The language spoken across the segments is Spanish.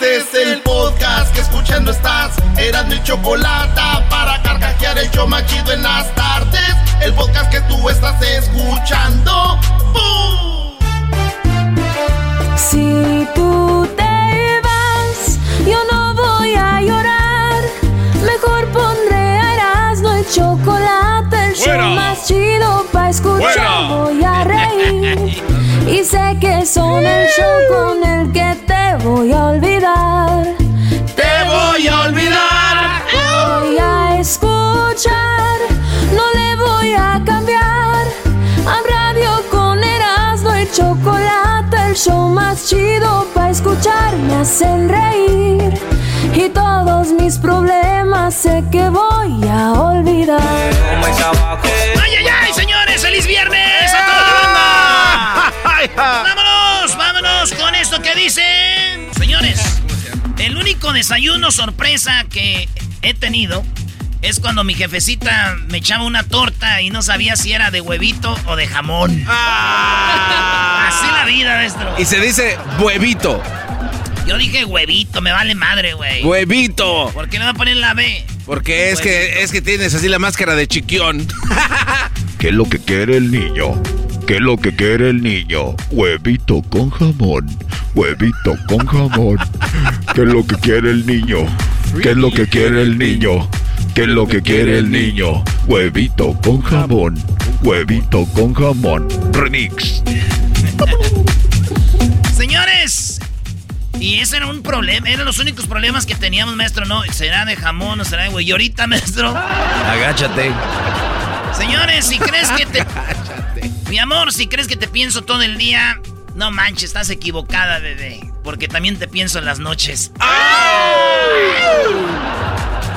Este es el podcast que escuchando estás. Eran mi chocolate para carcajear el yo machido en las tardes. El podcast que tú estás escuchando. ¡Bum! Si tú te vas, yo no voy a llorar. Mejor pondré a Erasmo el chocolate, el show más chido para escuchar. Fuera. Voy a reír. Y sé que son el show con el que te voy a olvidar. Te voy a olvidar. Voy a escuchar, no le voy a cambiar. A radio con Erasmo y chocolate, el show más chido para escuchar. Me hacen reír y todos mis problemas sé que voy a olvidar. ¡Ay, ay, ay, señores! ¡Feliz viernes ¡Vámonos! ¡Vámonos con esto que dicen! Señores, el único desayuno sorpresa que he tenido es cuando mi jefecita me echaba una torta y no sabía si era de huevito o de jamón. Así la vida, maestro. Y se dice huevito. Yo dije huevito, me vale madre, güey. Huevito. ¿Por qué no va a poner la B? Porque es que, es que tienes así la máscara de chiquión. ¿Qué es lo que quiere el niño? ¿Qué es lo que quiere el niño? Huevito con jamón. Huevito con jamón. ¿Qué es lo que quiere el niño? ¿Qué es lo que quiere el niño? ¿Qué es lo que quiere el niño? Huevito con jamón. Huevito con jamón. Remix. Señores, y ese era un problema, eran los únicos problemas que teníamos, maestro, ¿no? ¿Será de jamón o será de güey? Y ahorita, maestro. Agáchate. Señores, si crees que te. Mi amor, si crees que te pienso todo el día, no manches, estás equivocada, bebé. Porque también te pienso en las noches.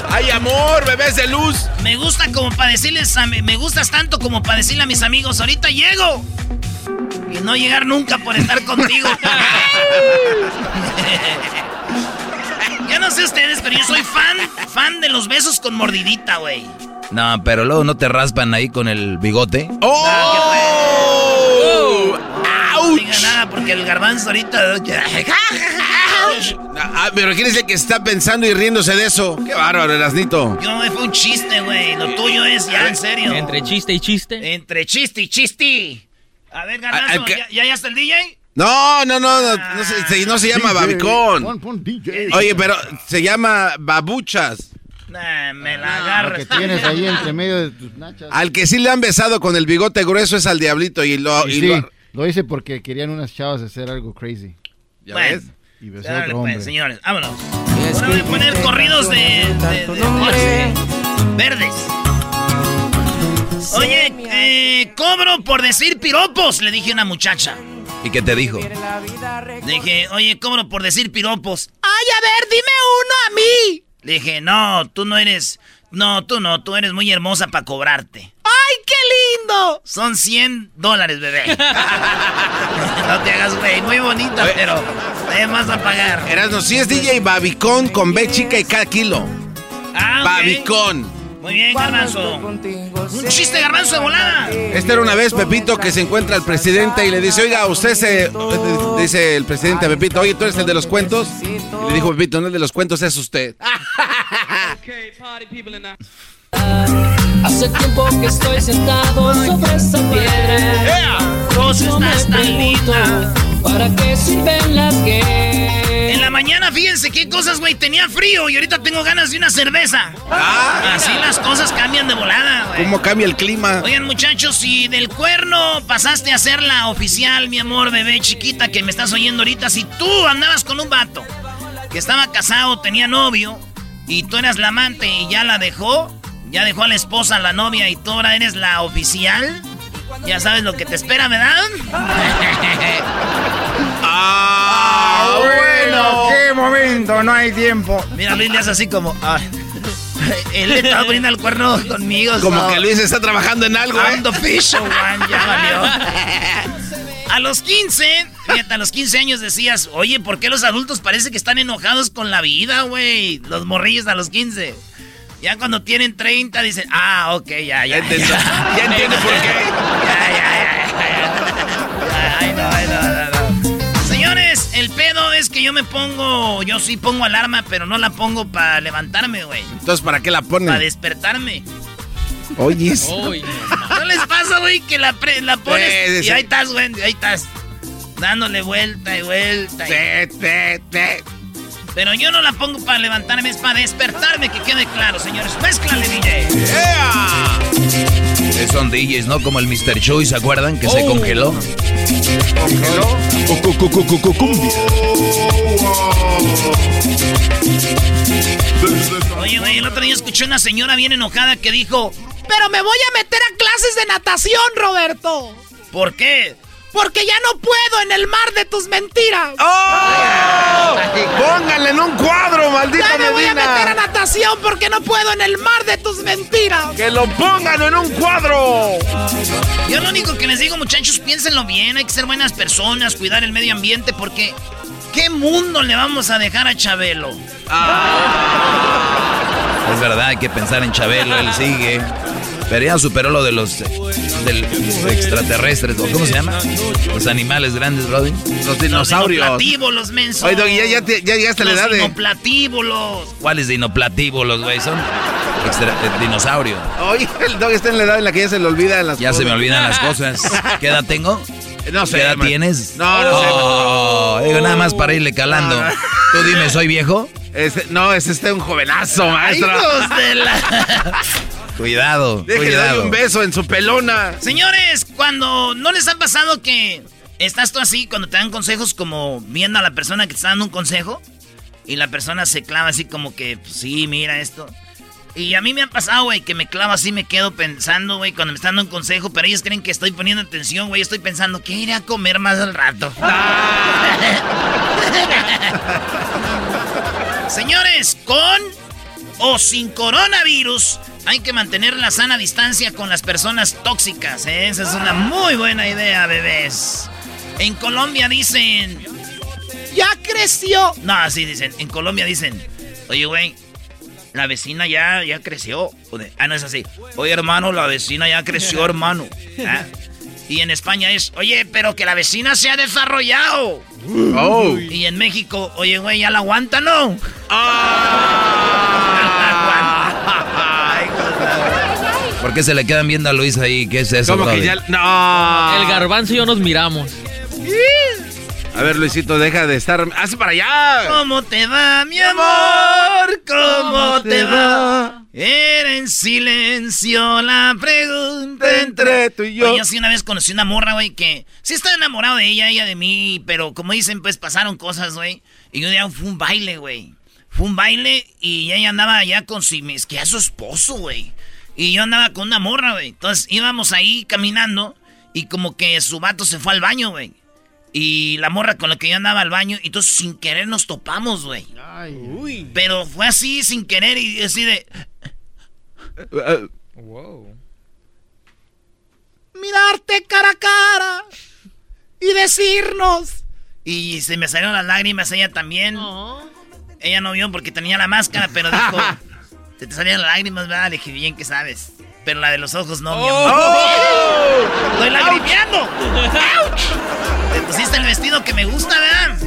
¡Ay, amor, bebés de luz! Me gusta como para decirles a mi- Me gustas tanto como para decirle a mis amigos, ahorita llego. Y no llegar nunca por estar contigo. Yo no sé ustedes, pero yo soy fan, fan de los besos con mordidita, güey. No, pero luego no te raspan ahí con el bigote. ¡Oh! No diga nada porque el garbanzo ahorita. Ah, pero ¿quién es el que está pensando y riéndose de eso? ¡Qué bárbaro, Erasnito! Yo fue un chiste, güey. Lo tuyo es ya en serio. Entre chiste y chiste. Entre chiste y chiste. A ver, garbanzo, al que- ¿ya, ¿ya, ya está el DJ? No, no, no, no, no se, se- no se llama babicón. Oye, pero se llama babuchas. Nah, me la Lo agarras. que tienes ahí entre medio de tus nachas. Al que sí le han besado con el bigote grueso es al diablito y lo... Y y sí, lo- lo hice porque querían unas chavas hacer algo crazy. ¿Ya Bueno. ves? Y besé a otro pues, hombre. señores, vámonos. Ahora voy a poner corridos de, de- de- de- verdes. Oye, eh, cobro por decir piropos, le dije a una muchacha. ¿Y qué te dijo? Dije, oye, cobro por decir piropos. Ay, a ver, dime uno a mí. Le dije, no, tú no eres, no, tú no, tú eres muy hermosa para cobrarte. ¡Ay, qué lindo! Son 100 dólares, bebé. no te hagas, güey, muy bonita, Oye. pero además a pagar. Erasno, sí es DJ babicón con B chica y cada kilo. Ah. Babicón. Muy bien, garbanzo. Un chiste garbanzo de volada. Esta era una vez Pepito que se encuentra al presidente y le dice, oiga, usted se... Dice el presidente a Pepito, oye, ¿tú eres el de los cuentos? Y le dijo Pepito, no, el de los cuentos es usted. Hace tiempo que estoy sentado sobre esa piedra. Vos me estás tan linda. ¿Para qué sirven las que? En la mañana, fíjense qué cosas, güey. Tenía frío y ahorita tengo ganas de una cerveza. Así las cosas cambian de volada, güey. ¿Cómo cambia el clima? Oigan, muchachos, si del cuerno pasaste a ser la oficial, mi amor, bebé chiquita, que me estás oyendo ahorita, si tú andabas con un vato que estaba casado, tenía novio, y tú eras la amante y ya la dejó, ya dejó a la esposa, a la novia, y tú ahora eres la oficial, ya sabes lo que te espera, ¿verdad? Ah, bueno, qué momento, no hay tiempo. Mira, Luis le hace así como. ay. Él le está poniendo el cuerno conmigo. Como so- que Luis está trabajando en algo, ¿eh? the official one, ya valió. A los 15, fíjate, a los 15 años decías, oye, ¿por qué los adultos parece que están enojados con la vida, güey? Los morrillos a los 15. Ya cuando tienen 30 dicen, ah, ok, ya, ya. Ya entiendo. Ya entiendo por qué. Ya, ya, ya, ya. Ay, no, ay, no. Pedo es que yo me pongo, yo sí pongo alarma, pero no la pongo para levantarme, güey. Entonces, ¿para qué la Para ponen? despertarme. Oye, ¿No les pasa, güey, que la, pre- la pones Sí, sí, y ahí estás, güey, ahí estás? Dándole vuelta y vuelta. y- Pero yo no la pongo para levantarme, es para despertarme, que quede claro, señores. Mézclale, DJ. Eh, Son DJs, ¿no? Como el Mr. Choi, ¿se acuerdan? Que se congeló. Oye, güey, el otro día escuché una señora bien enojada que dijo, pero me voy a meter a clases de natación, Roberto. ¿Por qué? Porque ya no puedo en el mar de tus mentiras. ¡Oh! Pónganle en un cuadro, maldito Ya me voy a meter a natación porque no puedo en el mar de tus mentiras. Que lo pongan en un cuadro. Yo lo único que les digo, muchachos, piénsenlo bien, hay que ser buenas personas, cuidar el medio ambiente, porque ¿qué mundo le vamos a dejar a Chabelo? Es verdad, hay que pensar en Chabelo, él sigue. Pero ya superó lo de los del extraterrestres, ¿o ¿cómo se llama? Los animales grandes, Robin. Los Los dinosaurios. dinoplatíbulos, menso. Oye, Doggy, ya, ya, te- ya llegaste a la Los edad de... dinoplatíbulos. ¿Cuáles dinoplatíbulos, güey? Son extra- eh, dinosaurio. Oye, el Doggy está en la edad en la que ya se le olvidan las Ya cosas. se me olvidan las cosas. ¿Qué edad tengo? No sé, ¿Qué edad man. tienes? No, no sé. Oh, digo, nada más para irle calando. Tú dime, ¿soy viejo? Este- no, es este un jovenazo, Ay, maestro. hijos de la... Cuidado, cuidado. darle un beso en su pelona. Señores, cuando no les ha pasado que estás tú así, cuando te dan consejos como viendo a la persona que te está dando un consejo y la persona se clava así como que, pues, sí, mira esto. Y a mí me ha pasado, güey, que me clavo así, me quedo pensando, güey, cuando me están dando un consejo, pero ellos creen que estoy poniendo atención, güey, estoy pensando, ¿qué iré a comer más al rato? Señores, con o sin coronavirus, hay que mantener la sana distancia con las personas tóxicas. ¿eh? Esa es una muy buena idea, bebés. En Colombia dicen, ya creció. No, así dicen. En Colombia dicen, oye, güey, la vecina ya, ya creció. Ah, no es así. Oye, hermano, la vecina ya creció, hermano. Ah. Y en España es, oye, pero que la vecina se ha desarrollado. Oh. Y en México, oye, güey, ya la aguanta, ¿no? ¿Por qué se le quedan viendo a Luis ahí? ¿Qué es eso, Como que ya... No. El garbanzo y yo nos miramos. A ver, Luisito, deja de estar... ¡Hace para allá! ¿Cómo te va, mi amor? ¿Cómo te va? Era en silencio la pregunta Entre tú y yo. Oye, yo sí una vez conocí una morra, güey, que sí estaba enamorado de ella, ella de mí, pero como dicen, pues pasaron cosas, güey. Y un día fue un baile, güey. Fue un baile y ella andaba allá con si es que a su esposo, güey. Y yo andaba con una morra, güey. Entonces íbamos ahí caminando y como que su vato se fue al baño, güey. Y la morra con la que yo andaba al baño, y entonces sin querer nos topamos, güey. Pero fue así, sin querer, y así de... Wow. mirarte cara a cara y decirnos. Y se me salieron las lágrimas, ella también. Ella no vio porque tenía la máscara, pero dijo, se te salían lágrimas, ¿verdad? Le dije, bien que sabes. Pero la de los ojos no, mi amor. ¡Estoy lagrimeando! ¡Auch! Te pusiste el vestido que me gusta, ¿verdad?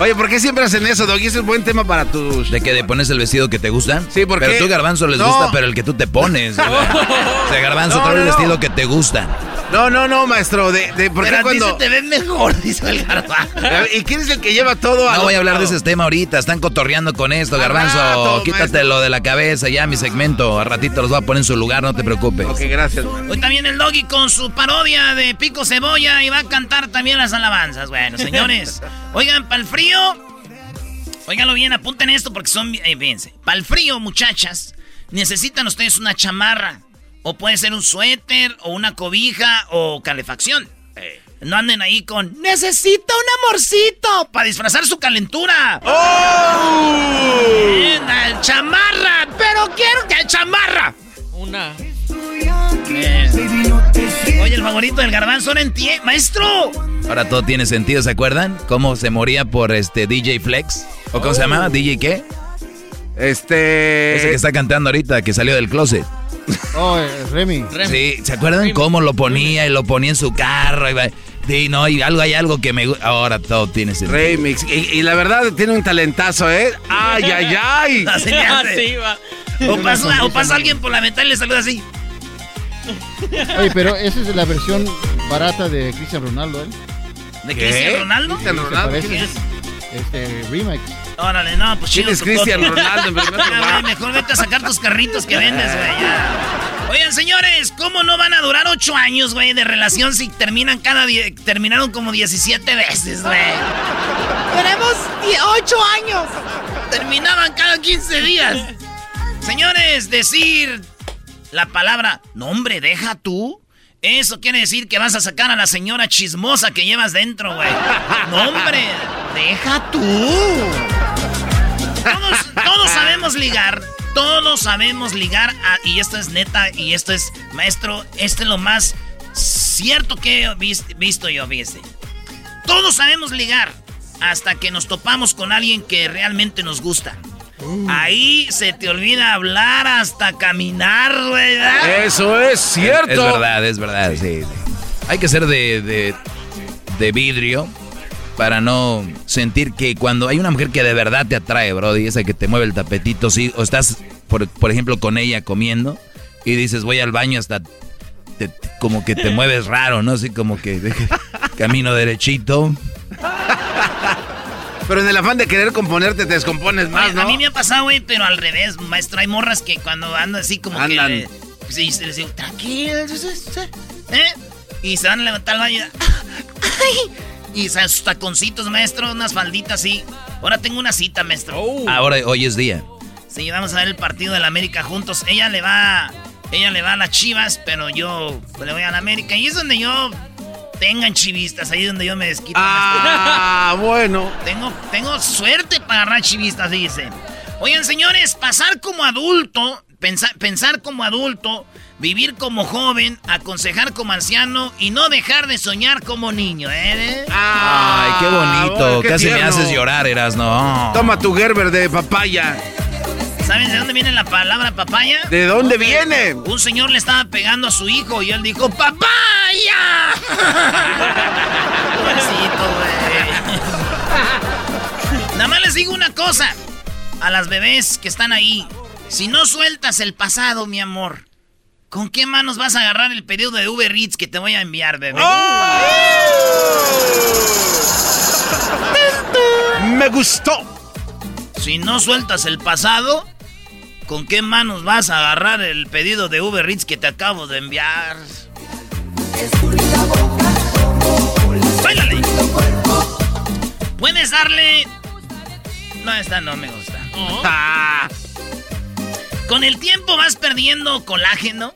Oye, ¿por qué siempre hacen eso, Doggy? Ese es buen tema para tus... ¿De que te pones el vestido que te gusta? Sí, porque- Pero tú, Garbanzo, les No. gusta, pero el que tú te pones. O sea, Garbanzo No, trae el no, no. vestido que te gusta. No, no, no, maestro. De, de, ¿Por qué ti cuando.? se te ve mejor, dice el garbanzo. ¿Y quién es el que lleva todo a No voy a hablar de ese tema ahorita, están cotorreando con esto, Garbanzo. rato, Quítatelo de la cabeza ya, mi segmento. A ratito los voy a poner en su lugar, no te preocupes. Ok, gracias. Hoy también el Doggy con su parodia de Pico Cebolla y va a cantar también las alabanzas. Bueno, señores, oigan, para el frío, óiganlo bien, apunten esto porque son, eh, fíjense, para el frío, muchachas, necesitan ustedes una chamarra, o puede ser un suéter, o una cobija, o calefacción. No anden ahí con, necesito un amorcito, para disfrazar su calentura. Bien, al chamarra, pero quiero que chamarra. Una. Oye, el favorito del garbanzo no entiende. ¡Maestro! Ahora todo tiene sentido, ¿se acuerdan? ¿Cómo se moría por este DJ Flex? ¿O cómo se llamaba? ¿DJ qué? Este. Ese que está cantando ahorita, que salió del closet. Oh, eh, Remy. Sí, ¿se acuerdan cómo lo ponía y lo ponía en su carro? Y va- Sí, no, y algo hay algo que me gusta. Ahora todo tiene sentido. Remix. Y, y la verdad tiene un talentazo, ¿eh? ¡Ay, ay, ay! Así le hace. O pasa, o pasa alguien por la ventana y le saluda así. Oye, pero esa es la versión barata de Cristian Ronaldo, ¿eh? ¿De Cristian Ronaldo? Sí, se parece. Este, remix. Órale, no, pues ¿Quién chido. es Cristian. Ronaldo en primer lugar? Mejor vete a sacar tus carritos que vendes, güey. Oigan, señores, ¿cómo no van a durar ocho años, güey, de relación si terminan cada terminaron como 17 veces, güey? Tenemos 8 años. Terminaban cada 15 días. Señores, decir la palabra, no hombre, deja tú. Eso quiere decir que vas a sacar a la señora chismosa que llevas dentro, güey. No hombre, deja tú. Todos, sabemos ligar. Todos sabemos ligar. y esto es neta. Y esto es, maestro, esto es lo más cierto que he vis- visto yo, viste. Todos sabemos ligar. Hasta que nos topamos con alguien que realmente nos gusta. Ahí se te olvida hablar hasta caminar. ¿verdad? Eso es cierto. Es, es verdad, es verdad, sí. sí. Hay que ser de, de, de vidrio para no sentir que cuando hay una mujer que de verdad te atrae, bro, y esa que te mueve el tapetito, sí, o estás, por, por ejemplo, con ella comiendo y dices, voy al baño hasta... te- te- como que te mueves raro, ¿no? Así como que camino derechito. Pero en el afán de querer componerte te descompones más, Oye, ¿no? A mí me ha pasado, güey, pero al revés, maestro. Hay morras que cuando andan así como Andan. que... le- sí, se les digo, tranquilo, ¿eh? Y se van a levantar al baño. ¡Ay! Y sus taconcitos, maestro, unas falditas así. Ahora tengo una cita, maestro. Ahora, hoy es día. Sí, vamos a ver el partido de la América juntos. Ella le va... Ella le va a las chivas, pero yo pues, le voy a la América. Y es donde yo... Tengan chivistas, ahí es donde yo me desquito. Ah, bueno. Tengo, tengo suerte para agarrar chivistas, dice. Oigan, señores, pasar como adulto, pensar, pensar como adulto, vivir como joven, aconsejar como anciano y no dejar de soñar como niño, ¿eh? Ay, qué bonito. bueno, qué Casi me tierno. haces llorar, eras, no. Toma tu Gerber de papaya. ¿Saben de dónde viene la palabra papaya? ¿De dónde viene? Un señor le estaba pegando a su hijo y él dijo, ¡Papaya! Pobrecito, güey. Nada más les digo una cosa. A las bebés que están ahí. Si no sueltas el pasado, mi amor, ¿con qué manos vas a agarrar el pedido de Uber Eats que te voy a enviar, bebé? Me gustó. Si no sueltas el pasado, ¿con qué manos vas a agarrar el pedido de Uber Eats que te acabo de enviar? ¡Báilale! Puedes darle. No, esta no me gusta. Ah. Con el tiempo vas perdiendo colágeno,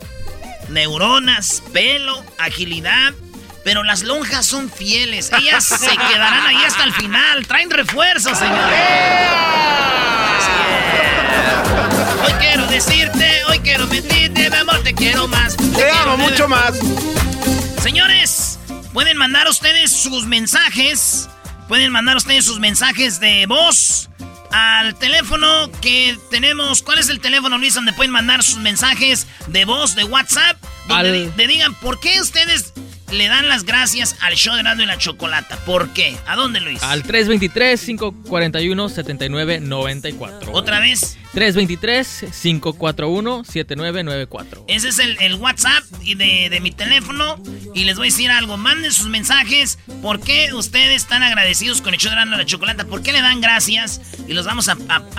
neuronas, pelo, agilidad. Pero las lonjas son fieles. Ellas se quedarán ahí hasta el final. Traen refuerzos, señores. Hoy quiero decirte, hoy quiero mentirte, mi amor, te quiero más. Te amo mucho más. Señores, pueden mandar ustedes sus mensajes. Pueden mandar ustedes sus mensajes de voz al teléfono que tenemos. ¿Cuál es el teléfono, Luis, donde pueden mandar sus mensajes de voz de WhatsApp? Donde Al- le digan por qué ustedes le dan las gracias al show de Erasmo y la Chocolata. ¿Por qué? ¿A dónde, Luis? Al 323-541-7994. ¿Otra vez? 323-541-7994. Ese es el, WhatsApp y de, mi teléfono. Y les voy a decir algo. Manden sus mensajes. ¿Por qué ustedes están agradecidos con el show de y la Chocolata? ¿Por qué le dan gracias? Y los vamos a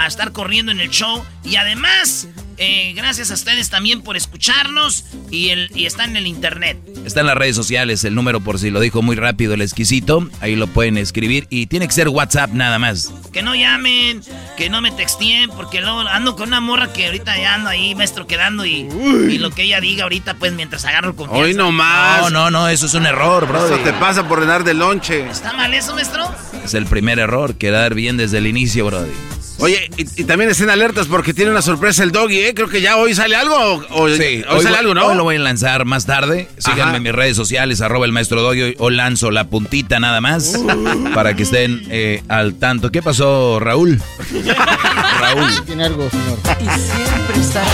estar corriendo en el show. Y además... Eh, gracias a ustedes también por escucharnos y, el, y está en el internet. Está en las redes sociales el número por si lo dijo muy rápido el exquisito. Ahí lo pueden escribir y tiene que ser WhatsApp nada más. Que no llamen, que no me texteen porque luego ando con una morra que ahorita ya ando ahí, maestro, quedando y, y lo que ella diga ahorita pues mientras agarro el confianza. Hoy no más. No, no, no, eso es un error, bro. Eso te pasa por dar de lonche. ¿Está mal eso, maestro? Es el primer error, quedar bien desde el inicio, brody. Oye, y, también estén alertas porque tiene una sorpresa el doggy, ¿eh? Creo que ya hoy sale algo. O, sí, hoy, sale algo, ¿no? Hoy lo voy a lanzar más tarde. Síganme en mis redes sociales, arroba el maestro doggy. O lanzo la puntita nada más uh. para que estén eh, al tanto. ¿Qué pasó, Raúl? Raúl. Tiene algo, señor. Y siempre estás...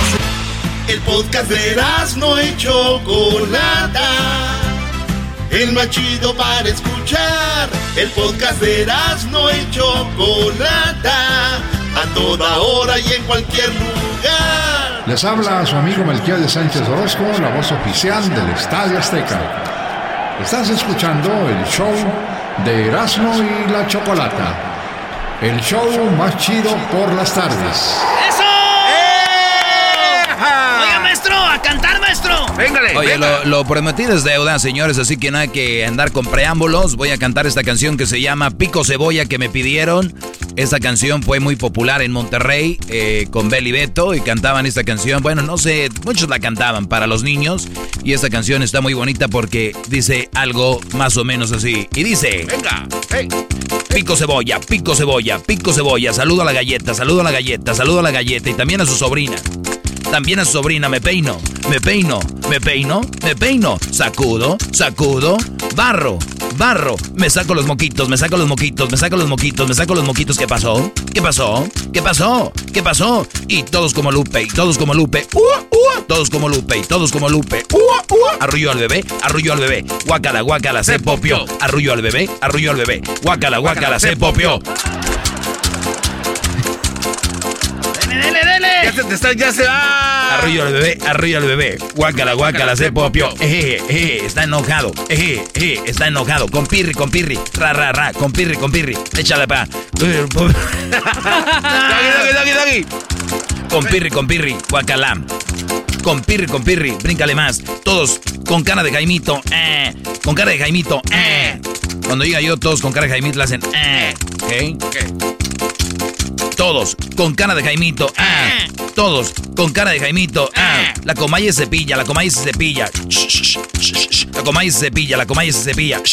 El podcast de no hecho Chocolata. El más chido para escuchar. El podcast de no hecho Chocolata a toda hora y en cualquier lugar. Les habla su amigo Melquiel de Sánchez Orozco, la voz oficial del Estadio Azteca. Estás escuchando el show de Erasmo y la Chocolata, el show más chido por las tardes. A cantar, maestro. Véngale. Oye, Lo, prometido es deuda, señores, así que no hay que andar con preámbulos. Voy a cantar esta canción que se llama Pico Cebolla que me pidieron. Esta canción fue muy popular en Monterrey eh, con Beli Beto y cantaban esta canción. Bueno, no sé, muchos la cantaban para los niños. Y esta canción está muy bonita porque dice algo más o menos así. Y dice: Venga, Pico cebolla, pico cebolla, pico cebolla. Saludo a la galleta, saludo a la galleta, saludo a la galleta y también a su sobrina. También a su sobrina me peino, me peino, me peino, me peino. Sacudo, sacudo, barro, barro. Me saco los moquitos, me saco los moquitos, me saco los moquitos, me saco los moquitos. ¿Qué pasó? ¿Qué pasó? ¿Qué pasó? ¿Qué pasó? Y todos como Lupe, y todos como Lupe. Todos como Lupe, y todos como Lupe. Arrullo al bebé, arrullo al bebé. Guácala, guácala, se popió. Arrullo al bebé, arrullo al bebé. Guácala, guácala, se popió. Dele, dele. Ya se te está, ya se va. Arrullo al bebé, arrullo al bebé. Guácala, guácala, se. Eje, eje, está enojado. Eje, eje, está enojado. Con pirri, con pirri. Ra, ra, ra. Con pirri, con pirri. Échale pa. doggy, doggy, doggy, Con pirri, con pirri. Guacala. Con pirri, con pirri. Bríncale más. Todos con cara de Jaimito. Eh. Con cara de Jaimito. Eh. Cuando diga yo, todos con cara de Jaimito le hacen. Eh. ¿Ok? Ok. Todos con cara de Jaimito. Ah. Todos con cara de Jaimito. Ah. La comalle se cepilla, la comalle se cepilla. La comalle se cepilla, la comalle se cepilla.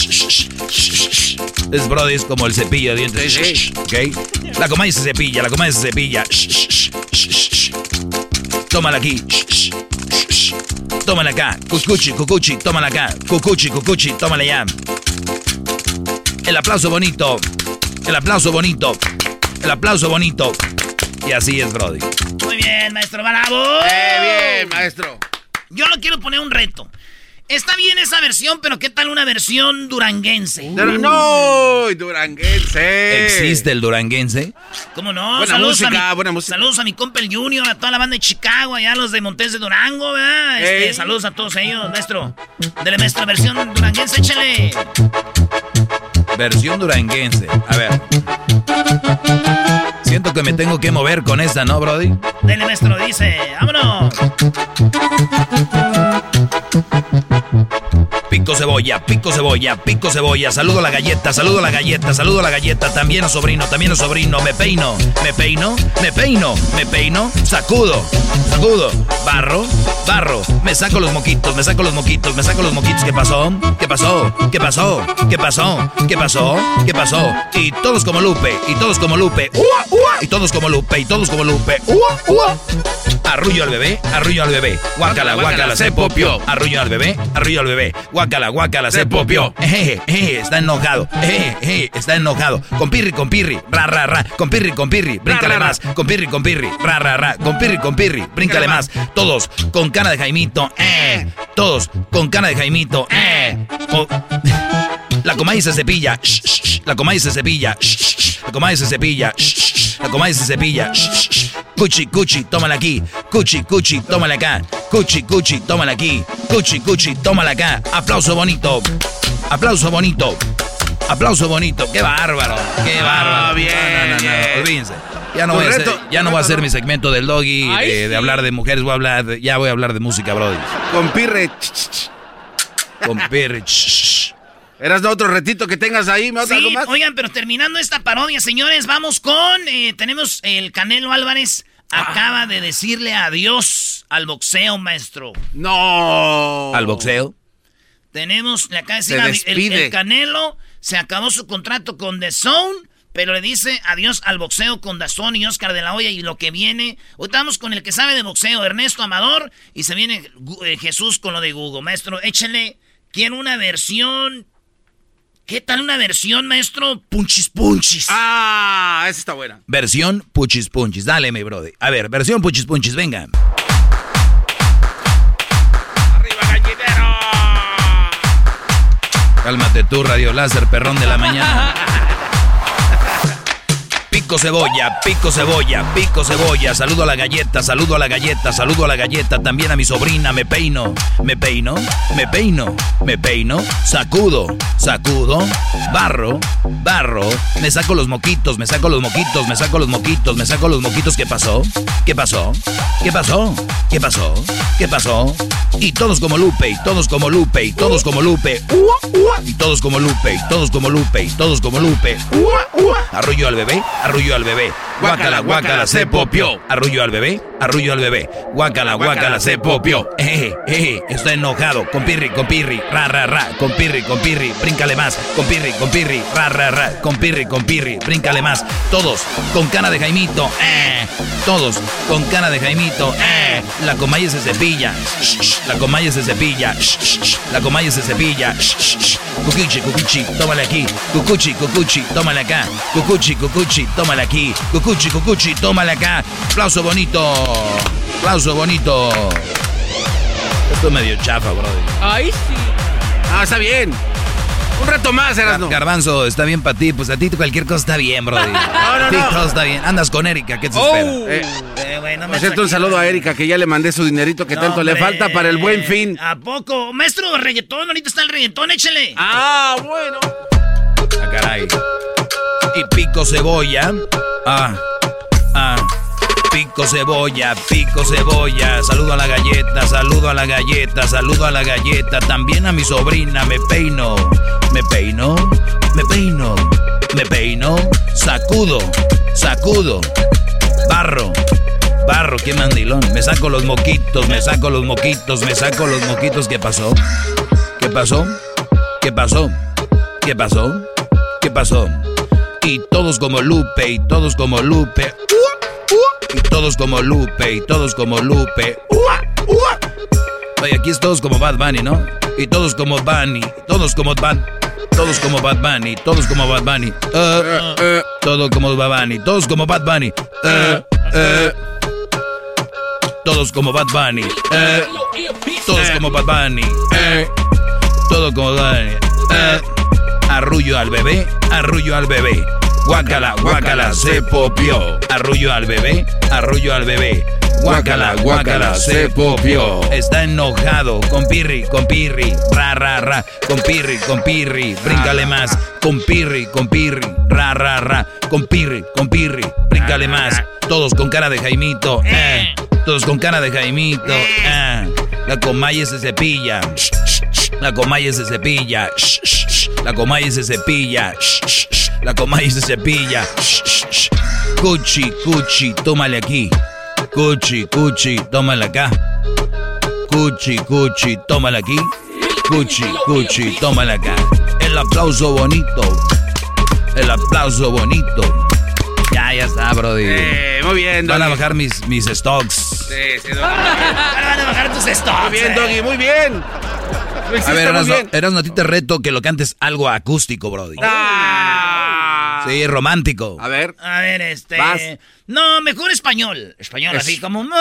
Es brody, es como el cepillo de dientes. ¿Ok? La comalle se cepilla, la comalle se cepilla. Tómala aquí. Tómala acá. Cucuchi, cucuchi, tómala acá. Cucuchi, cucuchi, tómala ya. El aplauso bonito. El aplauso bonito. El aplauso bonito. Y así es, Brody. Muy bien, maestro Bravo. Eh, bien, maestro. Yo no quiero poner un reto. Está bien esa versión, pero ¿qué tal una versión duranguense? No, duranguense. ¿Existe el duranguense? ¿Cómo no? Buena saludos música, a mi, buena música. Saludos a mi compa el Junior, a toda la banda de Chicago, allá los de Montes de Durango, ¿verdad? Este, saludos a todos ellos, maestro. Dele, maestro, versión duranguense, échale. Versión duranguense. A ver. Siento que me tengo que mover con esta, ¿no, Brody? Dele, maestro, dice. ¡Vámonos! Pico cebolla, pico cebolla, pico cebolla. Saludo a la galleta, saludo a la galleta, saludo a la galleta. También a sobrino, también a sobrino. Me peino, me peino, me peino, me peino. Sacudo, sacudo. Barro, barro. Me saco los moquitos, me saco los moquitos, me saco los moquitos. ¿Qué pasó? ¿Qué pasó? ¿Qué pasó? ¿Qué pasó? ¿Qué pasó? ¿Qué pasó? Y todos como Lupe, y todos como Lupe. Y todos como Lupe, y todos como Lupe. arrullo al bebé, arrullo al bebé. Guácala, guácala, se popió. Arrullo al bebé, arrullo al bebé. Guácala, guácala, se popió. Está enojado. Está enojado. Con pirri, con pirri, ra, ra, ra. Con pirri, con pirri, bríncale más. Con pirri, con pirri, ra, ra, ra. Con pirri, con pirri, bríncale más. Todos con cara de Jaimito, eh. Todos con cara de Jaimito, eh. O- La comadre se cepilla. shh, shh, shh. La comadre se cepilla. shh. La comadre se cepilla. La comadre se cepilla. Cuchi, cuchi, tómala aquí. Cuchi, cuchi, tómala acá. Cuchi, cuchi, tómala aquí. Cuchi, cuchi, tómala acá. Aplauso bonito. Aplauso bonito. Aplauso bonito. Qué bárbaro. Qué bárbaro. bien, No, no, no, no, bien. Olvídense. Ya no, voy a hacer, ya no voy a hacer mi segmento del doggy, Ay, de, de sí. hablar de mujeres, voy a hablar, de- ya voy a hablar de música, brody. Con pirre. Con pirre. ¿Eras de otro retito que tengas ahí? ¿Me Sí, algo más? oigan, pero terminando esta parodia, señores, vamos con. eh, tenemos el Canelo Álvarez. Acaba de decirle adiós al boxeo, maestro. No. Al boxeo. Tenemos, le acaba de Se decir adi- el, Canelo se acabó su contrato con The Zone, pero le dice adiós al boxeo con Dazón y Oscar de la Hoya y lo que viene. Hoy estamos con el que sabe de boxeo, Ernesto Amador, y se viene eh, Jesús con lo de Google. Maestro, échale, quiero una versión. ¿Qué tal una versión, maestro? Punchis punchis. Ah, esa está buena. Versión Puchis Punchis. Dale, mi brody. A ver, versión Puchis Punchis, venga. Cálmate tú, Radio Láser, perrón de la mañana. Pico cebolla, pico cebolla, pico cebolla. Saludo a la galleta, saludo a la galleta, saludo a la galleta. También a mi sobrina, me peino, me peino, me peino, me peino. Sacudo, sacudo. Barro, barro. Me saco los moquitos, me saco los moquitos, me saco los moquitos, me saco los moquitos. ¿Qué pasó? ¿Qué pasó? ¿Qué pasó? ¿Qué pasó? ¿Qué pasó? Y todos como Lupe, y todos como Lupe, y todos como Lupe. Y todos como Lupe, y todos como Lupe, y todos como Lupe. Arrullo al bebé, arrullo al bebé. Guácala, guácala, se popió. Arrullo al bebé, arrullo al bebé. Guácala, guácala, se popió. Eh, eh, estoy enojado. Con pirri, con pirri, ra, ra, ra. Con pirri, con pirri, bríncale más. Con pirri, con pirri, ra, ra, ra. Con pirri, con pirri, bríncale más. Todos con cara de Jaimito, eh. Todos con cara de Jaimito, eh. La comalle se cepilla. La comalle se cepilla. La comalle se cepilla. Cucuchi, cucuchi, tómale aquí. Cucuchi, cucuchi, tómale acá. Cucuchi, cucuchi, tómale aquí. Cucuchi, cucuchi, tómale acá. Aplauso bonito. Aplauso bonito. Esto es medio chafa, brother. Ay, sí. Ah, está bien. Un rato más, eras no. Garbanzo, está bien para ti. Pues a ti cualquier cosa está bien, brother. no, A ti no. todo está bien. Andas con Erika, ¿qué te Oh. espera? Eh, Eh, no me por cierto, un saludo a Erika que ya le mandé su dinerito que No, tanto le falta para el buen fin. ¿A poco? Maestro, reggaetón, ahorita está el reggaetón, échale. Ah, bueno. Ah, caray. Y pico cebolla. Ah, ah. Pico cebolla, pico cebolla. Saludo a la galleta, saludo a la galleta, saludo a la galleta. También a mi sobrina, me peino. Me peino, me peino, me peino. Sacudo, sacudo. Barro, barro, qué mandilón. Me saco los moquitos, me saco los moquitos, me saco los moquitos. ¿Qué pasó? ¿Qué pasó? ¿Qué pasó? ¿Qué pasó? ¿Qué pasó? Y todos como Lupe, y todos como Lupe. Y todos como Lupe, y todos como Lupe. Oye, aquí es todos como Bad Bunny, ¿no? Y todos como Bunny, todos como Bad todos como Bad Bunny, todos como Bad Bunny. Eh, eh, todo como Bad Bunny, todos como Bad Bunny. Eh, eh. Todos como Bad Bunny. Eh, todos como Bad Bunny. Eh, todo como Bad Bunny. Eh, arrullo al bebé, arrullo al bebé. Guácala, guácala, se popió. Arrullo al bebé, arrullo al bebé. Guácala, guácala, se popió. Está enojado, con pirri, con pirri, ra, ra, ra. Con pirri, con pirri, bríncale más. Con pirri, con pirri, ra, ra, ra. Con pirri, con pirri, bríncale más. Todos con cara de Jaimito, eh. Todos con cara de Jaimito, eh. La comalle se cepilla. La comalle se cepilla. La comalle se cepilla. La comalle se cepilla. Cuchi, cuchi, tómale aquí. Cuchi, cuchi, tómale acá. Cuchi, cuchi, tómale aquí. Cuchi, cuchi, tómale acá. El aplauso bonito. El aplauso bonito. Ya, ya está, Brody. Eh, muy bien, Van a Doggy. bajar mis, mis stocks. Sí, sí, Doggy. Van a bajar tus stocks. Muy bien, eh. Doggy, muy bien. A ver, Erasno. Erasno, a ti te reto que lo cantes algo acústico, Brody. Ah. Sí, romántico. A ver. A ver, este. Vas. No, mejor español. Español, Es- así como. "Mame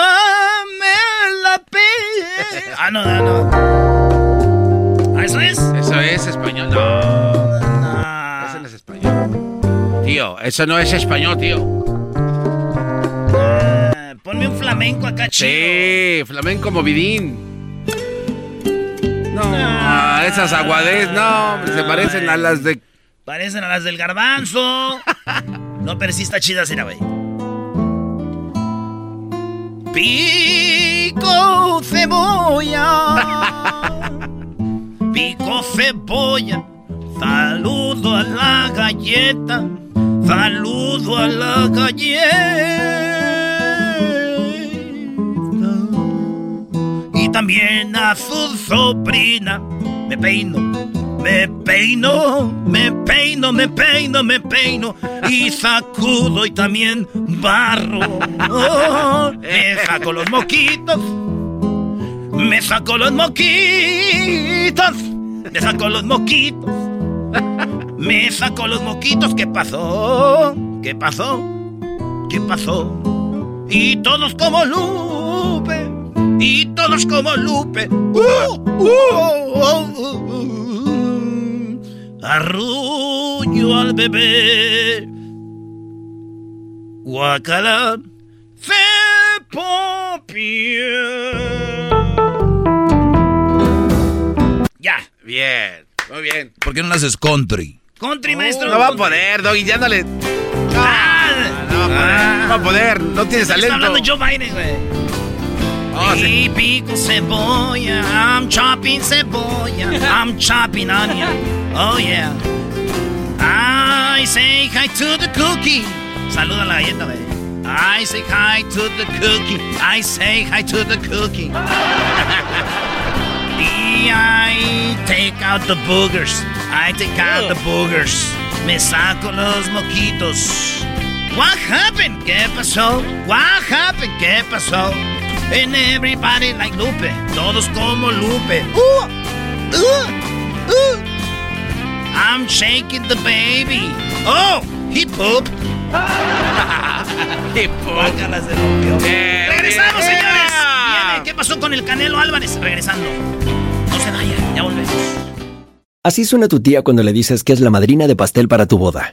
la pe-". Ah, no, no, no. ¿Ah, eso es? Eso es español. No, No. eso no es español. Tío, eso no es español, tío. Ah, Ponme un flamenco acá, chido. Sí, flamenco movidín. No, ah, esas aguades, no, se parecen a las de. Parecen a las del garbanzo. no, pero sí está chida, güey. Pico cebolla. Pico cebolla. Saludo a la galleta. Saludo a la galleta. También a su sobrina. Me peino. Me peino, me peino, me peino, me peino y sacudo y también barro. Oh, me saco los moquitos, me saco los moquitos, me saco los moquitos, me saco los moquitos. ¿Qué pasó? ¿Qué pasó? ¿Qué pasó? Y todos como Lupe, y todos como Lupe. Uh, uh, uh, uh, uh. Arrullo al bebé. Guacala. Ya. Bien, muy bien. ¿Por qué no lo haces country? Country, maestro. No va a poder, Doggy, ya no le. Ah, No va a poder, no va a poder, no tienes Está talento. hablando Joe Biden, güey. Oh, sí. Pico cebolla, I'm chopping cebolla, I'm chopping onion. Oh yeah. I say hi to the cookie. Saluda la galleta, güey. I say hi to the cookie. I say hi to the cookie. I take out the boogers. I take out the boogers. Me saco los moquitos. What happened? ¿Qué pasó? What happened? ¿Qué pasó? And everybody like Lupe. Todos como Lupe. Uh, uh, uh. I'm shaking the baby. Oh, he pooped. Qué Guácala, se rompió. Bien, Regresamos, señores. Viene, ¿Qué pasó con el Canelo Álvarez? Regresando. No se vayan, ya volvemos. Así suena tu tía cuando le dices que es la madrina de pastel para tu boda.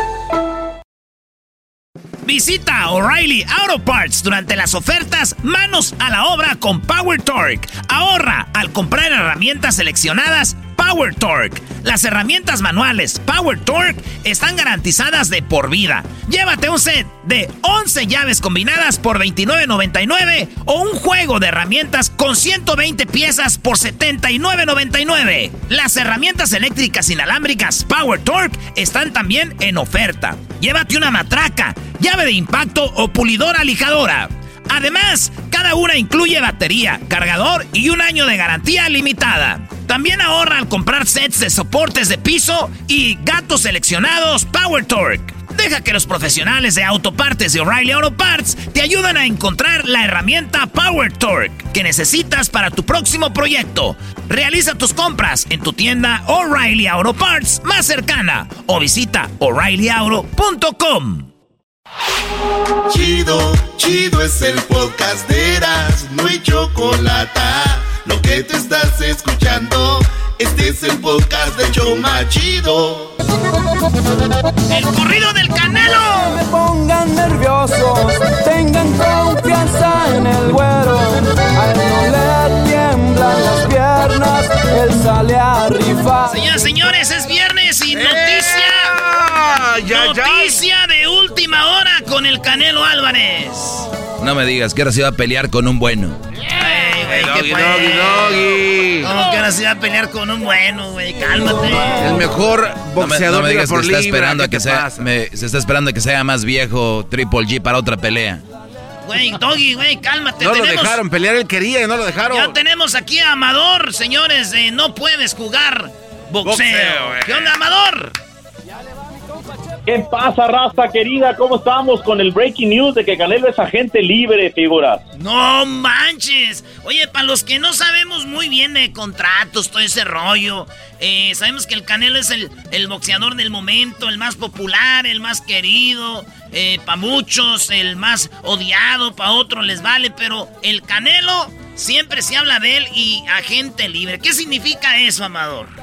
Visita O'Reilly Auto Parts durante las ofertas Manos a la obra con Power Torque. Ahorra al comprar herramientas seleccionadas Power Torque. Las herramientas manuales Power Torque están garantizadas de por vida. Llévate un set de 11 llaves combinadas por $29.99 o un juego de herramientas con 120 piezas por $79.99. Las herramientas eléctricas inalámbricas Power Torque están también en oferta. Llévate una matraca, llave de impacto o pulidora lijadora. Además, cada una incluye batería, cargador y un año de garantía limitada. También ahorra al comprar sets de soportes de piso y gatos seleccionados Power Torque. Deja que los profesionales de autopartes de O'Reilly Auto Parts te ayuden a encontrar la herramienta Power Torque que necesitas para tu próximo proyecto. Realiza tus compras en tu tienda O'Reilly Auto Parts más cercana o visita o'ReillyAuto.com. Chido, chido es el podcast de Eras, no hay chocolate. Lo que te estás escuchando, este es el podcast de Choma Chido. El corrido del Canelo. me pongan nerviosos, tengan confianza en el güero. A él no le tiemblan las piernas, él sale a rifar. Señoras, señores, es viernes y noticia. ya, noticia de última hora con el Canelo Álvarez. No me digas que ahora se va a pelear con un bueno. Güey. Doggy, ¿qué doggy, doggy. ¿Cómo que ahora se va a pelear con un bueno, güey? Cálmate. El mejor No me, boxeador no me de digas que por está libra, esperando a ¿qué que sea, me- se está esperando a que sea más viejo Triple G para otra pelea. Güey, Doggy, güey, cálmate. No lo tenemos, dejaron pelear, él quería y no lo dejaron. Ya tenemos aquí a Amador, señores, de No Puedes Jugar Boxeo. Boxeo. ¿Qué onda, Amador? ¿Qué pasa, raza querida? ¿Cómo estamos con el breaking news de que Canelo es agente libre, figuras? No manches. Oye, para los que no sabemos muy bien de contratos, todo ese rollo, eh, sabemos que el Canelo es el, el boxeador del momento, el más popular, el más querido, para muchos el más odiado, para otros les vale, pero el Canelo siempre se habla de él y agente libre. ¿Qué significa eso, Amador?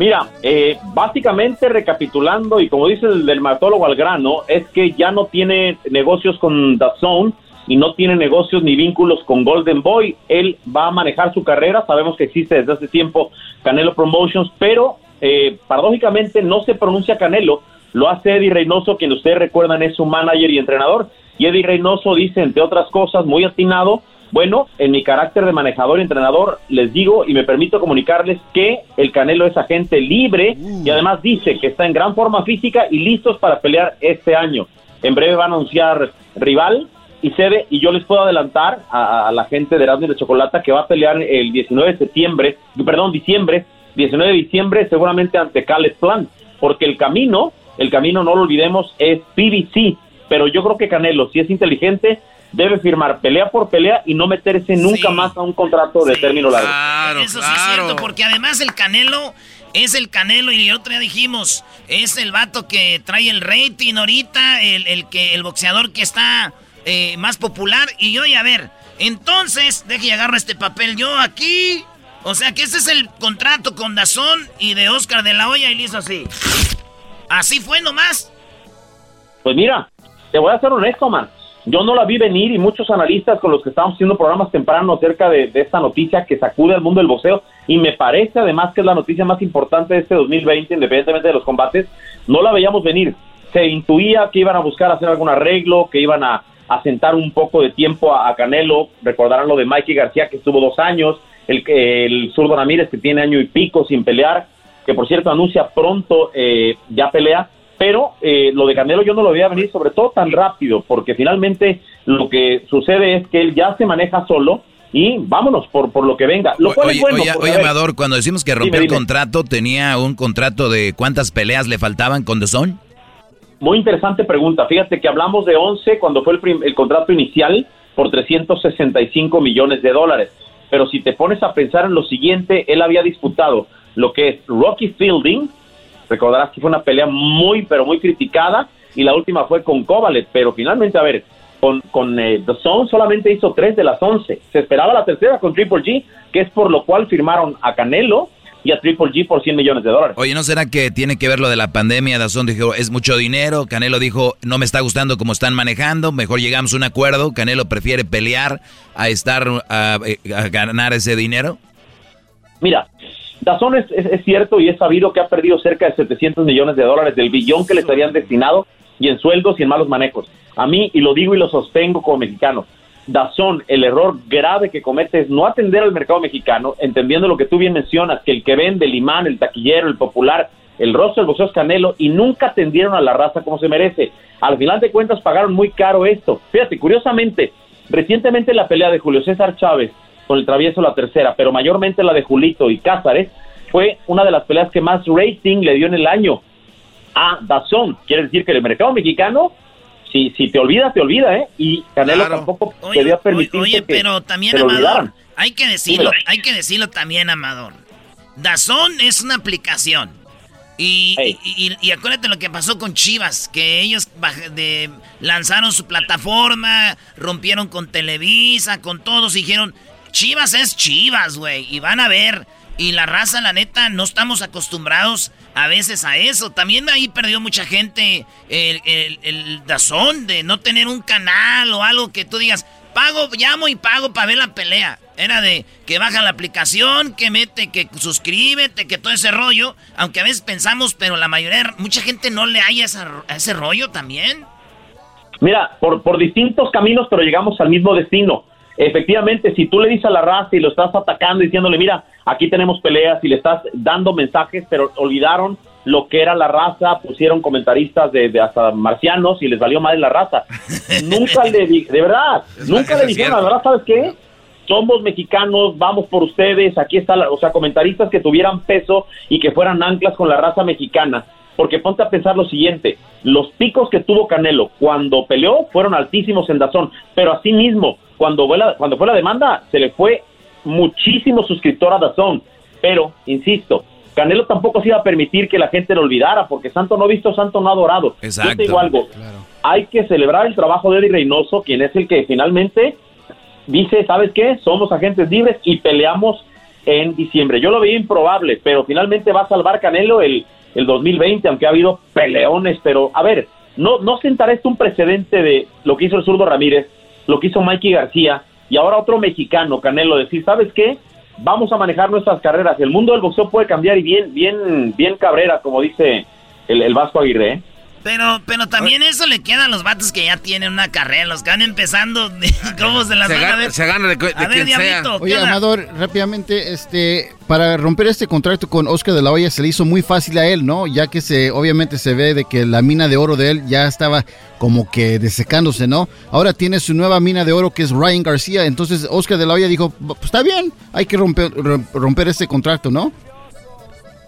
Mira, eh, básicamente recapitulando y como dice el dermatólogo al grano, es que ya no tiene negocios con DAZN y no tiene negocios ni vínculos con Golden Boy. Él va a manejar su carrera, sabemos que existe desde hace tiempo Canelo Promotions, pero eh, paradójicamente no se pronuncia Canelo, lo hace Eddie Reynoso, quien ustedes recuerdan es su manager y entrenador. Y Eddie Reynoso dice, entre otras cosas, muy atinado, bueno, en mi carácter de manejador y entrenador, les digo y me permito comunicarles que el Canelo es agente libre y además dice que está en gran forma física y listos para pelear este año. En breve va a anunciar rival y sede y yo les puedo adelantar a, a la gente de Erasmus de Chocolata que va a pelear el 19 de septiembre, perdón, diciembre, 19 de diciembre seguramente ante Caleb Plan, porque el camino, el camino no lo olvidemos es PBC, pero yo creo que Canelo, si es inteligente, debe firmar pelea por pelea y no meterse nunca Sí. más a un contrato de término largo. Eso sí es cierto, porque además el Canelo es el Canelo y el otro día dijimos, es el vato que trae el rating ahorita, el, el que el boxeador que está eh, más popular y yo, y a ver, entonces, deje y agarro este papel yo aquí, o sea que este es el contrato con Dazón y de Oscar de la Hoya y le hizo así. Así fue nomás. Pues mira, te voy a ser honesto, man. Yo no la vi venir y muchos analistas con los que estamos haciendo programas temprano acerca de, esta noticia que sacude al mundo del boxeo. Y me parece además que es la noticia más importante de este 2020, independientemente de los combates, no la veíamos venir. Se intuía que iban a buscar hacer algún arreglo, que iban a, a sentar un poco de tiempo a, a Canelo. Recordarán lo de Mikey García que estuvo dos años, el, el zurdo Ramírez que tiene año y pico sin pelear, que por cierto anuncia pronto eh, ya pelea pero eh, lo de Canelo yo no lo veía venir sobre todo tan rápido, porque finalmente lo que sucede es que él ya se maneja solo y vámonos por, por lo que venga. Lo cual Oye, es bueno. oye, porque, oye, a ver, Amador, cuando decimos que rompió Dime, el contrato, ¿tenía un contrato de cuántas peleas le faltaban con The Zone? Muy interesante pregunta. Fíjate que hablamos de 11 cuando fue el, el contrato inicial por 365 millones de dólares. Pero si te pones a pensar en lo siguiente, él había disputado lo que es Rocky Fielding, recordarás que fue una pelea muy, pero muy criticada, y la última fue con Kovalev, pero finalmente, a ver, con, con eh, The Zone solamente hizo tres de las 11. Se esperaba la tercera con Triple G, que es por lo cual firmaron a Canelo y a Triple G por 100 millones de dólares. Oye, ¿no será que tiene que ver lo de la pandemia? Dazón dijo, es mucho dinero. Canelo dijo, no me está gustando cómo están manejando. Mejor llegamos a un acuerdo. Canelo prefiere pelear a estar a, a ganar ese dinero. Mira, Dazón es, es- es cierto y es sabido que ha perdido cerca de 700 millones de dólares del billón que les habían destinado y en sueldos y en malos manejos. A mí, y lo digo y lo sostengo como mexicano, Dazón, el error grave que comete es no atender al mercado mexicano, entendiendo lo que tú bien mencionas, que el que vende, el imán, el taquillero, el popular, el rostro del boxeo es Canelo y nunca atendieron a la raza como se merece. Al final de cuentas pagaron muy caro esto. Fíjate, curiosamente, recientemente la pelea de Julio César Chávez con el travieso la tercera, pero mayormente la de Julito y Cázares, fue una de las peleas que más rating le dio en el año a Dazón. Quiere decir que el mercado mexicano, si, si te olvida, te olvida, ¿eh? Y Canelo tampoco debía permitirse Oye, que pero también, Amador, olvidaran. hay que decirlo, Dímelo. hay que decirlo también, Amador. Dazón es una aplicación. Y, y, y acuérdate lo que pasó con Chivas, que ellos de- lanzaron su plataforma, rompieron con Televisa, con todos, y dijeron, Chivas es Chivas, güey, y van a ver. Y la raza, la neta, no estamos acostumbrados a veces a eso. También ahí perdió mucha gente el, el, el dazón de no tener un canal o algo que tú digas, pago, llamo y pago para ver la pelea. Era de que baja la aplicación, que mete, que suscríbete, que todo ese rollo. Aunque a veces pensamos, pero la mayoría, mucha gente no le haya esa- a ese rollo también. Mira, por, por distintos caminos, pero llegamos al mismo destino. Efectivamente, si tú le dices a la raza y lo estás atacando diciéndole, mira, aquí tenemos peleas y le estás dando mensajes, pero olvidaron lo que era la raza, pusieron comentaristas de, de hasta marcianos y les valió más la raza. nunca le de verdad, nunca le dijeron, la verdad, ¿sabes qué? Somos mexicanos, vamos por ustedes, aquí está, la, o sea, comentaristas que tuvieran peso y que fueran anclas con la raza mexicana. Porque ponte a pensar lo siguiente, los picos que tuvo Canelo cuando peleó fueron altísimos en Dazón, pero asimismo, cuando fue la, cuando fue la demanda, se le fue muchísimo suscriptor a Dazón. Pero, insisto, Canelo tampoco se iba a permitir que la gente lo olvidara, porque santo no visto, santo no adorado. Yo te digo algo, hay que celebrar el trabajo de Eddie Reynoso, quien es el que finalmente dice, ¿sabes qué? Somos agentes libres y peleamos en diciembre. Yo lo veía improbable, pero finalmente va a salvar Canelo el el 2020, aunque ha habido peleones, pero a ver, no, no sentará esto un precedente de lo que hizo el zurdo Ramírez, lo que hizo Mikey García y ahora otro mexicano, Canelo, decir, ¿sabes qué? Vamos a manejar nuestras carreras. El mundo del boxeo puede cambiar y bien, bien, bien cabrera, como dice el, el Vasco Aguirre. ¿eh? Pero, pero también eso le queda a los vatos que ya tienen una carrera, los que van empezando, ¿cómo se las se van gana, a ver? Se gana de, de a ver, Diablito, Oye, Amador, rápidamente, este, para romper este contrato con Oscar de la Hoya se le hizo muy fácil a él, ¿no? Ya que se, obviamente se ve de que la mina de oro de él ya estaba como que desecándose, ¿no? Ahora tiene su nueva mina de oro que es Ryan García, entonces Oscar de la Hoya dijo, pues está bien, hay que romper, romper este contrato, ¿no?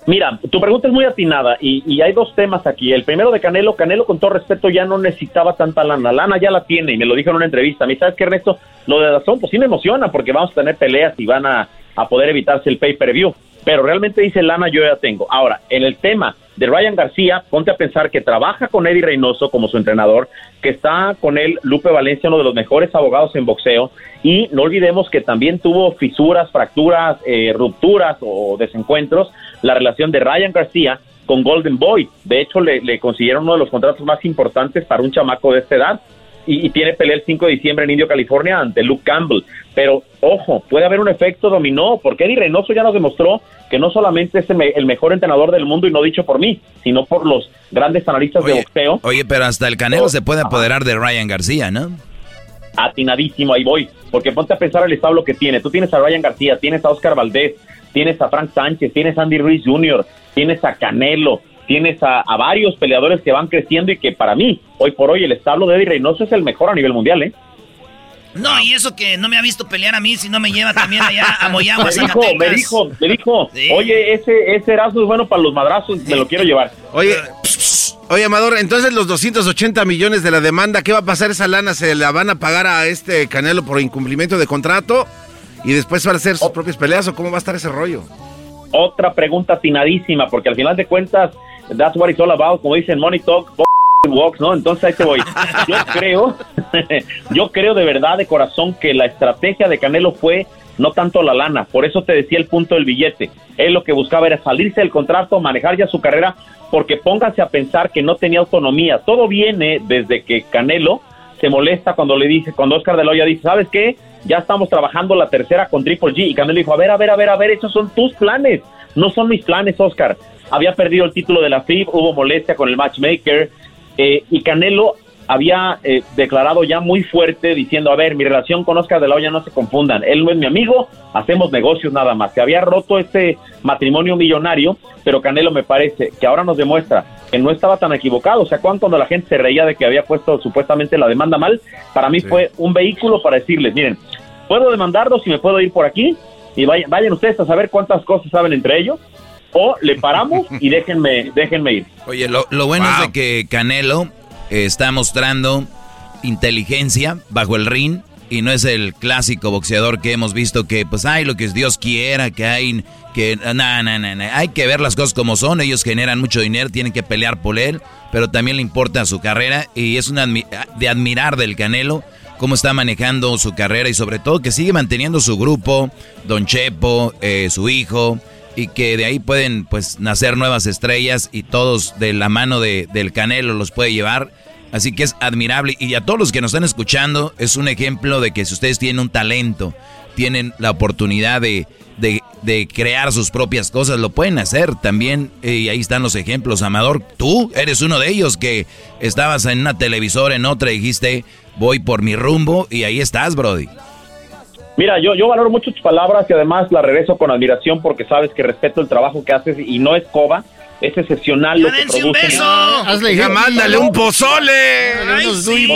Mira, tu pregunta es muy atinada y, y, hay dos temas aquí. El primero de Canelo, Canelo con todo respeto ya no necesitaba tanta lana. Lana ya la tiene y me lo dijo en una entrevista. A mí, ¿sabes qué, Ernesto? Lo de Dazón, pues sí me emociona porque vamos a tener peleas y van a, a poder evitarse el pay-per-view. Pero realmente dice lana yo ya tengo. Ahora, en el tema de Ryan García, ponte a pensar que trabaja con Eddie Reynoso como su entrenador, que está con él Lupe Valencia, uno de los mejores abogados en boxeo, y no olvidemos que también tuvo fisuras, fracturas, eh, rupturas o desencuentros la relación de Ryan García con Golden Boy. De hecho, le, le consiguieron uno de los contratos más importantes para un chamaco de esta edad. Y, y, tiene pelea el 5 de diciembre en Indio, California, ante Luke Campbell. Pero, ojo, puede haber un efecto dominó, porque Eddie Reynoso ya nos demostró que no solamente es el, me el, mejor entrenador del mundo, y no dicho por mí, sino por los grandes analistas oye, de boxeo. Oye, pero hasta el Canelo oh, se puede apoderar de Ryan García, ¿no? Atinadísimo, ahí voy. Porque ponte a pensar el establo que tiene. Tú tienes a Ryan García, tienes a Oscar Valdés, tienes a Frank Sánchez, tienes a Andy Ruiz Jr., tienes a Canelo, tienes a, a, varios peleadores que van creciendo y que para mí, hoy por hoy, el establo de Eddie Reynoso es el mejor a nivel mundial, ¿eh? No, y eso que no me ha visto pelear a mí, si no me lleva también allá a Moyagua, me dijo, me dijo, me dijo, sí. oye, ese, ese Erasmo es bueno para los madrazos, sí. me lo quiero llevar. Oye, oye, Amador, entonces los 280 millones de la demanda, ¿qué va a pasar esa lana? ¿Se la van a pagar a este Canelo por incumplimiento de contrato? y después van a hacer sus oh. propias peleas o cómo va a estar ese rollo. Otra pregunta atinadísima, porque al final de cuentas, that's what it's all about, como dicen Money Talk, walks, ¿no? Entonces ahí te voy. Yo creo, yo creo de verdad, de corazón, que la estrategia de Canelo fue no tanto la lana, por eso te decía el punto del billete. Él lo que buscaba era salirse del contrato, manejar ya su carrera, porque pónganse a pensar que no tenía autonomía. Todo viene desde que Canelo se molesta cuando le dice, cuando Oscar de la Hoya dice, ¿sabes qué? Ya estamos trabajando la tercera con Triple G. Y Canelo dijo, a ver, a ver, a ver, a ver, esos son tus planes. No son mis planes, Oscar. Había perdido el título de la FIB, hubo molestia con el matchmaker. Eh, y Canelo había eh, declarado ya muy fuerte diciendo, a ver, mi relación con Oscar de la Hoya no se confundan, él no es mi amigo, hacemos negocios nada más. Se había roto este matrimonio millonario, pero Canelo me parece que ahora nos demuestra que no estaba tan equivocado. O sea, cuando la gente se reía de que había puesto supuestamente la demanda mal, para mí sí. fue un vehículo para decirles, miren, puedo demandarlos y me puedo ir por aquí y vayan, vayan ustedes a saber cuántas cosas saben entre ellos o le paramos y déjenme, déjenme ir. Oye, lo, lo bueno wow. es de que Canelo está mostrando inteligencia bajo el ring y no es el clásico boxeador que hemos visto que pues hay lo que Dios quiera, que hay que hay que ver las cosas como son, ellos generan mucho dinero, tienen que pelear por él, pero también le importa su carrera y es una de admirar del Canelo cómo está manejando su carrera y sobre todo que sigue manteniendo su grupo, Don Chepo, eh, su hijo, y que de ahí pueden pues nacer nuevas estrellas y todos de la mano de, del Canelo los puede llevar. Así que es admirable y a todos los que nos están escuchando es un ejemplo de que si ustedes tienen un talento, tienen la oportunidad de, de, de crear sus propias cosas, lo pueden hacer también. Eh, y ahí están los ejemplos. Amador, tú eres uno de ellos que estabas en una televisora, en otra, y dijiste, voy por mi rumbo y ahí estás, Brody. Mira, yo, yo valoro mucho tus palabras y además la regreso con admiración porque sabes que respeto el trabajo que haces y no es coba, es excepcional lo que dense un beso. Hazle ya, mándale un pozole. Ay, sí.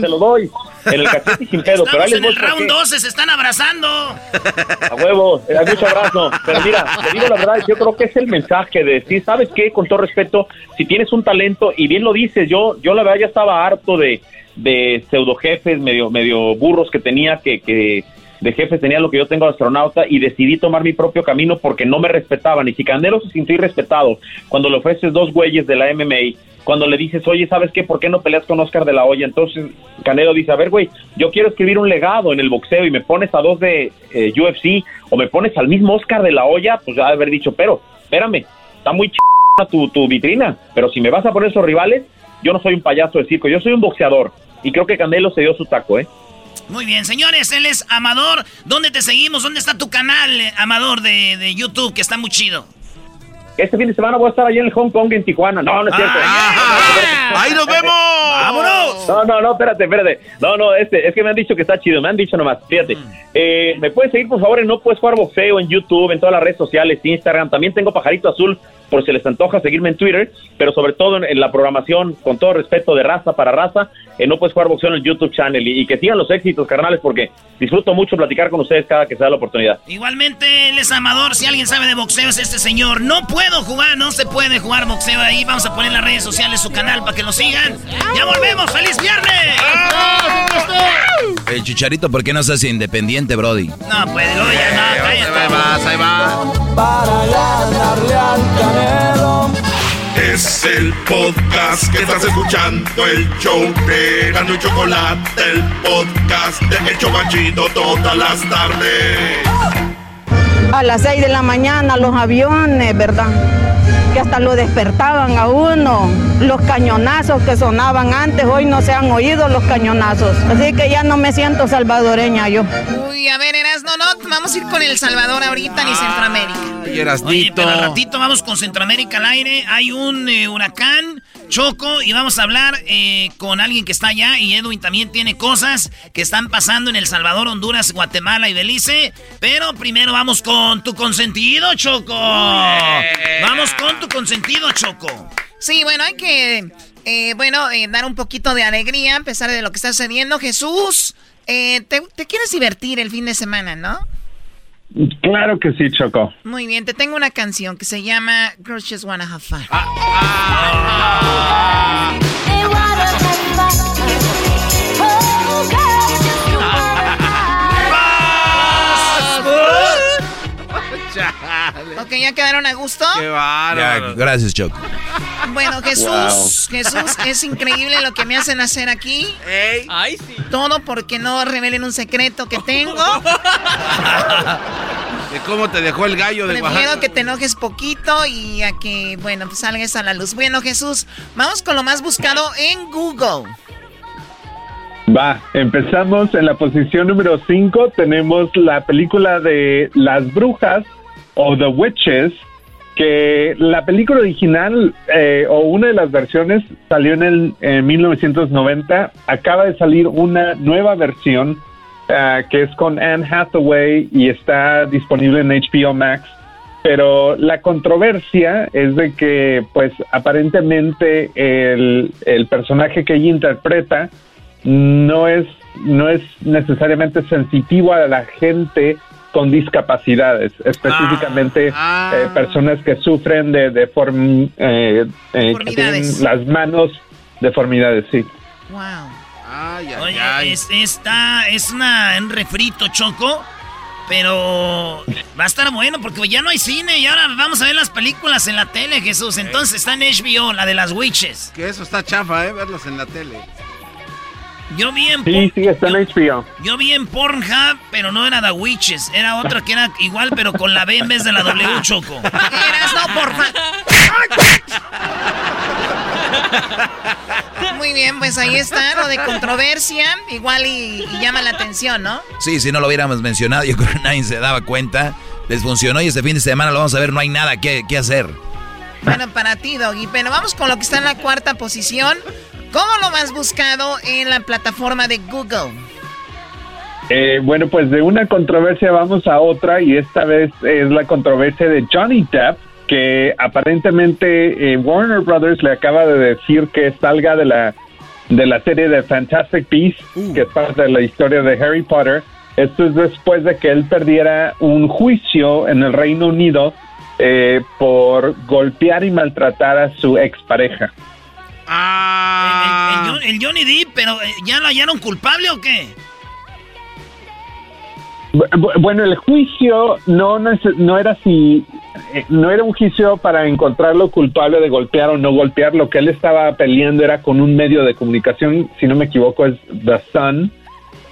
Te lo doy. En el cachete y sin pedo, pero ahí les en el round qué. 12, se están abrazando. A huevo, eh, mucho abrazo. Pero mira, te digo la verdad, yo creo que es el mensaje de decir, ¿sabes qué? Con todo respeto, si tienes un talento, y bien lo dices, yo, yo la verdad ya estaba harto de, de pseudo jefes, medio, medio burros que tenía, que, que de jefes tenía lo que yo tengo de astronauta, y decidí tomar mi propio camino porque no me respetaban. Y si Canelo se sintió irrespetado cuando le ofreces dos güeyes de la MMA, cuando le dices, oye, ¿sabes qué? ¿Por qué no peleas con Oscar de la Hoya? Entonces Canelo dice, a ver, güey, yo quiero escribir un legado en el boxeo y me pones a dos de eh, UFC o me pones al mismo Oscar de la Hoya, pues ya haber dicho, pero, espérame, está muy ch tu, tu vitrina, pero si me vas a poner esos rivales, yo no soy un payaso de circo, yo soy un boxeador. Y creo que Canelo se dio su taco, ¿eh? Muy bien, señores, él es Amador. ¿Dónde te seguimos? ¿Dónde está tu canal, eh, Amador, de, de YouTube, que está muy chido? Este fin de semana voy a estar allá en el Hong Kong, en Tijuana. No, no es cierto. ¡Ahí nos vemos! ¡Vámonos! No, no, no, espérate, espérate. No, no, este, es que me han dicho que está chido, me han dicho nomás. Fíjate, eh, me puedes seguir por favor en No Puedes Jugar Boxeo en YouTube, en todas las redes sociales, Instagram. También tengo Pajarito Azul por si les antoja seguirme en Twitter, pero sobre todo en, en la programación, con todo respeto de raza para raza, en No Puedes Jugar Boxeo en el YouTube channel. Y, y que sigan los éxitos, carnales, porque disfruto mucho platicar con ustedes cada que se da la oportunidad. Igualmente, él es Amador. Si alguien sabe de boxeo, es este señor. No puedo jugar, no se puede jugar boxeo ahí. Vamos a poner en las redes sociales su canal para que lo sigan. ¡Ya volvemos! ¡Feliz viernes! El chicharito, ¿por qué no se hace independiente, Brody? No, pues, ya no, cállate. Ahí vas, ahí va. Para ganarle al Es el podcast que estás escuchando, el show de Gano y Chocolate, el podcast de El Chocachito todas las tardes. A las 6 de la mañana los aviones, ¿verdad? Que hasta lo despertaban a uno. Los cañonazos que sonaban antes, hoy no se han oído los cañonazos. Así que ya no me siento salvadoreña yo. Uy, a ver, Eras, no, no, vamos a ir con El Salvador ahorita ni Centroamérica. Y Erasnito. Oye, pero al ratito vamos con Centroamérica al aire. Hay un eh, huracán, Choco, y vamos a hablar eh, con alguien que está allá. Y Edwin también tiene cosas que están pasando en El Salvador, Honduras, Guatemala y Belice. Pero primero vamos con tu consentido, Choco. Vamos con tu consentido, Choco. Sí, bueno, hay que, eh, bueno, eh, dar un poquito de alegría a pesar de lo que está sucediendo. Jesús, eh, te, te quieres divertir el fin de semana, ¿no? Claro que sí, Choco. Muy bien, te tengo una canción que se llama Girls Just Wanna Have Fun. Ok, ¿ya quedaron a gusto? ¡Qué Ya, bárbaro! gracias, Choco. Bueno, Jesús, Jesús, es increíble lo que me hacen hacer aquí. Ay, sí. Todo porque no revelen un secreto que tengo. ¿De cómo te dejó el gallo de Prefiero Oaxaca? que te enojes poquito y a que, bueno, pues salgas a la luz. Bueno, Jesús, vamos con lo más buscado en Google. Va, empezamos en la posición número 5. Tenemos la película de Las Brujas o The Witches, que la película original eh, o una de las versiones salió en el en 1990. Acaba de salir una nueva versión ah, que es con Anne Hathaway y está disponible en HBO Max. Pero la controversia es de que, pues, aparentemente el, el personaje que ella interpreta no es, no es necesariamente sensitivo a la gente con discapacidades, específicamente eh, personas que sufren de, de form- eh, eh, que tienen Deformidades. las manos deformidades, sí. Wow. Ay, ay, Oye, ay. es, esta es una, un refrito, Choco. Pero va a estar bueno porque ya no hay cine y ahora vamos a ver las películas en la tele, Jesús. Entonces está en HBO, la de las witches. Que eso está chafa, ¿eh? Verlos en la tele. Yo vi en, Sí, Por- sí, está en HBO. yo vi en Pornhub, pero no era The Witches. Era otra que era igual, pero con la B en vez de la W, Choco. Eras, no, porfa. Muy bien, pues ahí está lo de controversia. Igual y, y llama la atención, ¿no? Sí, si no lo hubiéramos mencionado, yo creo que nadie se daba cuenta. Les funcionó y este fin de semana lo vamos a ver, no hay nada que, que hacer. Bueno, para ti, Doggy. Pero vamos con lo que está en la cuarta posición. ¿Cómo lo más buscado en la plataforma de Google? Eh, bueno, pues de una controversia vamos a otra y esta vez es la controversia de Johnny Depp, que aparentemente eh, Warner Brothers le acaba de decir que salga de la de la serie de Fantastic Beasts, que es parte de la historia de Harry Potter. Esto es después de que él perdiera un juicio en el Reino Unido eh, por golpear y maltratar a su expareja. Ah. El, el Johnny Depp, pero ¿ya lo hallaron culpable o qué? Bueno, el juicio no, no, era si eh, no era un juicio para encontrarlo culpable de golpear o no golpear. Lo que él estaba peleando era con un medio de comunicación, si no me equivoco, es The Sun,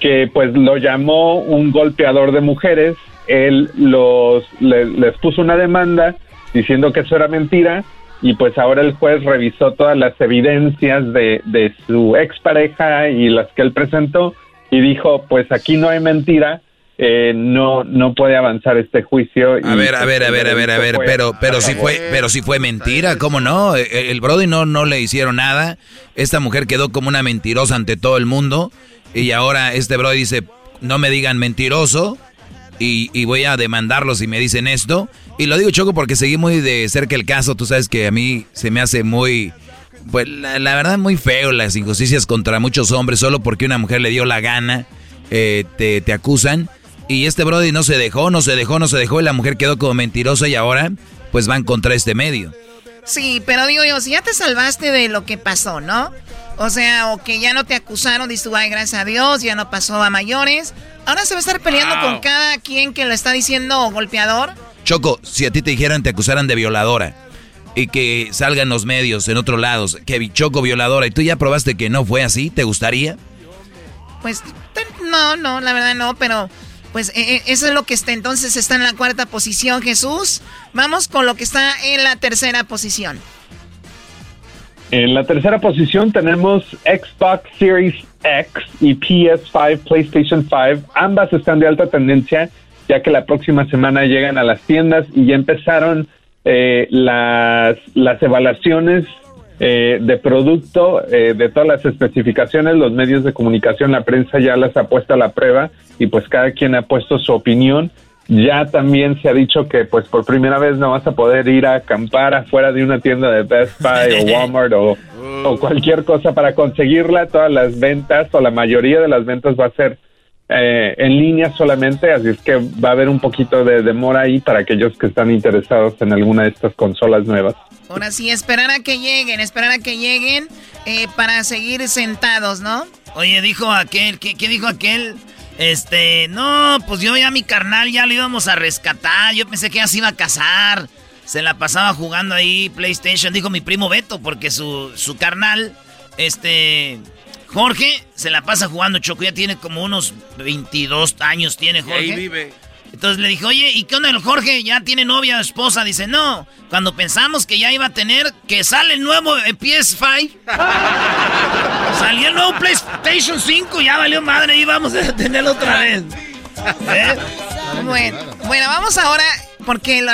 que pues lo llamó un golpeador de mujeres. Él los les puso una demanda diciendo que eso era mentira y pues ahora el juez revisó todas las evidencias de, de su expareja y las que él presentó y dijo pues aquí no hay mentira eh, no no puede avanzar este juicio. A ver, a ver, a ver, a ver, a ver, pero pero si fue pero si fue mentira, ¿cómo no? Eh, eh, el Brody no no le hicieron nada. Esta mujer quedó como una mentirosa ante todo el mundo y ahora este Brody dice, "No me digan mentiroso." Y, y voy a demandarlos si me dicen esto. Y lo digo, Choco, porque seguí muy de cerca el caso. Tú sabes que a mí se me hace muy, pues la, verdad, muy feo las injusticias contra muchos hombres. Solo porque una mujer le dio la gana, te, te acusan. Y este Brody no se dejó, no se dejó, no se dejó. Y la mujer quedó como mentirosa y ahora pues van contra este medio. Sí, pero digo yo, si ya te salvaste de lo que pasó, ¿no? O sea, o que ya no te acusaron, dices tú, ay, gracias a Dios, ya no pasó a mayores. Ahora se va a estar peleando con cada quien que lo está diciendo golpeador. Choco, si a ti te dijeran, te acusaran de violadora y que salgan los medios en otros lados, que Choco violadora, y tú ya probaste que no fue así, ¿te gustaría? Pues no, no, la verdad no, pero pues eh, eh, eso es lo que está. Entonces está en la cuarta posición Jesús. Vamos con lo que está en la tercera posición. En la tercera posición tenemos Xbox Series X y PS5, PlayStation 5. Ambas están de alta tendencia, ya que la próxima semana llegan a las tiendas y ya empezaron eh, las, las evaluaciones eh, de producto, eh, de todas las especificaciones, los medios de comunicación, la prensa ya las ha puesto a la prueba y pues cada quien ha puesto su opinión. Ya también se ha dicho que pues por primera vez no vas a poder ir a acampar afuera de una tienda de Best Buy o Walmart o, o cualquier cosa para conseguirla. Todas las ventas o la mayoría de las ventas va a ser eh, en línea solamente, así es que va a haber un poquito de demora ahí para aquellos que están interesados en alguna de estas consolas nuevas. Ahora sí, esperar a que lleguen, esperar a que lleguen eh, para seguir sentados, ¿no? Oye, dijo aquel, ¿qué, ¿qué, dijo aquel? Este, no, pues yo ya mi carnal ya lo íbamos a rescatar, yo pensé que ya se iba a casar, se la pasaba jugando ahí PlayStation, dijo mi primo Beto, porque su, su carnal, este, Jorge se la pasa jugando Choco, ya tiene como unos 22 años tiene Jorge. ahí vive. Entonces le dije, oye, ¿y qué onda el Jorge? ¿Ya tiene novia o esposa? Dice, no, cuando pensamos que ya iba a tener, que sale el nuevo PS5. Salió el nuevo PlayStation 5, ya valió madre y vamos a tenerlo otra vez. ¿Eh? Bueno, bueno, vamos ahora, porque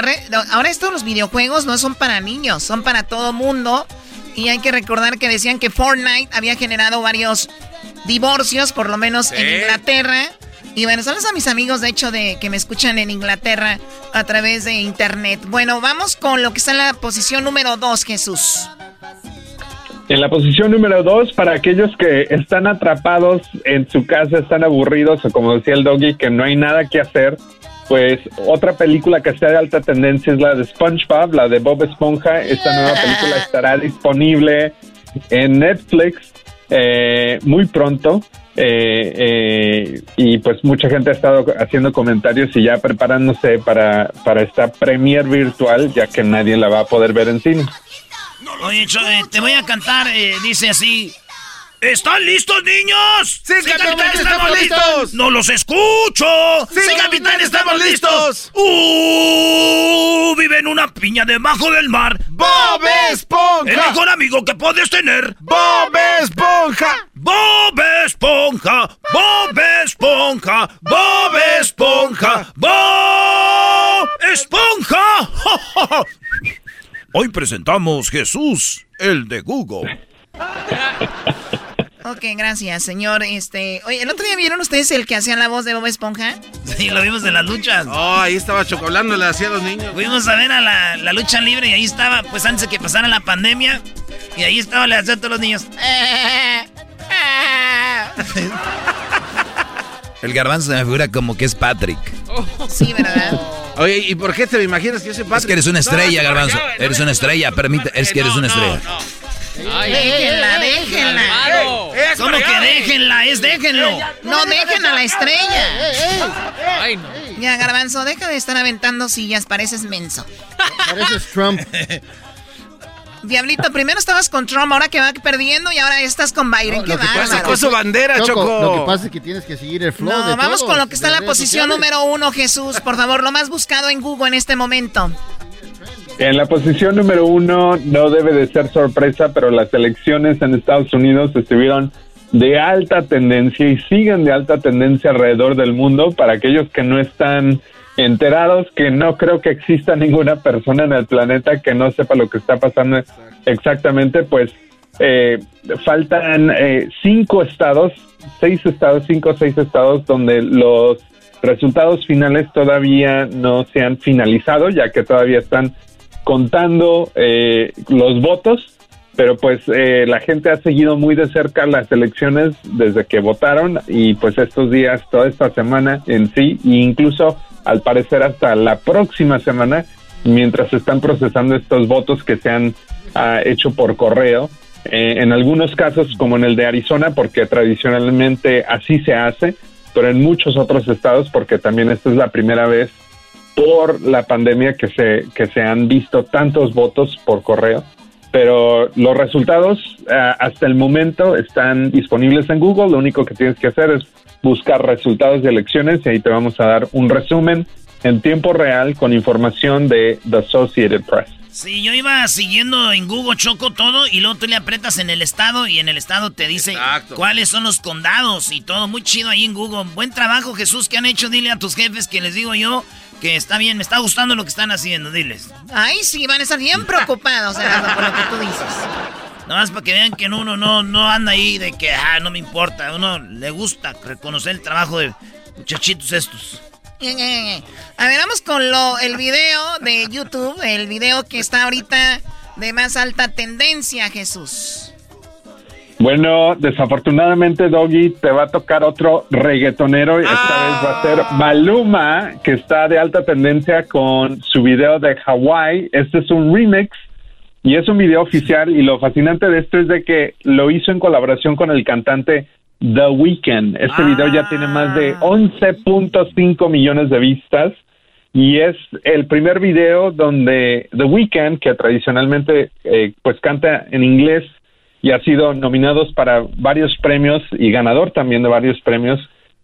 ahora estos los videojuegos no son para niños, son para todo mundo. Y hay que recordar que decían que Fortnite había generado varios divorcios, por lo menos en Inglaterra. Y bueno, saludos a mis amigos, de hecho, de que me escuchan en Inglaterra a través de internet. Bueno, vamos con lo que está en la posición número dos, Jesús. En la posición número dos, para aquellos que están atrapados en su casa, están aburridos, o como decía el doggy, que no hay nada que hacer, pues otra película que está de alta tendencia es la de SpongeBob, la de Bob Esponja. Esta nueva película estará disponible en Netflix eh, muy pronto. Eh, eh, y pues mucha gente ha estado haciendo comentarios y ya preparándose para, para esta premier virtual, ya que nadie la va a poder ver en cine. Oye, te voy a cantar, dice así. ¿Están listos, niños? ¡Sí, capitán, estamos listos! ¡No los escucho! ¡Sí, capitán, estamos listos! ¡Uh! Vive en una piña debajo del mar. ¡Bob Esponja! El mejor amigo que puedes tener. ¡Bob Esponja! ¡Bob Esponja! ¡Bob Esponja! ¡Bob Esponja! ¡Bob Esponja! Hoy presentamos Jesús, el de Google. Ok, gracias, señor. Este, oye, ¿el otro día vieron ustedes el que hacía la voz de Bob Esponja? Sí, lo vimos en las luchas. Oh, ahí estaba chocolando, le hacía a los niños. Fuimos a ver a la, la, lucha libre y ahí estaba, pues antes de que pasara la pandemia. Y ahí estaba, le hacía a todos los niños. El garbanzo se me figura como que es Patrick. Sí, ¿verdad? Oye, ¿y por qué te me imaginas que yo soy Patrick? Es que eres una estrella, garbanzo. eres una estrella, permite, es que eres una estrella. Déjenla, déjenla. ¿Cómo que déjenla? Es déjenlo. No, dejen a la estrella. Ay, no. Ya, Garbanzo, deja de estar aventando sillas, pareces menso. Pareces Trump. Diablito, primero estabas con Trump, ahora que va perdiendo y ahora estás con Biden. ¿Qué Sacó su bandera, Choco, Lo que pasa es que tienes que seguir el flow No, de vamos con lo que está en la posición sociales. número uno, Jesús. Por favor, lo más buscado en Google en este momento. En la posición número uno no debe de ser sorpresa, pero las elecciones en Estados Unidos estuvieron de alta tendencia y siguen de alta tendencia alrededor del mundo. Para aquellos que no están enterados, que no creo que exista ninguna persona en el planeta que no sepa lo que está pasando exactamente, pues eh, faltan eh, cinco estados, seis estados, cinco o seis estados donde los resultados finales todavía no se han finalizado, ya que todavía están contando eh, los votos, pero pues eh, la gente ha seguido muy de cerca las elecciones desde que votaron y pues estos días, toda esta semana en sí, e incluso al parecer hasta la próxima semana, mientras están procesando estos votos que se han ah, hecho por correo. Eh, en algunos casos, como en el de Arizona, porque tradicionalmente así se hace, pero en muchos otros estados, porque también esta es la primera vez por la pandemia que se, que se han visto tantos votos por correo. Pero los resultados ah, hasta el momento están disponibles en Google. Lo único que tienes que hacer es buscar resultados de elecciones y ahí te vamos a dar un resumen en tiempo real con información de The Associated Press. Sí, yo iba siguiendo en Google Choco todo y luego tú le aprietas en el estado y en el estado te dice cuáles son los condados y todo. Muy chido ahí en Google. Buen trabajo, Jesús, que han hecho. Dile a tus jefes que les digo yo que está bien, me está gustando lo que están haciendo. Diles. Ay, sí, van a estar bien preocupados, Erasmo, por lo que tú dices. Nada más para que vean que uno no, no anda ahí de que, ah, no me importa. A uno le gusta reconocer el trabajo de muchachitos estos. A ver, vamos con lo, el video de YouTube, el video que está ahorita de más alta tendencia, Jesús. Bueno, desafortunadamente, Doggy, te va a tocar otro reggaetonero. y Esta vez va a ser Maluma, que está de alta tendencia con su video de Hawaii. Este es un remix y es un video oficial. Y lo fascinante de esto es de que lo hizo en colaboración con el cantante The Weeknd. Este video ya tiene más de 11.5 millones de vistas. Y es el primer video donde The Weeknd, que tradicionalmente eh, pues canta en inglés y ha sido nominados para varios premios y ganador también de varios premios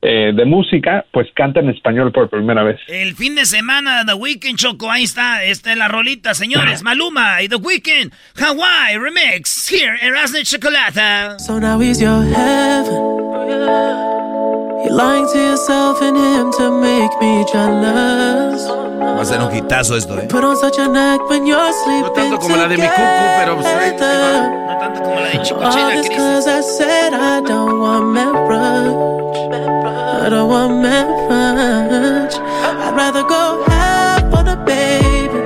eh, de música, pues canta en español por primera vez. El fin de semana, The Weeknd, Choco, ahí está, esta es la rolita, señores, Maluma y The Weeknd, Hawaii Remix, here, Erasmo Chocolata. So now he's your heaven. You're lying to yourself and him to make me jealous. Va a ser un hitazo esto, eh. Put on such an act when you're sleeping. No tanto como la de mi cucu, pero pues, ahí- No tanto como la de All Chicochela, this Crisis. cause I said I don't want I marriage. I'd rather go half on a baby.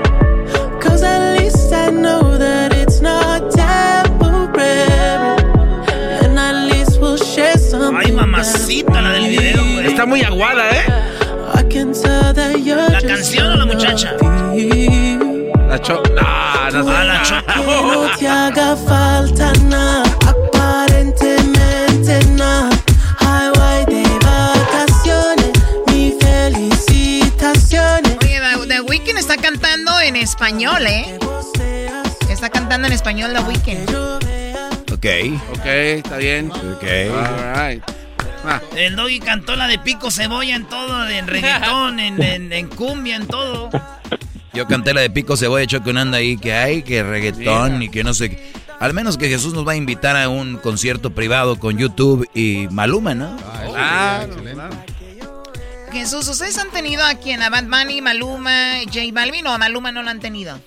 Cause at least I know that it's not temporary. And at least we'll share something. Ay, mamacita, la del video. Está muy aguada, ¿eh? I can tell that you're ¿La canción o la muchacha? La cho... No, no sé. Ah, la cho- Que no te haga falta nada, español, ¿eh? Está cantando en español The Weeknd. Ok. Ok, está bien. Ok. All right. Ah, El doggy cantó la de pico cebolla en todo, en reggaetón, en, en, en cumbia, en todo. Yo canté la de Pico Cebolla Choco anda ahí, que hay, que reggaetón y que no sé. qué. Al menos que Jesús nos va a invitar a un concierto privado con YouTube y Maluma, ¿no? claro, claro. Jesús, ¿ustedes han tenido aquí en a Bad Bunny, Maluma, J Balvin o a Maluma no lo han tenido?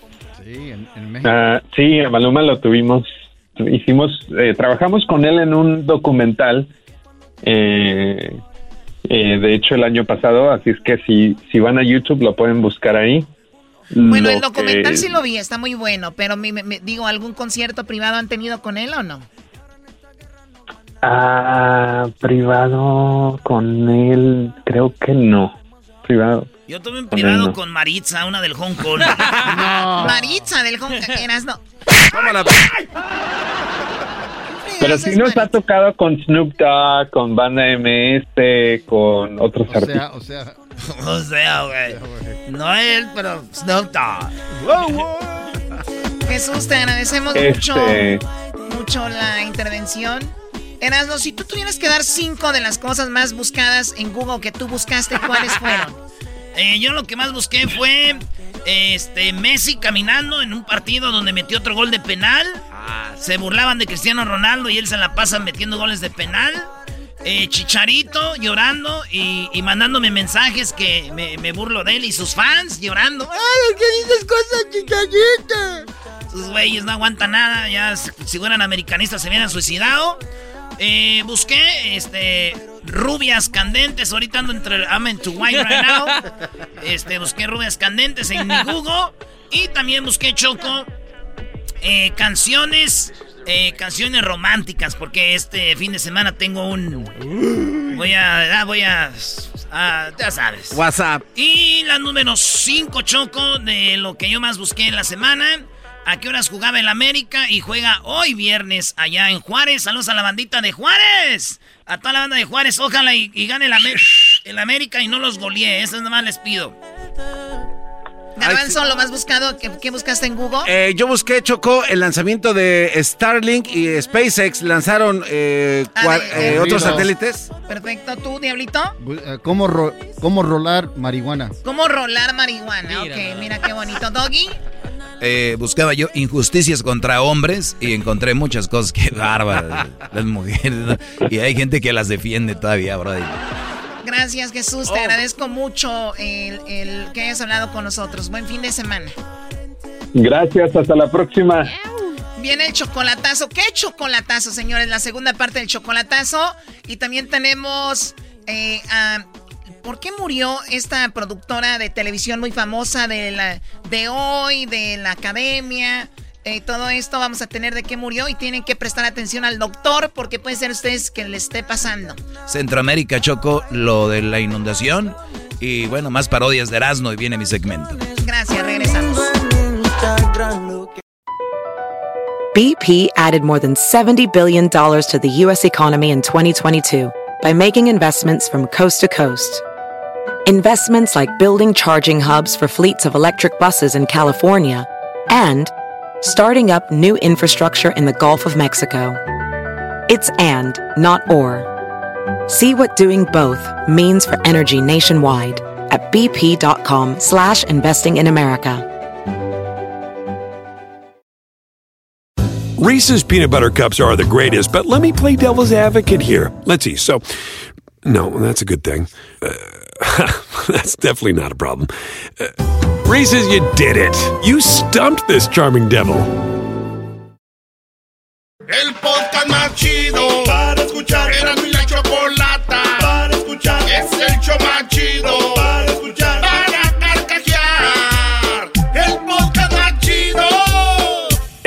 Sí, en, en México. Ah, sí, a Maluma lo tuvimos. hicimos, eh, trabajamos con él en un documental, eh, eh, de hecho el año pasado, así es que si, si van a YouTube lo pueden buscar ahí. Bueno, Lo el documental que- sí lo vi, está muy bueno, pero me, me- me- digo, ¿algún concierto privado han tenido con él o no? Ah, privado con él, creo que no. Privado. Yo tuve un privado no. con Maritza, una del Hong Kong. Maritza del Hong Eras, no. Pero sí nos ha tocado con Snoop Dogg, con Banda MS, con otros artistas. o sea. o sea, güey. No él, pero Snoop Dogg. Jesús, te agradecemos Este- mucho, mucho la intervención. Erasno, si tú tuvieras que dar cinco de las cosas más buscadas en Google que tú buscaste, ¿cuáles fueron? Eh, yo lo que más busqué fue este Messi caminando en un partido donde metió otro gol de penal. Se burlaban de Cristiano Ronaldo y él se la pasa metiendo goles de penal. Eh, Chicharito llorando y, y mandándome mensajes que me, me burlo de él y sus fans llorando. ¡Ay, qué dices cosas, Chicharito! Sus güeyes no aguantan nada, ya si fueran americanistas se hubieran suicidado. Eh, busqué este rubias candentes, ahorita ando entre I'm into white right now. Este, busqué rubias candentes en mi Google y también busqué Choco eh, canciones eh, canciones románticas porque este fin de semana tengo un voy a ah, voy a ah, ya sabes. WhatsApp. Y la número 5, Choco, de lo que yo más busqué en la semana. ¿A qué horas jugaba el América? Y juega hoy viernes allá en Juárez. Saludos a la bandita de Juárez. A toda la banda de Juárez. Ojalá y, y gane el, Amé- el América y no los golee. Eso nada más les pido. Garbanzo, lo más buscado, ¿qué, qué buscaste en Google? Eh, yo busqué, Choco, el lanzamiento de Starlink y SpaceX. Lanzaron eh, cua- eh, otros satélites. Perfecto, ¿tú, Diablito? ¿Cómo, ro- ¿Cómo rolar marihuana? ¿Cómo rolar marihuana? ok, mira qué bonito. Doggy, Eh, buscaba yo injusticias contra hombres y encontré muchas cosas que bárbaras. Las mujeres. ¿no? Y hay gente que las defiende todavía, brother. gracias Jesús, te agradezco mucho el, el que hayas hablado con nosotros. Buen fin de semana. Gracias, hasta la próxima. Viene el chocolatazo. ¿Qué chocolatazo, señores? La segunda parte del chocolatazo. Y también tenemos... eh, a- ¿Por qué murió esta productora de televisión muy famosa de, la, de hoy, de la academia? Eh, todo esto vamos a tener de qué murió y tienen que prestar atención al doctor porque puede ser ustedes que le esté pasando. Centroamérica chocó lo de la inundación. Y bueno, más parodias de Erasmo y viene mi segmento. Gracias, regresamos. BP added more than $70 billion to the U.S. economy in 2022 by making investments from coast to coast. Investments like building charging hubs for fleets of electric buses in California and starting up new infrastructure in the Gulf of Mexico. It's and, not or. See what doing both means for energy nationwide at bp.com slash investing in America. Reese's peanut butter cups are the greatest, but let me play devil's advocate here. Let's see. So, no, that's a good thing. Uh, that's definitely not a problem. Uh, Reese's, you did it. You stumped this charming devil. El podcast más chido para escuchar. Era mi la chocolata para escuchar. Es el show más chido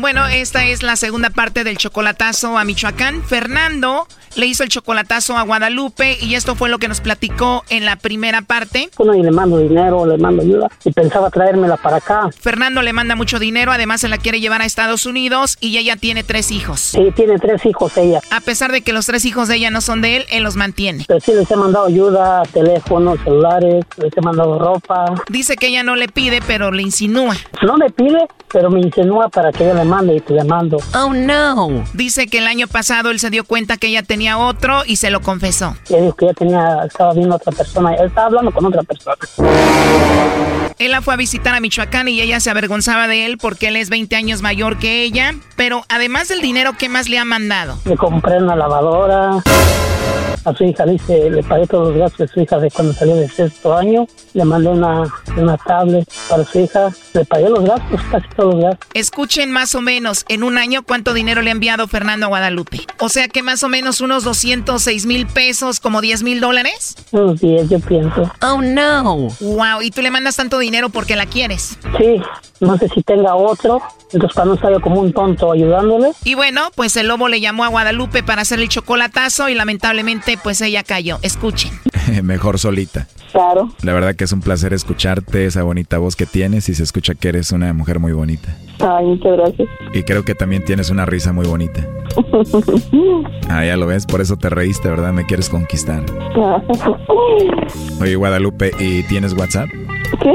Bueno, esta es la segunda parte del chocolatazo a Michoacán. Fernando le hizo el chocolatazo a Guadalupe y esto fue lo que nos platicó en la primera parte. Bueno, y le mando dinero, le mando ayuda y pensaba traérmela para acá. Fernando le manda mucho dinero, además se la quiere llevar a Estados Unidos y ella tiene tres hijos. Sí, tiene tres hijos ella. A pesar de que los tres hijos de ella no son de él, él los mantiene. Pero sí les he mandado ayuda, teléfonos, celulares, les he mandado ropa. Dice que ella no le pide, pero le insinúa. No me pide, pero me insinúa para que yo le mande y te le mando. Oh no. Dice que el año pasado él se dio cuenta que ella tenía otro y se lo confesó. Él dijo que ella tenía, estaba viendo a otra persona. Él estaba hablando con otra persona. Él la fue a visitar a Michoacán y ella se avergonzaba de él porque él es 20 años mayor que ella. Pero además del dinero, ¿qué más le ha mandado? Le compré una lavadora. A su hija dice, le pagué todos los gastos de su hija de cuando salió de sexto año. Le mandé una, una tablet para su hija. Le pagué los gastos, casi todos los gastos. Escuchen más o menos en un año cuánto dinero le ha enviado Fernando a Guadalupe. O sea que más o menos unos 206 mil pesos, como 10 mil dólares. Unos 10, yo pienso. Oh no. Wow, y tú le mandas tanto dinero porque la quieres. Sí, no sé si tenga otro. Entonces para no estar como un tonto ayudándole. Y bueno, pues el lobo le llamó a Guadalupe para hacer el chocolatazo y lamentablemente pues ella cayó. Escuchen. Mejor solita. Claro. La verdad que es un placer escucharte, esa bonita voz que tienes y se escucha que eres una mujer muy bonita. Ay, muchas gracias. Y creo que también tienes una risa muy bonita. Ah, ya lo ves, por eso te reíste, ¿verdad? Me quieres conquistar. Oye, Guadalupe, ¿y tienes WhatsApp? ¿Qué?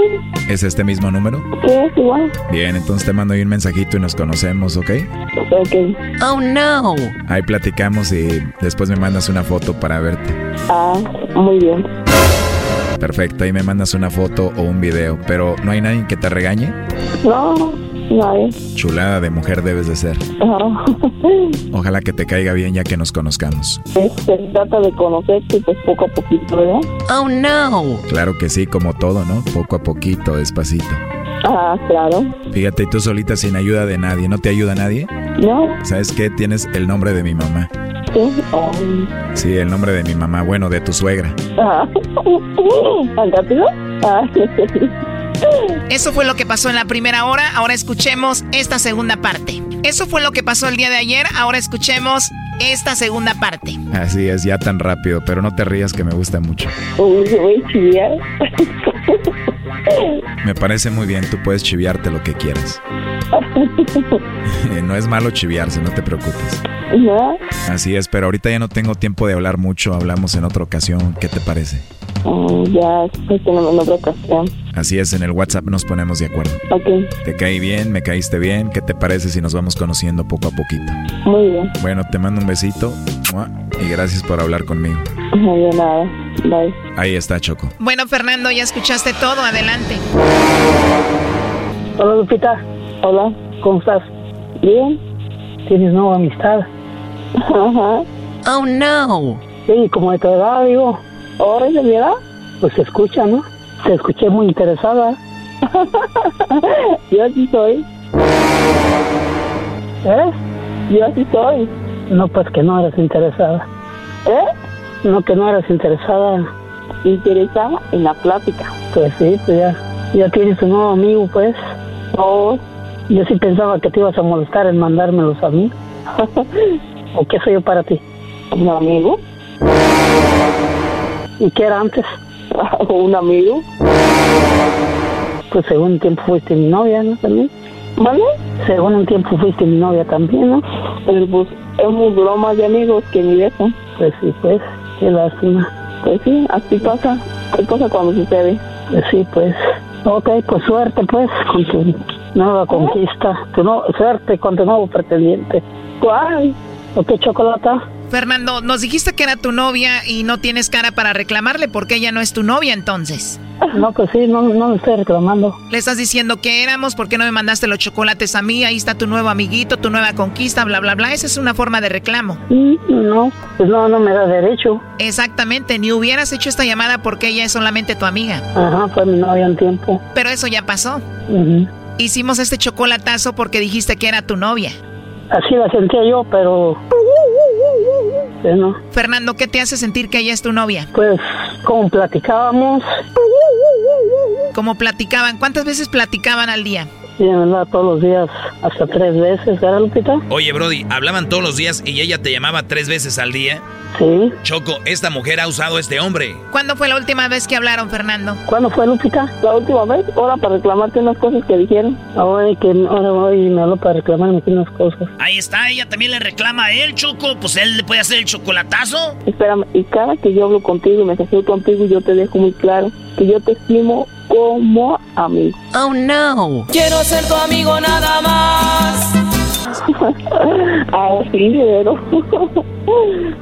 ¿Es este mismo número? Sí, es igual. Bien, entonces te mando ahí un mensajito y nos conocemos, ¿ok? Ok. Oh no. Ahí platicamos y después me mandas una foto para verte. Ah, muy bien. Perfecto, ahí me mandas una foto o un video, pero ¿no hay nadie que te regañe? No, Chulada de mujer debes de ser. Ajá. Ojalá que te caiga bien ya que nos conozcamos. Se trata de conocerte pues poco a poquito, ¿verdad? Oh no. Claro que sí, como todo, ¿no? Poco a poquito, despacito. Ah, claro. Fíjate, y tú solita sin ayuda de nadie, ¿no te ayuda nadie? No. ¿Sabes qué? Tienes el nombre de mi mamá. Sí. Sí, el nombre de mi mamá, bueno, de tu suegra. Ah. ¿Tan rápido? Ah, Eso fue lo que pasó en la primera hora. Ahora escuchemos esta segunda parte. Eso fue lo que pasó el día de ayer. Ahora escuchemos esta segunda parte. Así es, ya tan rápido, pero no te rías que me gusta mucho. Uy, voy a chillar. Me parece muy bien, tú puedes chiviarte lo que quieras. no es malo chiviarse, no te preocupes. ¿No? Así es, pero ahorita ya no tengo tiempo de hablar mucho, hablamos en otra ocasión. ¿Qué te parece? Mm, ya, pues tenemos en otra ocasión. Así es, en el WhatsApp nos ponemos de acuerdo. Ok, ¿Te caí bien? ¿Me caíste bien? ¿Qué te parece si nos vamos conociendo poco a poquito? muy bien. Bueno, te mando un besito y gracias por hablar conmigo. No de nada. Bye. Ahí está Choco. Bueno, Fernando, ya escuchaste todo. Adelante. Hola, Lupita. Hola, ¿cómo estás? Bien. ¿Tienes nueva amistad? Ajá. Oh no. Sí, como de tu edad, digo. ¿Ahora es de mi edad? Pues se escucha, ¿no? Te escuché muy interesada. Yo así soy. ¿Eh? Yo así soy. No, pues que no eres interesada. ¿Eh? No, que no eres interesada. Interesada en la plática. Pues sí, pues ya. Ya tienes un nuevo amigo, pues. Oh. Yo sí pensaba que te ibas a molestar en mandármelos a mí. ¿O qué soy yo para ti? ¿Un amigo? ¿Y qué era antes? ¿Un amigo? Pues según un tiempo fuiste mi novia, ¿no? También. ¿Vale? Según un tiempo fuiste mi novia también, ¿no? Pero pues es muy broma de amigos que ni de eso. Pues sí, pues, qué lástima. Pues sí, así pasa. ¿Qué pasa cuando sucede? Pues sí, pues. Ok, pues suerte, pues, con tu nueva conquista. Tu no, suerte con tu nuevo pretendiente. ¿Cuál? ¿O qué chocolate? Fernando, nos dijiste que era tu novia y no tienes cara para reclamarle porque ella no es tu novia entonces. No, pues sí, no, no me estoy reclamando. Le estás diciendo que éramos, ¿por qué no me mandaste los chocolates a mí? Ahí está tu nuevo amiguito, tu nueva conquista, bla, bla, bla. Esa es una forma de reclamo. Mm, No, pues no, no me da derecho. Exactamente, ni hubieras hecho esta llamada porque ella es solamente tu amiga. Ajá, fue mi novia un tiempo. Pero eso ya pasó. Ujú. Hicimos este chocolatazo porque dijiste que era tu novia. Así la sentía yo, pero... Fernando, ¿qué te hace sentir que ella es tu novia? Pues, como platicábamos, Como platicaban, ¿cuántas veces platicaban al día? Y de verdad todos los días, hasta tres veces, ¿verdad, Lupita? Oye, Brody, hablaban todos los días y ella te llamaba tres veces al día. Sí. Choco, esta mujer ha usado a este hombre. ¿Cuándo fue la última vez que hablaron, Fernando? ¿Cuándo fue, Lupita? La última vez, ahora para reclamarte unas cosas que dijeron. Ahora que ahora hoy me habló para reclamarme unas cosas. Ahí está, ella también le reclama a él, Choco. Pues él le puede hacer el chocolatazo. Espérame, y cada que yo hablo contigo y me contigo, yo te dejo muy claro que yo te estimo como amigo. Oh no. Quiero ser tu amigo nada más. ah, sí, pero...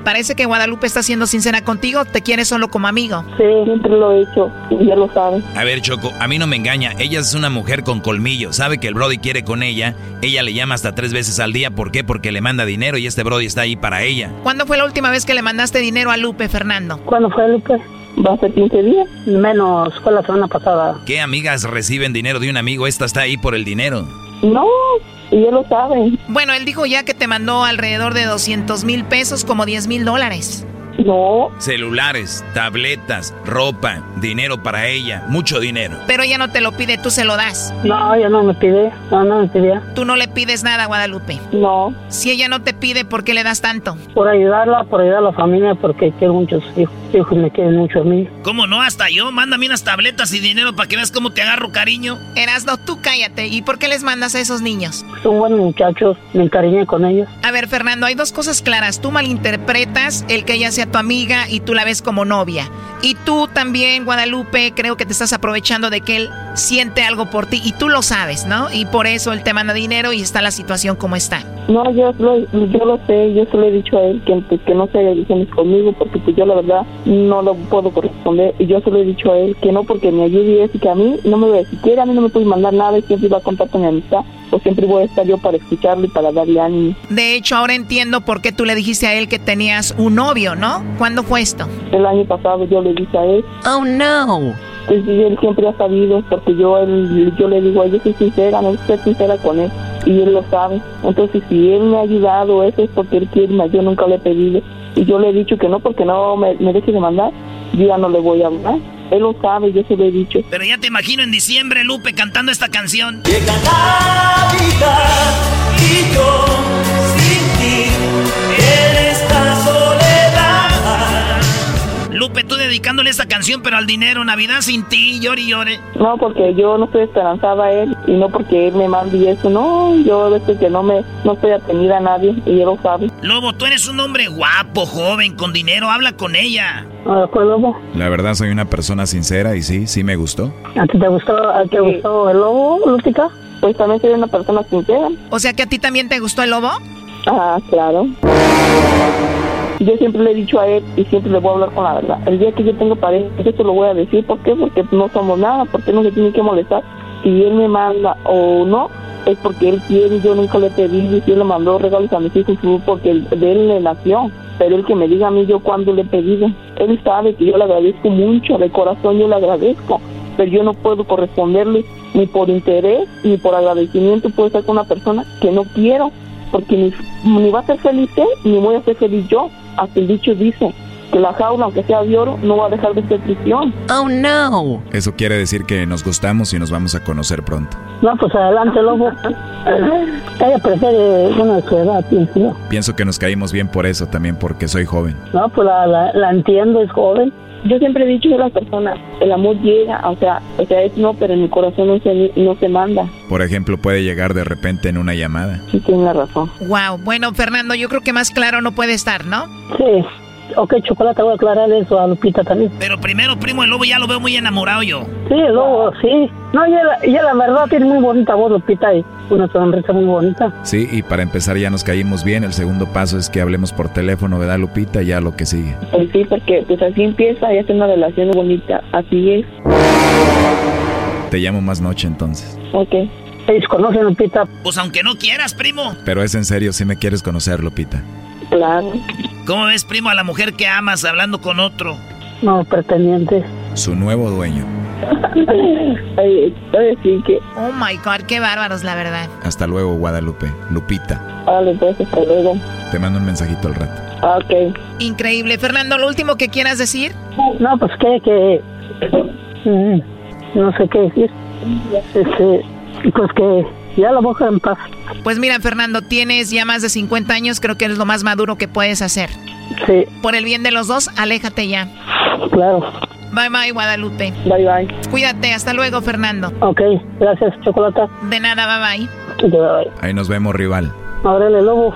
Parece que Guadalupe está siendo sincera contigo, te quiere solo como amigo. Sí, siempre lo he hecho, ya lo sabe. A ver, Choco, a mí no me engaña, ella es una mujer con colmillo, sabe que el Brody quiere con ella, ella le llama hasta tres veces al día, ¿por qué? Porque le manda dinero y este Brody está ahí para ella. ¿Cuándo fue la última vez que le mandaste dinero a Lupe, Fernando? ¿Cuándo fue, Lupe? Va a ser 15 días, menos fue la semana pasada. ¿Qué amigas reciben dinero de un amigo? Esta está ahí por el dinero. No, y él lo sabe. Bueno, él dijo ya que te mandó alrededor de 200 mil pesos, como 10 mil dólares. No. Celulares, tabletas, ropa, dinero para ella, mucho dinero. Pero ella no te lo pide, tú se lo das. No, ella no me pide, no, no me pide. Tú no le pides nada a Guadalupe. No. Si ella no te pide, ¿por qué le das tanto? Por ayudarla, por ayudar a la familia, porque quiero muchos hijos, hijos me quieren mucho a mí. ¿Cómo no? Hasta yo, mándame unas tabletas y dinero para que veas cómo te agarro cariño. Erasno, tú cállate. ¿Y por qué les mandas a esos niños? Son buenos muchachos, me encariñé con ellos. A ver, Fernando, hay dos cosas claras. Tú malinterpretas el que ella sea tu amiga y tú la ves como novia. Y tú también, Guadalupe, creo que te estás aprovechando de que él siente algo por ti y tú lo sabes, ¿no? Y por eso él te manda dinero y está la situación como está. No, yo lo, yo lo sé, yo se he dicho a él que, pues, que no se ilusiones conmigo porque pues yo la verdad no lo puedo corresponder y yo se lo he dicho a él que no porque me ayude y que a mí no me ve siquiera a mí no me puede mandar nada y siempre va a contar con mi amistad o siempre voy a estar yo para escucharlo y para darle ánimo. De hecho, ahora entiendo por qué tú le dijiste a él que tenías un novio, ¿no? ¿Cuándo fue esto? El año pasado yo le dije a él. Oh, no. Pues sí, él siempre ha sabido, porque yo él, yo le digo a él, yo soy sincera, no soy sincera con él, y él lo sabe. Entonces, si él me ha ayudado, eso es porque él quiere, yo nunca le he pedido. Y yo le he dicho que no, porque no me, me deje de mandar, yo ya no le voy a hablar. Él lo sabe, yo se lo he dicho. Pero ya te imagino en diciembre, Lupe, cantando esta canción. Llega Navidad y yo sin ti soledad. Lupe, tú dedicándole esta canción, pero al dinero, Navidad sin ti, llore y llore. No, porque yo no estoy esperanzada a él y no porque él me mande y eso. No, yo desde que no me no estoy atenida a nadie y él lo sabe. Lobo, tú eres un hombre guapo, joven, con dinero, habla con ella. Ah, pues, Lobo. La verdad soy una persona sincera y sí, sí me gustó. ¿A ti te gustó, a ti te gustó el lobo, Lútica? Pues también soy una persona sincera. O sea que a ti también te gustó el lobo. Ah, claro. Yo siempre le he dicho a él y siempre le voy a hablar con la verdad. El día que yo tengo pareja, yo te lo voy a decir. ¿Por qué? Porque no somos nada. Porque no se tiene que molestar. Si él me manda o no, es porque él quiere. Yo nunca le pedí y si él le mandó regalos a mis hijos porque de él le nació. Pero el que me diga a mí yo cuándo le he pedido. Él sabe que yo le agradezco mucho. De corazón yo le agradezco. Pero yo no puedo corresponderle ni por interés ni por agradecimiento. Puedo estar con una persona que no quiero. Porque ni, ni va a ser feliz él ni voy a ser feliz yo. Hasta el dicho dice que la jaula, aunque sea de oro, no va a dejar de ser prisión. Oh, no. Eso quiere decir que nos gustamos y nos vamos a conocer pronto. No, pues adelante, lobo. Ella prefiere una de su edad, pienso yo. Pienso que nos caímos bien por eso, también porque soy joven. No, pues la, la, la entiendo, es joven. Yo siempre he dicho a las personas, el amor llega, o sea, o sea, es no, pero en mi corazón no se, no se manda. Por ejemplo, puede llegar de repente en una llamada. Sí, tiene razón. Wow. Bueno, Fernando, yo creo que más claro no puede estar, ¿no? Sí. Ok, chocolate, voy a aclarar eso a Lupita también. Pero primero, primo, el lobo ya lo veo muy enamorado yo. Sí, el lobo, sí. No, y la, y la verdad tiene muy bonita voz, Lupita, y una sonrisa muy bonita. Sí, y para empezar ya nos caímos bien. El segundo paso es que hablemos por teléfono, ¿verdad, Lupita? Ya lo que sigue. Pues sí, porque pues así empieza y hace una relación bonita. Así es. Te llamo más noche entonces. Ok. ¿Ellos conocen, Lupita? Pues aunque no quieras, primo. Pero es en serio, si me quieres conocer, Lupita. Claro. ¿Cómo ves, primo, a la mujer que amas hablando con otro? No, pretendiente. Su nuevo dueño. Ay, ay, sí que... Oh my God, qué bárbaros, la verdad. Hasta luego, Guadalupe. Lupita. Vale, pues, hasta luego. Te mando un mensajito al rato. Ok. Increíble. Fernando, lo último que quieras decir. No, pues que, que... mm, No sé qué decir. Este, pues que ya la boca en paz. Pues mira, Fernando, tienes ya más de 50 años, creo que es lo más maduro que puedes hacer. Sí, Por el bien de los dos, aléjate ya. claro. Bye bye, Guadalupe. Bye, bye. Cuídate, hasta luego, Fernando. Ok, gracias, Chocolata. De nada, bye bye. Bye, bye. Ahí nos vemos, rival. Ábrele, lobo.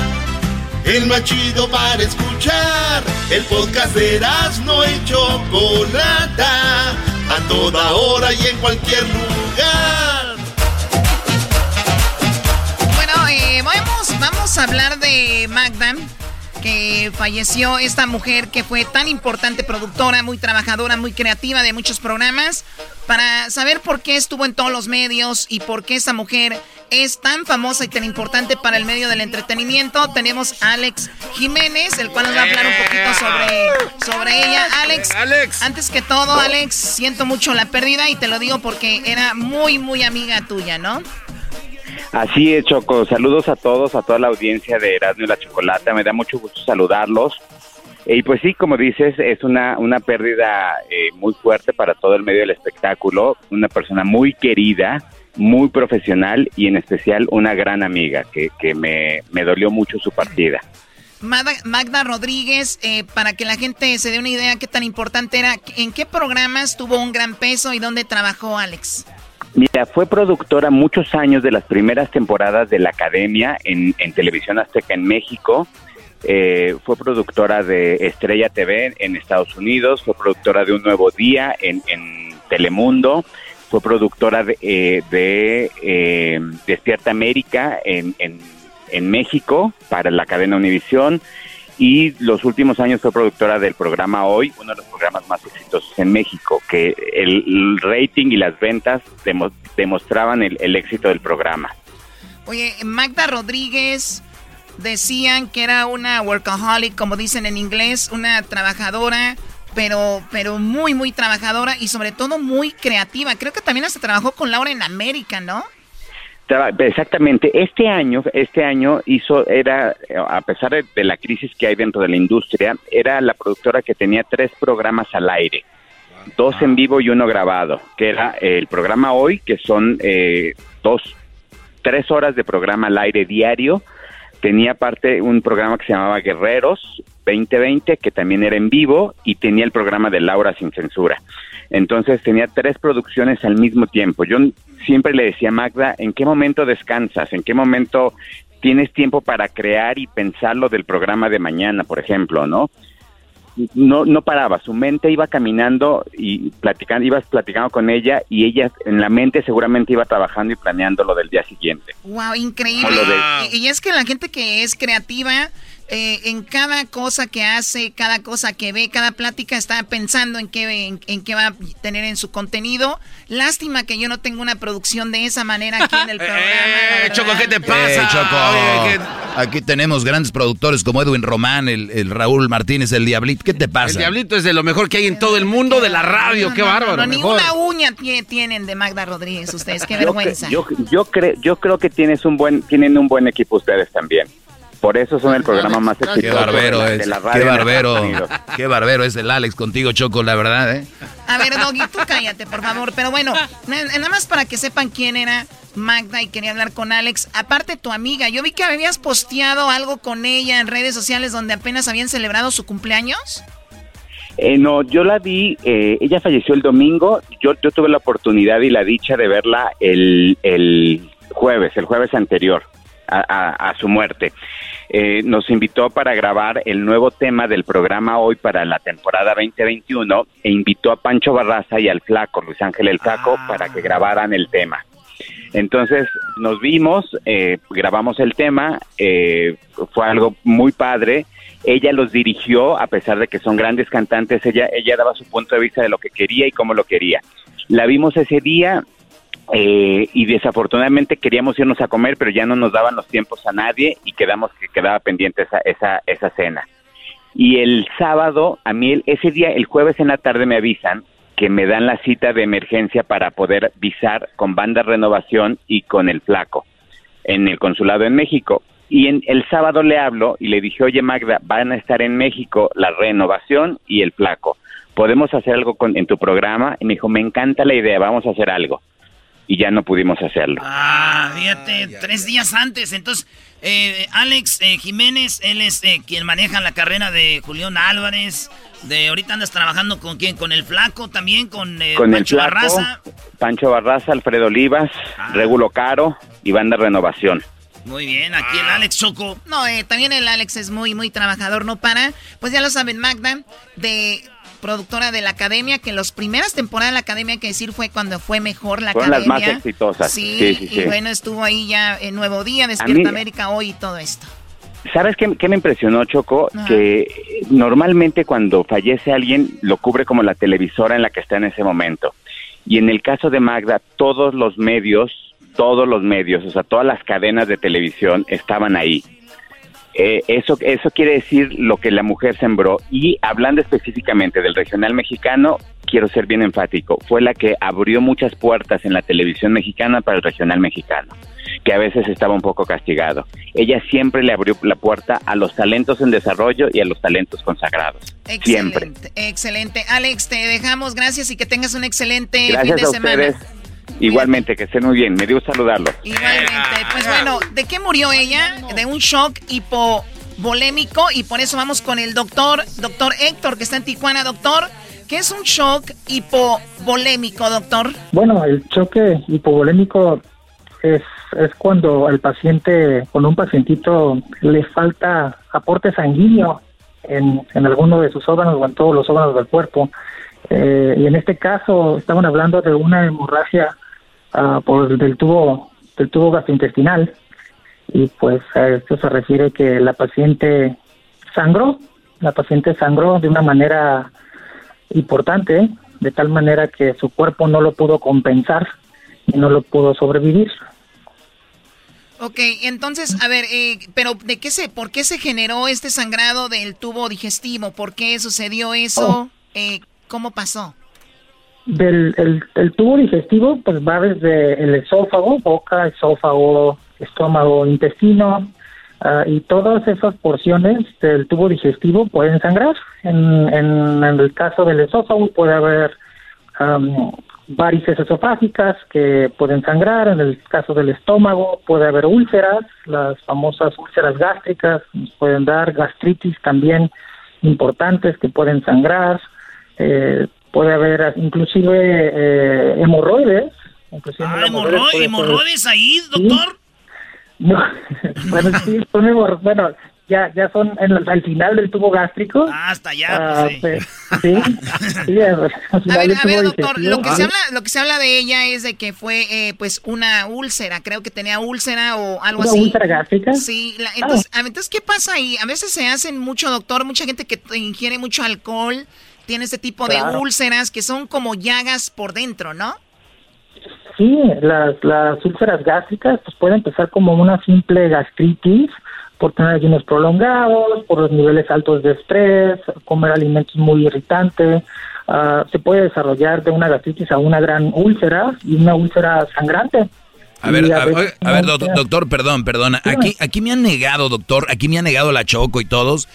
el más chido para escuchar. El podcast de no y Chocolata, a toda hora y en cualquier lugar. Bueno, eh, vamos, vamos a hablar de Magda que falleció esta mujer que fue tan importante productora, muy trabajadora, muy creativa de muchos programas. Para saber por qué estuvo en todos los medios y por qué esta mujer es tan famosa y tan importante para el medio del entretenimiento, tenemos a Alex Jiménez, el cual nos va a hablar un poquito sobre, sobre ella. Alex, Alex, antes que todo, Alex, siento mucho la pérdida y te lo digo porque era muy, muy amiga tuya, ¿no? Así es, Choco. Saludos a todos, a toda la audiencia de Erasmo y la Chocolata. Me da mucho gusto saludarlos. Y pues sí, como dices, es una, una pérdida eh, muy fuerte para todo el medio del espectáculo. Una persona muy querida, muy profesional y en especial una gran amiga que, que me, me dolió mucho su partida. Magda, Rodríguez, eh, para que la gente se dé una idea qué tan importante era, ¿en qué programas tuvo un gran peso y dónde trabajó Alex? Mira, fue productora muchos años de las primeras temporadas de la Academia en, Televisión Azteca en México. Eh, fue productora de Estrella TV en Estados Unidos, fue productora de Un Nuevo Día en, Telemundo, fue productora de, eh, eh, Despierta América en, en, México para la cadena Univisión y los últimos años fue productora del programa Hoy, uno de los programas más exitosos en México, que el, rating y las ventas demostraban el, éxito del programa. Oye, Magda Rodríguez decían que era una workaholic, como dicen en inglés, una trabajadora, pero, pero muy, muy trabajadora y sobre todo muy creativa. Creo que también hasta trabajó con Laura en América, ¿no? Exactamente. Este año, este año hizo, era, a pesar de, la crisis que hay dentro de la industria, era la productora que tenía tres programas al aire, dos en vivo y uno grabado, que era el programa hoy, que son eh, dos, tres horas de programa al aire diario. Tenía aparte un programa que se llamaba Guerreros 2020, que también era en vivo, y tenía el programa de Laura sin censura. Entonces tenía tres producciones al mismo tiempo. Yo siempre le decía a Magda, ¿en qué momento descansas? ¿En qué momento tienes tiempo para crear y pensar lo del programa de mañana, por ejemplo, ¿no? No, no paraba, su mente iba caminando y platicando, ibas platicando con ella y ella en la mente seguramente iba trabajando y planeando lo del día siguiente. Wow, increíble. Y es que la gente que es creativa eh, en cada cosa que hace, cada cosa que ve, cada plática está pensando en qué, en, qué va a tener en su contenido. Lástima que yo no tengo una producción de esa manera aquí en el programa. Eh, Choco, ¿qué te pasa? Choco, aquí tenemos grandes productores como Edwin Román, el, Raúl Martínez, el Diablito. ¿Qué te pasa? El Diablito es de lo mejor que hay en todo el mundo de la radio. qué bárbaro. No, ninguna uña tienen de Magda Rodríguez ustedes. Qué vergüenza. Yo, yo, yo creo que tienes un buen, tienen un buen equipo ustedes también. Por eso son el programa más exitoso qué barbero es, Qué barbero, qué barbero es el Alex contigo, Choco, la verdad, ¿eh? A ver, Doggy, tú cállate, por favor. Pero bueno, nada más para que sepan quién era Magda y quería hablar con Alex. Aparte, tu amiga, yo vi que habías posteado algo con ella en redes sociales donde apenas habían celebrado su cumpleaños. Eh, no, yo la vi, eh, ella falleció el domingo, yo, yo tuve la oportunidad y la dicha de verla el, el jueves, el jueves anterior a, su muerte. Eh, nos invitó para grabar el nuevo tema del programa hoy para la temporada 2021 e invitó a Pancho Barraza y al Flaco, Luis Ángel el Flaco, ah. para que grabaran el tema. Entonces nos vimos, eh, grabamos el tema, eh, fue algo muy padre. Ella los dirigió, a pesar de que son grandes cantantes, ella, ella daba su punto de vista de lo que quería y cómo lo quería. La vimos ese día, eh, y desafortunadamente queríamos irnos a comer, pero ya no nos daban los tiempos a nadie y quedamos que quedaba pendiente esa, esa, esa cena. Y el sábado, a mí ese día, el jueves en la tarde me avisan que me dan la cita de emergencia para poder visar con banda renovación y con el flaco en el consulado en México. Y en, el sábado le hablo y le dije, oye Magda, van a estar en México la renovación y el placo. ¿Podemos hacer algo con, en tu programa? Y me dijo, me encanta la idea, vamos a hacer algo. Y ya no pudimos hacerlo. Ah, fíjate, tres días antes. Entonces, eh, Alex eh, Jiménez, él es eh, quien maneja la carrera de Julián Álvarez. De ahorita andas trabajando con quién, con el flaco también, con, con Pancho el flaco, Barraza. Pancho Barraza, Alfredo Olivas, Regulo Caro y Banda Renovación. Muy bien, aquí el Alex Choco. No, eh, también el Alex es muy, muy trabajador, no para. Pues ya lo saben, Magda, de productora de la academia, que las primeras temporadas de la academia, hay que decir, fue cuando fue mejor la Fueron academia. las más exitosas. Sí, Sí, sí, y sí. bueno, estuvo ahí ya en Nuevo Día, Despierta mí- América hoy y todo esto. ¿Sabes qué, qué me impresionó, Choco? Ajá. Que normalmente cuando fallece alguien lo cubre como la televisora en la que está en ese momento. Y en el caso de Magda, todos los medios, todos los medios, o sea, todas las cadenas de televisión estaban ahí. Eh, eso, eso quiere decir lo que la mujer sembró. Y hablando específicamente del regional mexicano, quiero ser bien enfático, fue la que abrió muchas puertas en la televisión mexicana para el regional mexicano, que a veces estaba un poco castigado. Ella siempre le abrió la puerta a los talentos en desarrollo y a los talentos consagrados. Siempre. Excelente. Alex, te dejamos, gracias y que tengas un excelente fin de a semana. ustedes. Igualmente, que estén muy bien. Me dio saludarlos. Igualmente. Pues bueno, ¿de qué murió ella? De un shock hipovolémico y por eso vamos con el doctor, doctor Héctor, que está en Tijuana. Doctor, ¿qué es un shock hipovolémico, doctor? Bueno, el choque hipovolémico es, es cuando al paciente, cuando un pacientito le falta aporte sanguíneo en, en alguno de sus órganos o en todos los órganos del cuerpo. Eh, y en este caso estaban hablando de una hemorragia ah, por del tubo del tubo gastrointestinal y pues a esto se refiere que la paciente sangró, la paciente sangró de una manera importante, de tal manera que su cuerpo no lo pudo compensar y no lo pudo sobrevivir. Ok, entonces, a ver, eh, pero ¿de qué se, por qué se generó este sangrado del tubo digestivo? ¿Por qué sucedió eso? Eh, ¿Cómo pasó? Del el, tubo digestivo, pues va desde el esófago, boca, esófago, estómago, intestino, ah, y todas esas porciones del tubo digestivo pueden sangrar. En, en, en el caso del esófago puede haber am, varices esofágicas que pueden sangrar. En el caso del estómago puede haber úlceras, las famosas úlceras gástricas nos pueden dar, gastritis también importantes que pueden sangrar. Eh, puede haber inclusive eh, hemorroides. Inclusive Ah, puede- hemorroides ahí, doctor. No, bueno, sí, son hemorro- bueno, ya, ya son en el- al final del tubo gástrico. Ah, hasta allá, Ah, pues, pues, sí, sí, al A ver, a ver, doctor, digestivo. lo que, Ah. se habla, lo que se habla de ella es de que fue, eh, pues, una úlcera. Creo que tenía úlcera o algo ¿Una así. úlcera gástrica? Sí, la- entonces, a ver, entonces, ¿qué pasa ahí? A veces se hacen mucho, doctor, mucha gente que ingiere mucho alcohol tiene este tipo de úlceras que son como llagas por dentro, ¿no? Sí, las, las úlceras gástricas pues pueden empezar como una simple gastritis por tener ayunos prolongados, por los niveles altos de estrés, comer alimentos muy irritantes. ah, se puede desarrollar de una gastritis a una gran úlcera y una úlcera sangrante. A ver, a, veces a ver, no doctor, perdón, perdona. Aquí, aquí me han negado, doctor, aquí me ha negado la Choco y todos.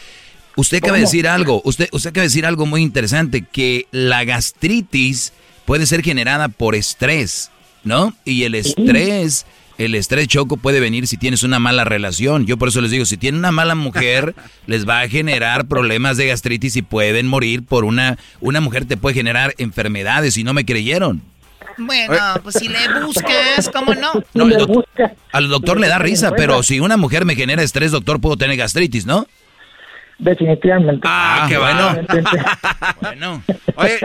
Usted acaba de decir algo, usted, usted acaba de decir algo muy interesante, que la gastritis puede ser generada por estrés, ¿no? Y el estrés, el estrés choco puede venir si tienes una mala relación. Yo por eso les digo, si tienen una mala mujer, les va a generar problemas de gastritis y pueden morir por una, una mujer te puede generar enfermedades y no me creyeron. Bueno, pues si le buscas, ¿cómo no? No, el doc- al doctor le da risa, pero si una mujer me genera estrés, doctor, puedo tener gastritis, ¿no? Definitivamente. Ah, qué bueno. bueno. Oye,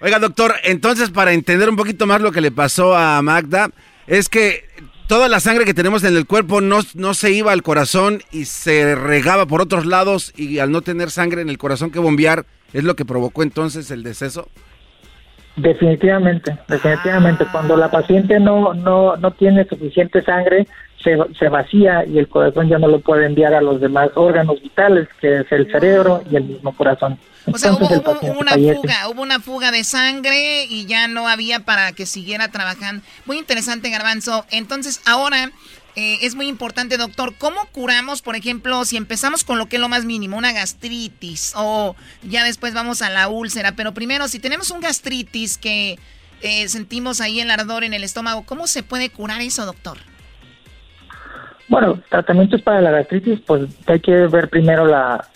oiga, doctor, entonces para entender un poquito más lo que le pasó a Magda, es que toda la sangre que tenemos en el cuerpo no, no se iba al corazón y se regaba por otros lados y al no tener sangre en el corazón que bombear, es lo que provocó entonces el deceso. Definitivamente, definitivamente. Cuando la paciente no, no, no tiene suficiente sangre, se, se vacía y el corazón ya no lo puede enviar a los demás órganos vitales, que es el cerebro y el mismo corazón. O sea, hubo, hubo una fallece. fuga, hubo una fuga de sangre y ya no había para que siguiera trabajando. Muy interesante, Garbanzo. Entonces, ahora eh, es muy importante, doctor. ¿Cómo curamos, por ejemplo, si empezamos con lo que es lo más mínimo, una gastritis, o ya después vamos a la úlcera? Pero primero, si tenemos un gastritis que eh, sentimos ahí el ardor en el estómago, ¿cómo se puede curar eso, doctor? Bueno, tratamientos para la gastritis, pues hay que ver primero la,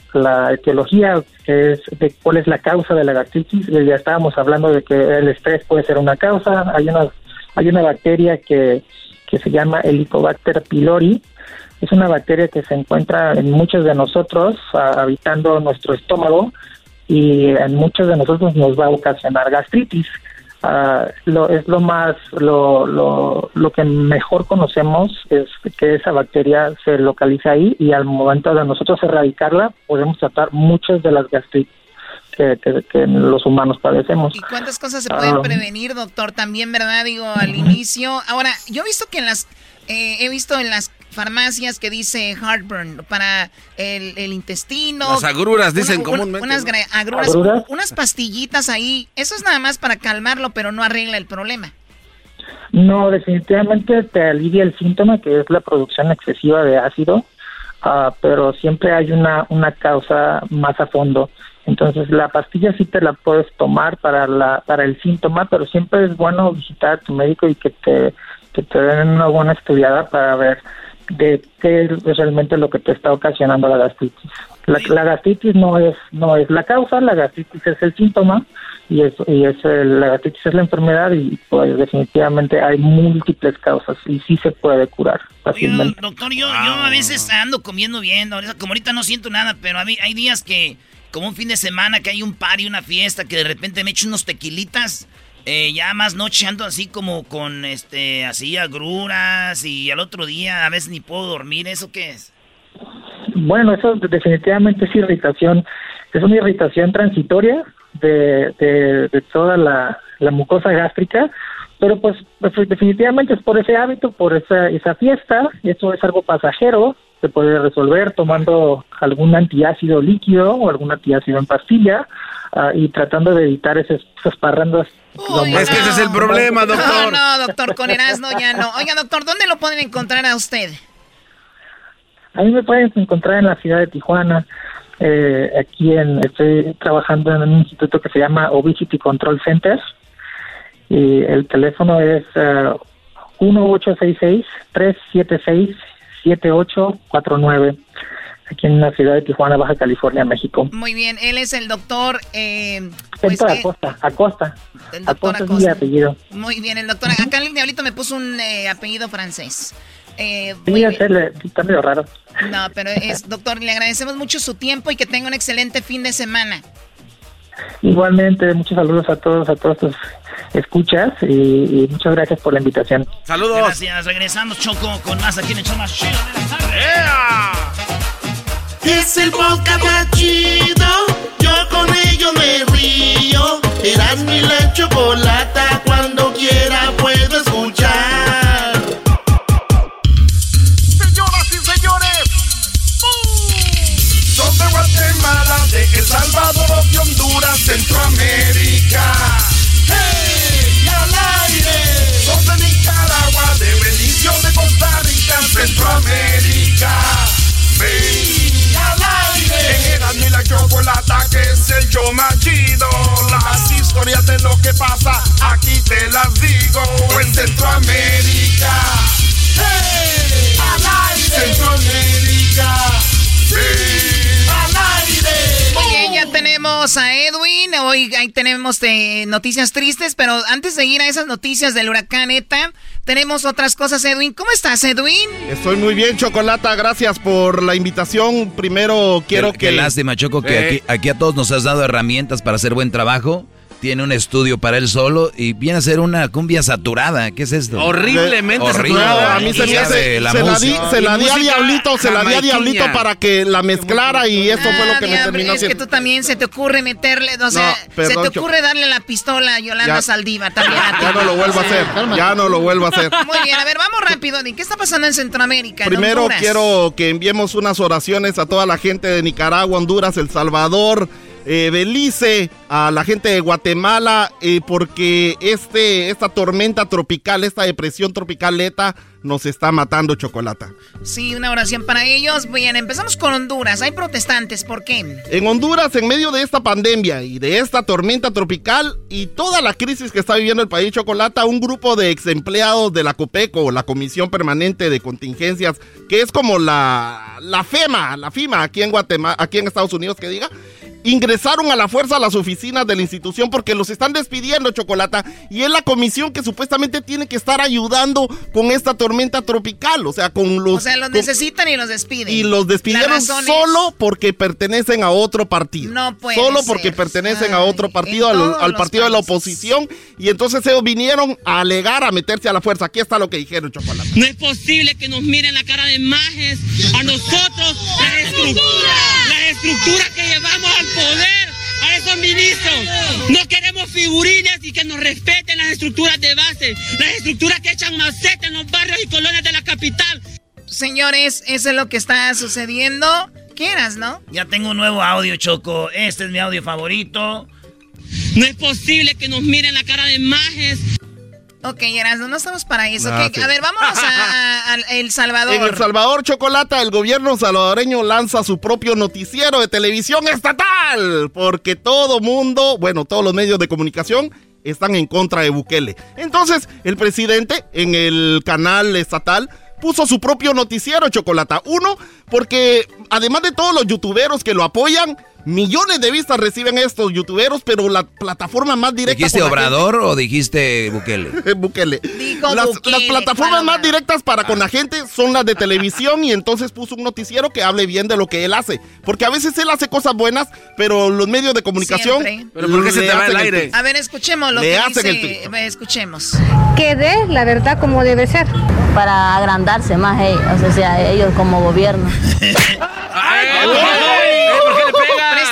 etiología, que es de cuál es la causa de la gastritis. Ya estábamos hablando de que el estrés puede ser una causa. Hay una, hay una bacteria que, que se llama Helicobacter pylori. Es una bacteria que se encuentra en muchos de nosotros, habitando nuestro estómago, y en muchos de nosotros nos va a ocasionar gastritis. Ah, es lo más, lo, lo, lo que mejor conocemos es que esa bacteria se localiza ahí y al momento de nosotros erradicarla podemos tratar muchas de las gastritis que, que, los humanos padecemos. ¿Y cuántas cosas se pueden Ah. prevenir, doctor? También, ¿verdad? Digo, al inicio. Ahora, yo he visto que en las, eh, he visto en las farmacias que dice heartburn para el, el intestino. Las agruras, dicen comúnmente, Unas agruras, ¿Agruras? unas pastillitas ahí. Eso es nada más para calmarlo, pero no arregla el problema. No, definitivamente te alivia el síntoma que es la producción excesiva de ácido, ah, pero siempre hay una, una causa más a fondo. Entonces la pastilla sí te la puedes tomar para la para el síntoma, pero siempre es bueno visitar a tu médico y que te que te den una buena estudiada para ver de qué es realmente lo que te está ocasionando la gastritis. La, la gastritis no es no es la causa, la gastritis es el síntoma y es, y es el- la gastritis es la enfermedad y pues definitivamente hay múltiples causas y sí se puede curar fácilmente. Doctor, yo, yo a veces ando comiendo bien, ahorita- como ahorita no siento nada, pero a mí hay días que, como un fin de semana, que hay un party, una fiesta, que de repente me echo unos tequilitas, eh, ya más noche ando así como con, este, así agruras, y al otro día a veces ni puedo dormir, ¿eso qué es? Bueno, eso definitivamente es irritación, es una irritación transitoria de, de, toda la, la mucosa gástrica, pero pues, pues, definitivamente es por ese hábito, por esa, esa fiesta, eso es algo pasajero, se puede resolver tomando algún antiácido líquido o algún antiácido en pastilla ah, y tratando de evitar esas, esas parrandas. Uy, no. Es que el problema, doctor. No, doctor, con Erasmo ya no. Oiga, doctor, ¿dónde lo pueden encontrar a usted? A mí me pueden encontrar en la ciudad de Tijuana. Eh, aquí en, estoy trabajando en un instituto que se llama Obesity Control Center. Y el teléfono es uh, 1866 376 7849 aquí en la ciudad de Tijuana, Baja California, México. Muy bien, él es el doctor... Eh, pues, eh, Acosta, Acosta. Es mi apellido. Muy bien, el doctor... Acá el diablito me puso un eh, apellido francés. Eh, sí, es está medio raro. No, pero es, doctor, le agradecemos mucho su tiempo y que tenga un excelente fin de semana. Igualmente, muchos saludos a todos, a todos tus escuchas y, y muchas gracias por la invitación. Saludos. Gracias, regresamos Choco con más aquí en el show más chido de la tarde. Es el podcast más chido. Yo con ello me río. Eras mi la chocolata. Cuando quiera puedo escuchar. De El Salvador, de Honduras, Centroamérica. ¡Hey! ¡Y al aire! Son de Nicaragua, de Belice, de Costa Rica, Centroamérica. ¡Sí! ¡Y al aire! En Erasmo y la Chocolata, que es el show más chido. Las historias de lo que pasa, aquí te las digo. En Centroamérica. ¡Hey! ¡Al aire! Centroamérica. ¡Sí! Tenemos a Edwin. Hoy ahí tenemos eh, noticias tristes, pero antes de ir a esas noticias del huracán ETA, tenemos otras cosas, Edwin. ¿Cómo estás, Edwin? Estoy muy bien, Chocolata. Gracias por la invitación. Primero quiero Qué, que. qué lástima, Choco, que Eh. aquí, aquí a todos nos has dado herramientas para hacer buen trabajo. Tiene un estudio para él solo y viene a ser una cumbia saturada. ¿Qué es esto? Horriblemente Horrible. saturada. A mí se me hace. la se la di, música. se la di a Diablito, se la di a. Diablito para que la mezclara y eso fue lo que me terminó Ah, es que haciendo. tú también se te ocurre meterle, o sea, se perdón, te Choco. ocurre darle la pistola a Yolanda Ya. Saldiva también a ti. Ya no lo vuelvo a hacer. Ya no lo vuelvo a hacer. Muy bien, a ver, vamos rápido. ¿Qué está pasando en Centroamérica? en Primero Honduras? quiero que enviemos unas oraciones a toda la gente de Nicaragua, Honduras, El Salvador, eh, Belice, a la gente de Guatemala, eh, porque este, esta tormenta tropical, esta depresión tropical ETA, nos está matando chocolata. Sí, una oración para ellos. Bien, empezamos con Honduras. Hay protestantes, ¿por qué? En Honduras, en medio de esta pandemia y de esta tormenta tropical y toda la crisis que está viviendo el país chocolata, un grupo de ex empleados de la COPECO, la Comisión Permanente de Contingencias, que es como la, la FEMA, la FIMA aquí en Guatemala, aquí en Estados Unidos, que diga, ingresaron a la fuerza a las oficinas de la institución porque los están despidiendo, Chocolata, y es la comisión que supuestamente tiene que estar ayudando con esta tormenta tropical, o sea, con los... O sea, los necesitan y los despiden. Y los despidieron solo porque pertenecen a otro partido. No puede Solo porque pertenecen a otro partido, al, al partido de la oposición, y entonces ellos vinieron a alegar, a meterse a la fuerza. Aquí está lo que dijeron, Chocolata. No es posible que nos miren la cara de majes a nosotros, las estructuras, las estructuras que llevamos al poder, a esos ministros. No queremos figurines y que nos respeten las estructuras de base, las estructuras que echan maceta en los barrios y colonias de la capital. Señores, eso es lo que está sucediendo. ¿Quieras, no? Ya tengo un nuevo audio, Choco. Este es mi audio favorito. No es posible que nos miren la cara de majes. Ok, Erasmo, no estamos para eso. Ah. A ver, vámonos a, a- a El Salvador. En El Salvador, Chocolata, el gobierno salvadoreño lanza su propio noticiero de televisión estatal, porque todo mundo, bueno, todos los medios de comunicación están en contra de Bukele. Entonces, el presidente en el canal estatal puso su propio noticiero, Chocolata. Uno, porque además de todos los youtuberos que lo apoyan, millones de vistas reciben estos youtuberos, pero la plataforma más directa... ¿Dijiste gente- Obrador o dijiste Bukele? Bukele. Dijo Las, Bukele, las plataformas más directas para con la gente son las de televisión y entonces puso un noticiero que hable bien de lo que él hace. Porque a veces él hace cosas buenas, pero los medios de comunicación... Siempre. ¿Pero por qué se te va el aire? A ver, escuchemos lo Le que hacen el dice. eh, Escuchemos. que dé la verdad como debe ser. Para agrandarse más ellos, o sea, ellos como gobierno.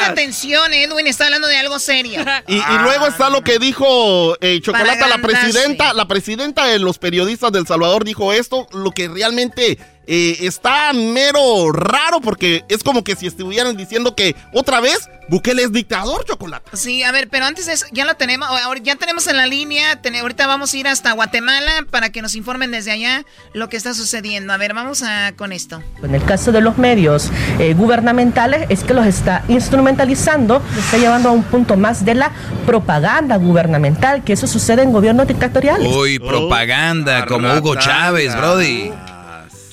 Atención, Edwin está hablando de algo serio. Y, y luego está lo que dijo eh, Chocolata, la presidenta, la presidenta de los periodistas del Salvador dijo esto, lo que realmente eh, está mero raro porque es como que si estuvieran diciendo que otra vez Bukele es dictador, Chocolata. Sí, a ver, pero antes de eso, ya lo tenemos, ya tenemos en la línea, ten- ahorita vamos a ir hasta Guatemala para que nos informen desde allá lo que está sucediendo. A ver, vamos a con esto. En el caso de los medios eh, gubernamentales es que los está instrumentalizando, los está llevando a un punto más de la propaganda gubernamental, que eso sucede en gobiernos dictatoriales. Uy, propaganda, como Hugo Chávez, Brody.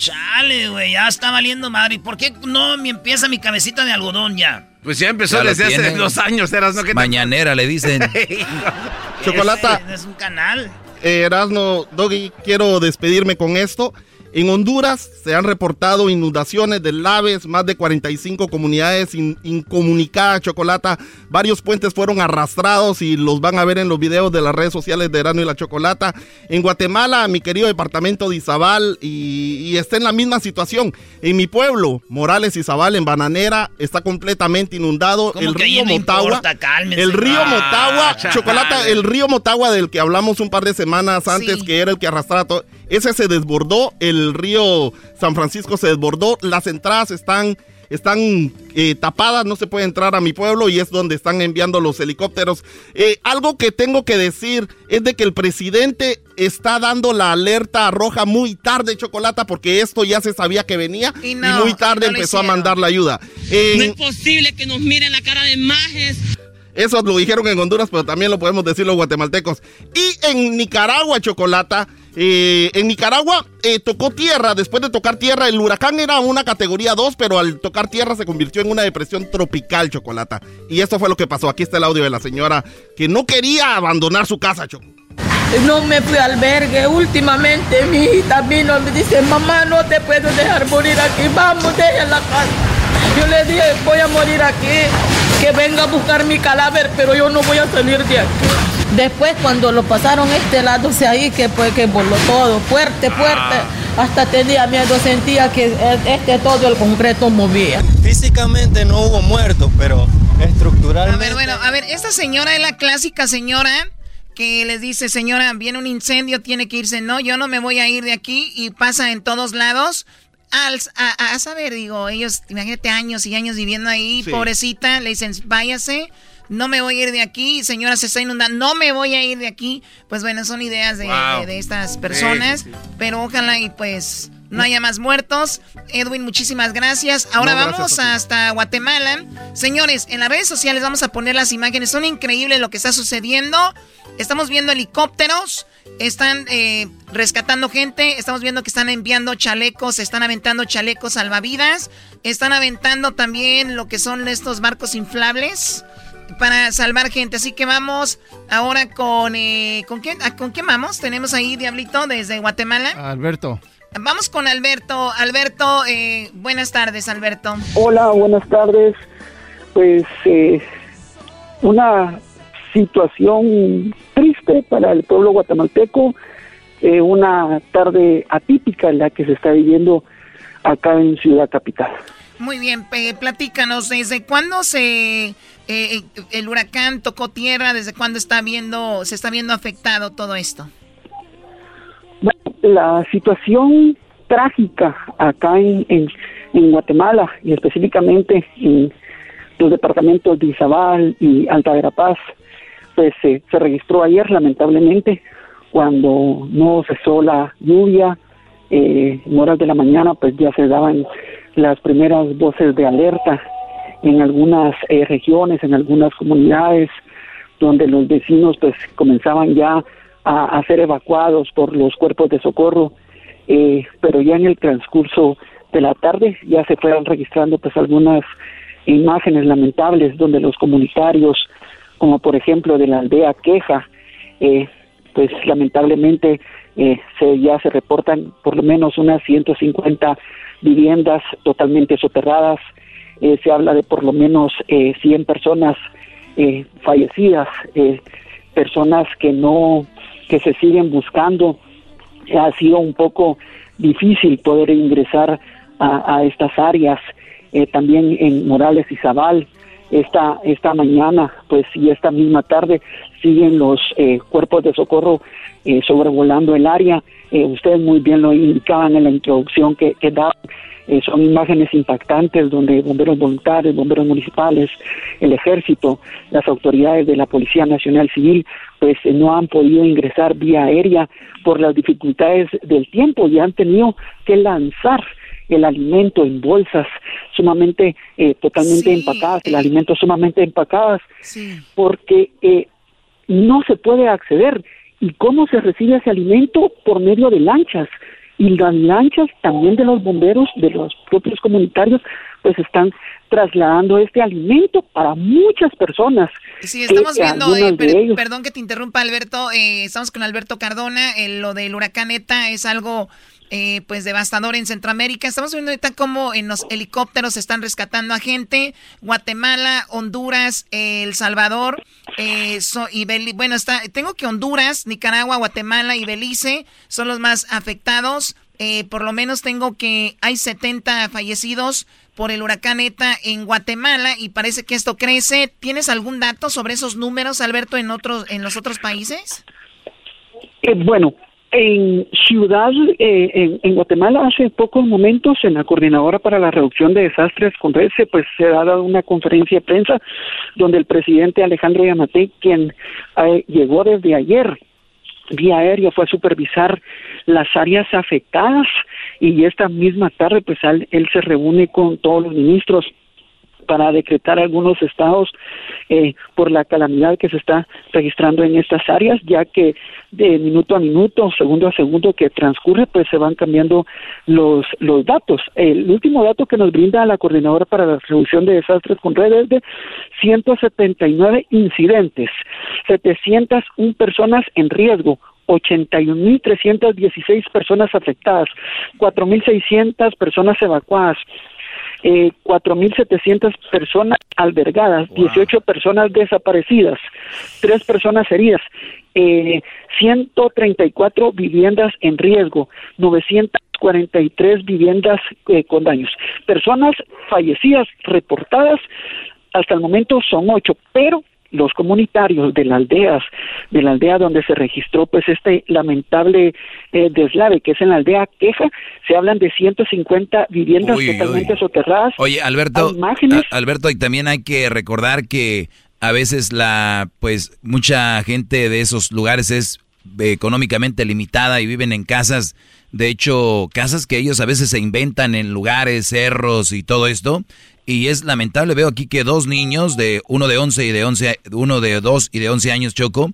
Chale, güey, ya está valiendo madre. ¿Y por qué no me empieza mi cabecita de algodón ya? Pues ya empezó Ya desde hace dos años, eras, ¿no? ¿Qué te- Mañanera le dicen. Chocolata. Es, es un canal. Eh, Erasno, Doggy, quiero despedirme con esto. En Honduras se han reportado inundaciones de laves, más de 45 comunidades in- incomunicadas, Chocolata. Varios puentes fueron arrastrados y los van a ver en los videos de las redes sociales de Erasno y la Chocolata. En Guatemala, mi querido departamento de Izabal, y, y está en la misma situación. En mi pueblo, Morales Izabal, en Bananera, está completamente inundado. ¿Cómo El río Motagua. importa? El río Motagua, chale. Chocolata, el río Motagua del que hablamos un par de semanas antes, Sí. que era el que arrastraba todo, ese se desbordó, el río San Francisco se desbordó, las entradas están, están eh, tapadas, no se puede entrar a mi pueblo y es donde están enviando los helicópteros. Eh, algo que tengo que decir es de que el presidente está dando la alerta roja muy tarde, Chocolata, porque esto ya se sabía que venía y, no, muy tarde no empezó a mandar la ayuda. No es posible que nos miren la cara de majes. eso lo dijeron en Honduras, pero también lo podemos decir los guatemaltecos. Y en Nicaragua, Chocolata, eh, en Nicaragua eh, tocó tierra, después de tocar tierra, el huracán era una categoría 2, pero al tocar tierra se convirtió en una depresión tropical, Chocolata. Y esto fue lo que pasó. Aquí está el audio de la señora que no quería abandonar su casa, Choco. No me fui al albergue. Últimamente mi hijita vino y me dice, mamá, no te puedo dejar morir aquí. Vamos, deja la casa. Yo le dije, voy a morir aquí. Que venga a buscar mi cadáver, pero yo no voy a salir de aquí. Después cuando lo pasaron este lado, o sea, ahí que fue que voló todo, fuerte, fuerte. Hasta tenía miedo, sentía que este todo el concreto movía. Físicamente no hubo muertos, pero A estructuralmente. ver, bueno, a ver, esta señora es la clásica señora que les dice, señora, viene un incendio, tiene que irse. No, yo no me voy a ir de aquí y pasa en todos lados. Al, a, saber, digo, ellos, imagínate años y años viviendo ahí, pobrecita, le dicen, váyase, no me voy a ir de aquí, señora, se está inundando, no me voy a ir de aquí. Pues bueno, son ideas de, estas personas, pero ojalá y pues no haya más muertos. Edwin, muchísimas gracias. Ahora vamos hasta Guatemala. Señores, en las redes sociales vamos a poner las imágenes. Son increíbles lo que está sucediendo. Estamos viendo helicópteros, están eh, rescatando gente, estamos viendo que están enviando chalecos, están aventando chalecos salvavidas, están aventando también lo que son estos barcos inflables para salvar gente. Así que vamos ahora con... Eh, ¿con, quién, ¿Con quién vamos? Tenemos ahí, Diablito, desde Guatemala. Alberto. Vamos con Alberto. Alberto, eh, buenas tardes, Alberto. Hola, buenas tardes. Pues eh, una situación triste para el pueblo guatemalteco, eh, una tarde atípica en la que se está viviendo acá en Ciudad Capital. Muy bien, platícanos, ¿desde cuándo se el huracán tocó tierra? ¿Desde cuándo está viendo, se está viendo afectado todo esto? La situación trágica acá en, en, Guatemala y específicamente en los departamentos de Izabal y Alta Verapaz, pues se registró ayer lamentablemente cuando no cesó la lluvia, eh, en horas de la mañana pues ya se daban las primeras voces de alerta en algunas eh, regiones, en algunas comunidades, donde los vecinos pues comenzaban ya a, ser evacuados por los cuerpos de socorro, eh, pero ya en el transcurso de la tarde ya se fueron registrando pues algunas imágenes lamentables donde los comunitarios, como por ejemplo de la aldea Queja, eh, pues lamentablemente eh, se, ya se reportan por lo menos unas 150 viviendas totalmente soterradas, se habla de por lo menos 100 personas fallecidas, personas que no que se siguen buscando. Ha sido un poco difícil poder ingresar a, estas áreas, eh, también en Morales y Zabal. Esta, esta mañana, pues, y esta misma tarde siguen los eh, cuerpos de socorro eh, sobrevolando el área. ustedes muy bien lo indicaban en la introducción que, que daban eh, son imágenes impactantes donde bomberos voluntarios, bomberos municipales, el ejército, las autoridades de la Policía Nacional Civil, pues eh, no han podido ingresar vía aérea por las dificultades del tiempo y han tenido que lanzar el alimento en bolsas sumamente eh, totalmente empacadas, el alimento sumamente empacadas, porque no se puede acceder. ¿Y cómo se recibe ese alimento? Por medio de lanchas y las lanchas también de los bomberos, de los propios comunitarios, pues están trasladando este alimento para muchas personas. Sí, estamos viendo, eh, perdón que te interrumpa Alberto, eh, estamos con Alberto Cardona, lo del huracán ETA es algo eh, pues devastador en Centroamérica. Estamos viendo ahorita cómo en los helicópteros están rescatando a gente. Guatemala, Honduras, El Salvador eh, y Belice. Bueno, está, tengo que Honduras, Nicaragua, Guatemala y Belice son los más afectados. Eh, por lo menos tengo que hay 70 fallecidos por el huracán ETA en Guatemala y parece que esto crece. ¿Tienes algún dato sobre esos números, Alberto, en otros en los otros países? bueno, en Ciudad, eh, en, Guatemala, hace pocos momentos, en la Coordinadora para la Reducción de Desastres con RECE, pues se ha dado una conferencia de prensa donde el presidente Alejandro Yamatei, quien eh, llegó desde ayer vía aérea, fue a supervisar las áreas afectadas y esta misma tarde, pues él se reúne con todos los ministros para decretar algunos estados eh, por la calamidad que se está registrando en estas áreas, ya que de minuto a minuto, segundo a segundo que transcurre, pues se van cambiando los, los datos. El último dato que nos brinda la Coordinadora para la Reducción de Desastres con redes de 179 incidentes, 701 personas en riesgo, 81.316 personas afectadas, 4.600 personas evacuadas, eh, 4.700 personas albergadas, 18 personas desaparecidas, 3 personas heridas, eh, 134 viviendas en riesgo, 943 viviendas eh, con daños. Personas fallecidas reportadas hasta el momento son 8, pero los comunitarios de las aldeas, de la aldea donde se registró pues este lamentable eh, deslave, que es en la aldea Queja, se hablan de 150 viviendas totalmente soterradas. Oye, Alberto, Alberto, y también hay que recordar que a veces la, pues, mucha gente de esos lugares es económicamente limitada y viven en casas, de hecho, casas que ellos a veces se inventan en lugares, cerros y todo esto, y es lamentable, veo aquí que dos niños, de uno de 11 y de 11, uno de 2 y de 11 años, Choco,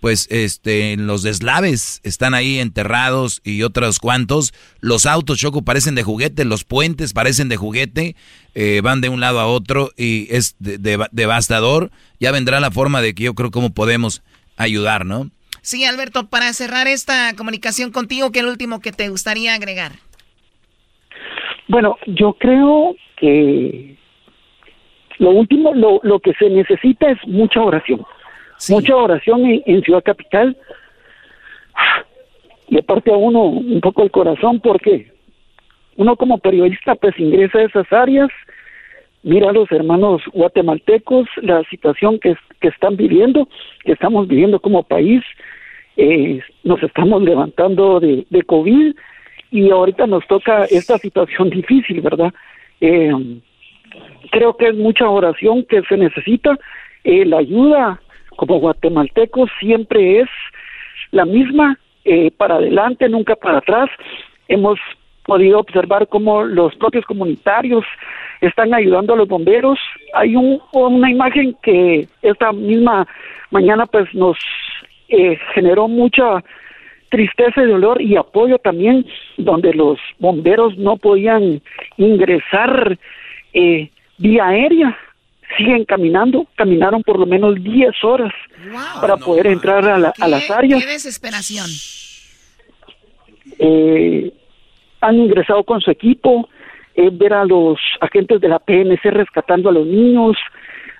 pues este, los deslaves están ahí enterrados y otros cuantos. Los autos, Choco, parecen de juguete, los puentes parecen de juguete, eh, van de un lado a otro y es devastador. Ya vendrá la forma de que yo creo cómo podemos ayudar, ¿no? Sí, Alberto, para cerrar esta comunicación contigo, ¿qué es último que te gustaría agregar? Bueno, yo creo que lo último, lo, lo que se necesita es mucha oración. Mucha oración en, Ciudad Capital. Le parte a uno un poco el corazón porque uno como periodista pues ingresa a esas áreas, mira a los hermanos guatemaltecos, la situación que, que están viviendo, que estamos viviendo como país, eh, nos estamos levantando de, de COVID y ahorita nos toca esta situación difícil, ¿verdad? Eh, creo que es mucha oración que se necesita. Eh, la ayuda como guatemaltecos siempre es la misma, eh, para adelante, nunca para atrás. Hemos podido observar cómo los propios comunitarios están ayudando a los bomberos. Hay un, una imagen que esta misma mañana pues nos eh, generó mucha tristeza y dolor y apoyo también, donde los bomberos no podían ingresar eh, vía aérea, siguen caminando, caminaron por lo menos 10 horas para poder entrar a, la, a, las áreas. ¡Qué desesperación! Eh, han ingresado con su equipo, eh, ver a los agentes de la PNC rescatando a los niños,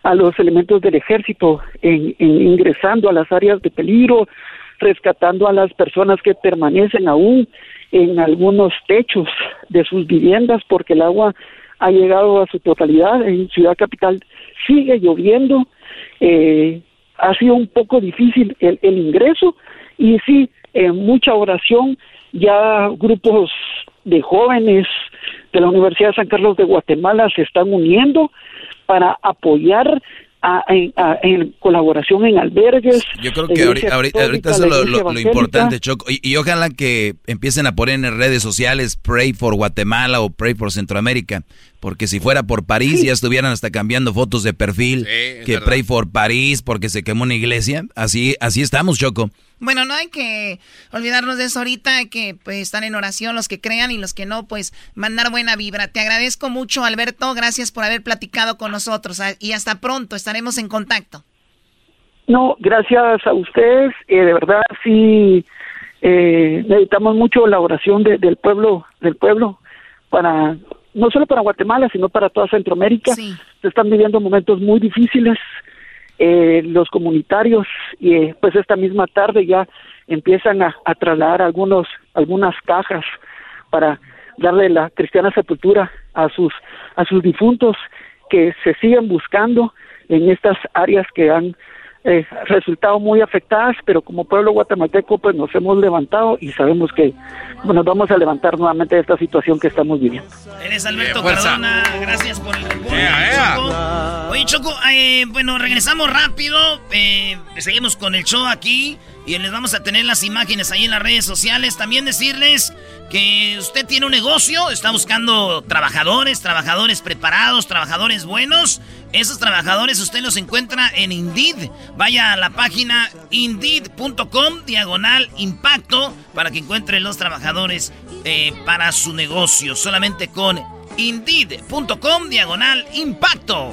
a los elementos del ejército en, ingresando a las áreas de peligro, rescatando a las personas que permanecen aún en algunos techos de sus viviendas porque el agua ha llegado a su totalidad. En Ciudad Capital sigue lloviendo, eh, ha sido un poco difícil el, ingreso y sí, en mucha oración, ya grupos de jóvenes de la Universidad de San Carlos de Guatemala se están uniendo para apoyar en, colaboración en albergues. Yo creo que ahorita, ahorita, eso es lo, importante, Choco. Y, ojalá que empiecen a poner en redes sociales Pray for Guatemala o Pray for Centroamérica. Porque si fuera por París ya estuvieran hasta cambiando fotos de perfil. que Pray for París porque se quemó una iglesia. Así, así estamos, Choco. Bueno, no hay que olvidarnos de eso ahorita, hay que pues, estar en oración los que crean y los que no, pues mandar buena vibra. Te agradezco mucho, Alberto, gracias por haber platicado con nosotros ah, y hasta pronto, estaremos en contacto. No, gracias a ustedes, eh, de verdad sí eh, necesitamos mucho la oración del pueblo, del pueblo, para no solo para Guatemala, sino para toda Centroamérica. Se están viviendo momentos muy difíciles eh, los comunitarios y eh, pues esta misma tarde ya empiezan a, trasladar algunos algunas cajas para darle la cristiana sepultura a sus a sus difuntos que se siguen buscando en estas áreas que han eh, resultado muy afectadas, pero como pueblo guatemalteco pues nos hemos levantado y sabemos que nos vamos a levantar nuevamente de esta situación que estamos viviendo. Eres Alberto Cardona, gracias por el Choco. Oye Choco, eh, bueno, regresamos rápido, eh, seguimos con el show aquí y les vamos a tener las imágenes ahí en las redes sociales. También decirles que usted tiene un negocio, está buscando trabajadores, trabajadores preparados, trabajadores buenos. Esos trabajadores usted los encuentra en Indeed. Vaya a la página indeed.com diagonal impacto para que encuentre los trabajadores eh, para su negocio. Solamente con indeed.com diagonal impacto.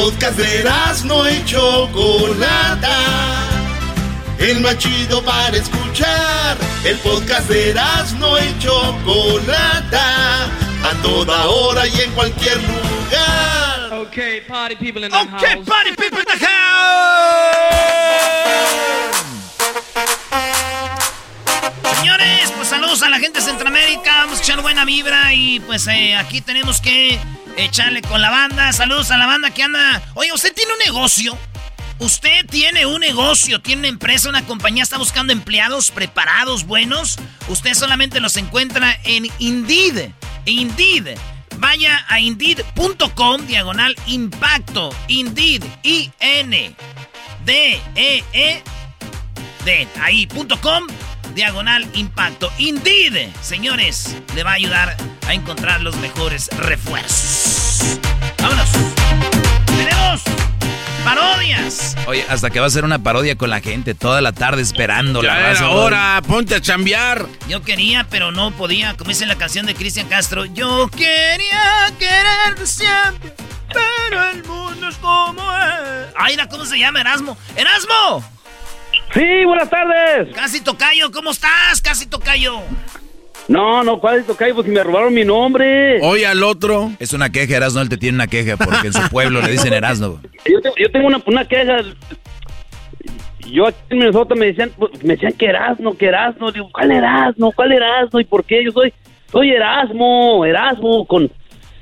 Podcast de no y Chocolata. El más chido para escuchar. El podcast de no y Chocolata. A toda hora y en cualquier lugar. Okay, party people in the house. Okay, party people in the house. Pues saludos a la gente de Centroamérica. Vamos a echar buena vibra y pues eh, aquí tenemos que echarle con la banda. Saludos a la banda que anda. Oye, ¿usted tiene un negocio? Usted tiene un negocio, tiene una empresa, una compañía, está buscando empleados preparados, buenos. Usted solamente los encuentra en Indeed. Indeed. Vaya a indeed.com diagonal impacto. Indeed. I-N. D-E-E. D. Ahí.com diagonal impacto. Indeed, señores, le va a ayudar a encontrar los mejores refuerzos. Vámonos. Tenemos parodias. Oye, hasta que va a ser una parodia con la gente toda la tarde esperando ya la era hora, ponte a chambear. Yo quería, pero no podía, como dice la canción de Cristian Castro. Yo quería querer siempre, pero el mundo es como es. Ay, ¿cómo se llama Erasmo? ¡Erasmo! Sí, buenas tardes. Casi Tocayo, ¿cómo estás? Casi Tocayo. No, no, ¿cuál es Tocayo? Pues me robaron mi nombre. Oye, al otro. Es una queja, Erasno, él te tiene una queja porque en su pueblo le dicen Erasno. Yo, tengo, yo tengo una, una queja. Yo aquí en Minnesota me decían, pues, me decían que Erasno, que Erasno. Digo, ¿cuál Erasno? ¿Cuál Erasno? ¿Y por qué? Yo soy, soy Erasmo, Erasmo, con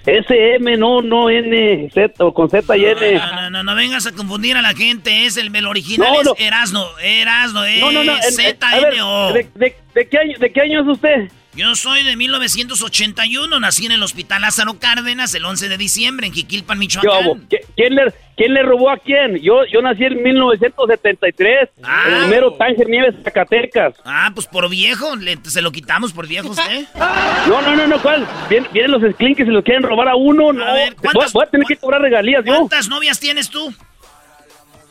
S-M, no, no N, Z, o con Z y N. No, no, no, no, vengas a confundir a la gente, es el, original es Erasno, Erasno, es no, Z-N-O. ¿de, de, de, qué año, ¿De qué año es usted? Yo soy de 1981, nací en el Hospital Lázaro Cárdenas el 11 de diciembre en Jiquilpan, Michoacán. ¿Quién le, ¿Quién le robó a quién? Yo, yo nací en 1973, ah, en el mero Tánger Nieves, Zacatecas. Ah, pues por viejo, le, se lo quitamos por viejo usted. no, no, no, no, ¿cuál? vienen los skins y se lo quieren robar a uno, no. A ver, voy, voy, a tener que cobrar regalías, ¿yo? ¿Cuántas novias tienes tú?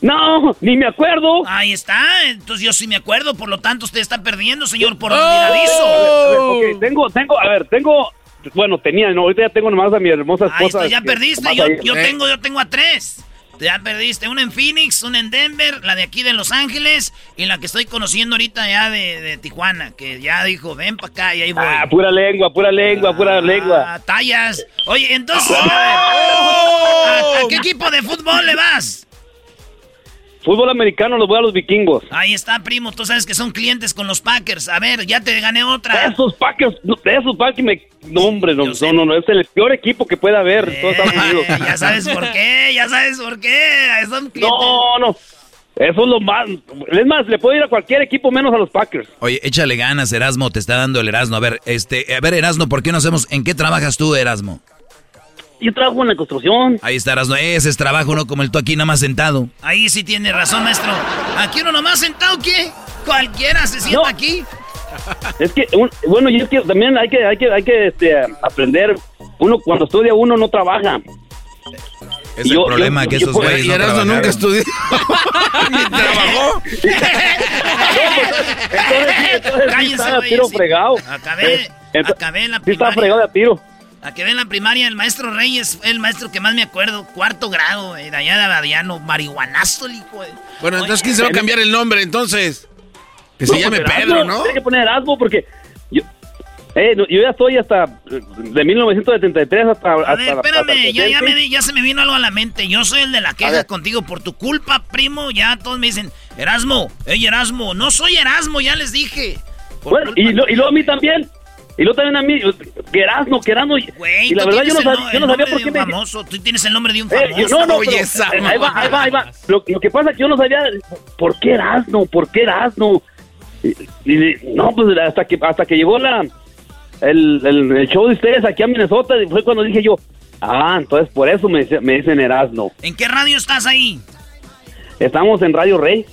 No, ni me acuerdo. Ahí está, entonces yo sí me acuerdo, por lo tanto usted está perdiendo, señor, por oh. Ok, tengo, tengo, a ver, tengo, bueno, tenía, no, ahorita ya tengo nomás a mi hermosa esposa. Ahí está, ya perdiste, yo, yo tengo, yo tengo a tres. Ya perdiste, una en Phoenix, una en Denver, la de aquí de Los Ángeles y la que estoy conociendo ahorita ya de, de Tijuana, que ya dijo, ven para acá y ahí voy. Ah, pura lengua, pura lengua, pura lengua. Ah, tallas. Oye, entonces, ¿a, ¿a qué equipo de fútbol le vas? Fútbol americano los voy a los vikingos. Ahí está, primo. Tú sabes que son clientes con los Packers. A ver, ya te gané otra. Esos Packers, esos Packers me... No, hombre, no, no, no, no, es el peor equipo que puede haber en todos Estados Eh, Unidos. ya sabes por qué, ya sabes por qué. Son clientes. No, no. Eso es lo más. Es más, le puedo ir a cualquier equipo menos a los Packers. Oye, échale ganas, Erasmo, te está dando el Erasmo. A ver, este, a ver, Erasmo, ¿por qué no hacemos? ¿En qué trabajas tú, Erasmo? Yo trabajo en la construcción. Ahí está, Erasmo. Ese es trabajo, no como el tú aquí nada más sentado. Ahí sí tiene razón, maestro. Aquí uno nomás sentado, ¿qué? Cualquiera se sienta No. aquí. Es que, un- bueno, y es que también hay que, hay que, hay que este, aprender. Uno, cuando estudia, uno no trabaja. Es el problema que esos güeyes no trabajaron. nunca estudió. Ni trabajó. Entonces, sí, entonces sí Cállense, a güey, tiro sí. fregado. Acabé, Entonces, acabé la Sí estaba primaria. fregado de a tiro. Acabé en la primaria, el maestro Reyes fue el maestro que más me acuerdo. Cuarto grado, güey, de allá de Abadiano. Marihuanazo, el hijo de- Bueno, Oye, entonces, ¿quién se va a cambiar el nombre entonces? Que se No, llame pues, Pedro, Erasmo, ¿no? Tiene que poner Erasmo porque yo, eh, no, yo ya estoy hasta eh, de 1973 hasta. A hasta ver, hasta espérame, ya, ya, 70. me, di- ya se me vino algo a la mente. Yo soy el de la queja contigo por tu culpa, primo. Ya todos me dicen, Erasmo, ey, Erasmo. No soy Erasmo, ya les dije. Por Bueno, y, lo, y luego a mí también. Y luego también a mí. Que Erasmo. Güey, y la verdad yo no, sabía, yo no sabía por qué me. famoso. Tú tienes el nombre de un Eh, famoso. yo- no, no, Oye, pero, esa eh, ahí va, ahí va, ahí va. Lo, lo que pasa es que yo no sabía por qué Erasmo, por qué Erasmo. Y, y- no, pues hasta que hasta que llegó la el, el, el show de ustedes aquí a Minnesota fue cuando dije yo, ah, entonces por eso me, me dicen Erasmo. ¿En qué radio estás ahí? Estamos en Radio Rey.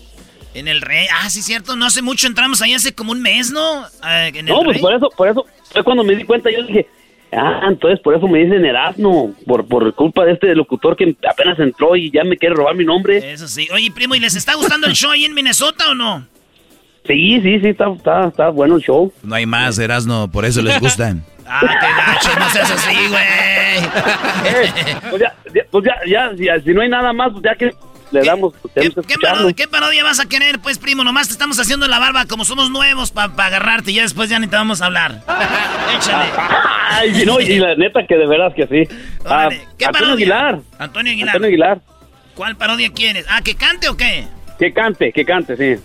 En el Rey. Ah, sí, cierto. No hace mucho entramos ahí hace como un mes, ¿no? Ah, en el No, pues Rey. por eso, por eso fue cuando me di cuenta, yo dije, ah, entonces por eso me dicen Erasmo, por, por culpa de este locutor que apenas entró y ya me quiere robar mi nombre. Eso sí. Oye, primo, ¿y les está gustando el show ahí en Minnesota o no? Sí, sí, sí, está, está, está bueno el show. No hay más, Erasmo, por eso les gustan. Ah, qué gacho, no seas así, güey. Eh, pues ya, ya- pues ya, ya, ya, si no hay nada más, pues ya que le damos, tenemos ¿Qué parodia, qué parodia vas a querer, pues, primo? Nomás te estamos haciendo la barba como somos nuevos para agarrarte y ya después ya ni te vamos a hablar. Échale. Ay, no, y la neta que de veras que sí. Ah, ¿Qué Antonio parodia? Aguilar. Antonio Aguilar. Antonio Aguilar. ¿Cuál parodia quieres? Ah, ¿que cante o qué? Que cante, que cante, sí.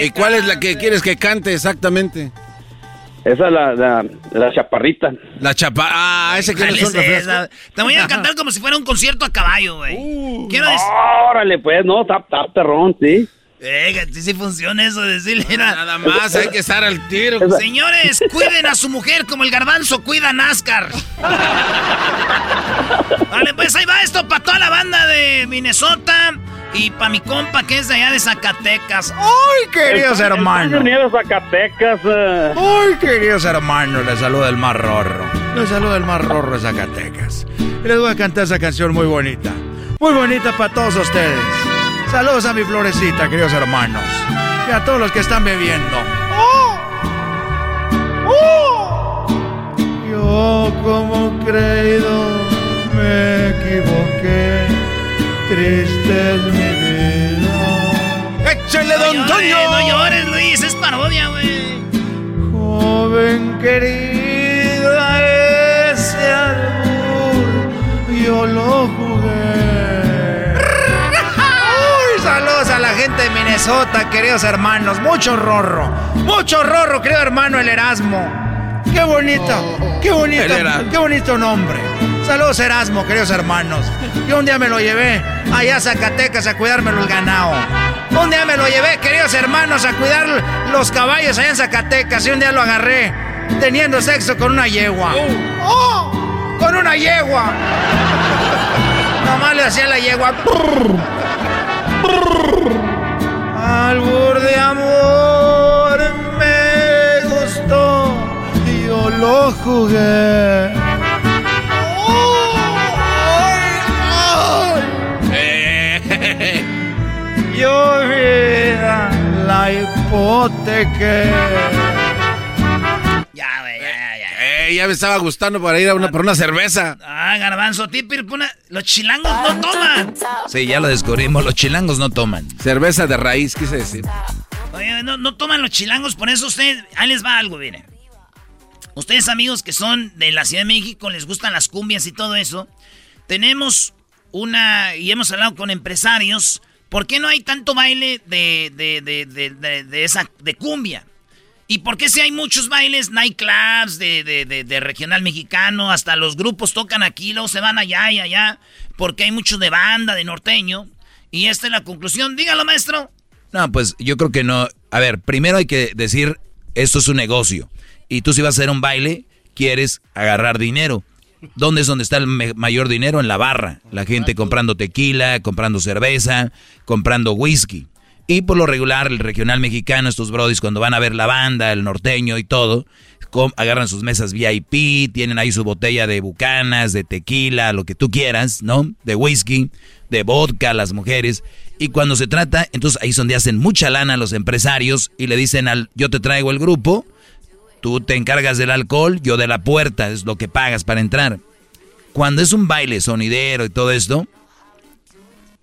¿Y cuál es la que quieres que cante exactamente? Esa es la, la, la chaparrita. La chapa. Ah, ese que no ¿Cuál es esa? Te voy a cantar como si fuera un concierto a caballo, güey. Uh, Quiero decir... Órale, pues, no, tap, tap, perrón, sí. Eh, sí, sí funciona eso, decirle. mira. Nada más, hay que estar al tiro. Señores, cuiden a su mujer como el garbanzo cuida a NASCAR. Vale, pues ahí va esto para toda la banda de Minnesota y para mi compa que es de allá de Zacatecas. ¡Ay, queridos El- hermanos! Nieves, Zacatecas. eh. Ay, queridos hermanos, les saluda el más rorro. Les saluda el más rorro de Zacatecas. Y les voy a cantar esa canción muy bonita. Muy bonita para todos ustedes. Saludos a mi florecita, queridos hermanos. Y a todos los que están bebiendo. Yo como creído me equivoqué. Triste es mi vida. ¡Échale, don No Toño! llores, no llores, Luis, es parodia, güey. Joven querida, ese albur yo lo jugué. Uy, saludos a la gente de Minnesota, queridos hermanos. Mucho rorro, mucho rorro, querido hermano el Erasmo. Qué bonito, qué bonito, qué bonito nombre. Saludos Erasmo, queridos hermanos. Yo un día me lo llevé allá a Zacatecas a cuidármelo el ganado. Un día me lo llevé, queridos hermanos, a cuidar los caballos allá en Zacatecas y un día lo agarré teniendo sexo con una yegua. ¡Oh! ¡Con una yegua! Nomás le hacía la yegua. Albur de amor yo lo jugué. Yo vida la hipoteca. Ya, güey, ya, ya, ya. Eh, ya me estaba gustando para ir a una, por una cerveza. Ah, garbanzo, tipir, puna- los chilangos no toman. Sí, ya lo descubrimos. Los chilangos no toman. Cerveza de raíz, quise decir. Oye, no, no toman los chilangos, por eso ustedes, ahí les va algo, miren. Ustedes amigos que son de la Ciudad de México, les gustan las cumbias y todo eso. Tenemos una, y hemos hablado con empresarios, ¿por qué no hay tanto baile de, de, de, de, esa, de cumbia? ¿Y por qué si hay muchos bailes, nightclubs de, de, de, de regional mexicano, hasta los grupos tocan aquí, luego se van allá y allá, porque hay mucho de banda, de norteño? Y esta es la conclusión. Dígalo, maestro. No, pues yo creo que no. A ver, primero hay que decir, esto es un negocio. Y tú si vas a hacer un baile, quieres agarrar dinero. ¿Dónde es donde está el mayor dinero? En la barra. La gente comprando tequila, comprando cerveza, comprando whisky. Y por lo regular, el regional mexicano, estos brodis, cuando van a ver la banda, el norteño y todo, agarran sus mesas VIP, tienen ahí su botella de bucanas, de tequila, lo que tú quieras, ¿no? De whisky, de vodka, las mujeres. Y cuando se trata, entonces ahí es donde hacen mucha lana los empresarios y le dicen al, yo te traigo el grupo, tú te encargas del alcohol, yo de la puerta, es lo que pagas para entrar. Cuando es un baile sonidero y todo esto,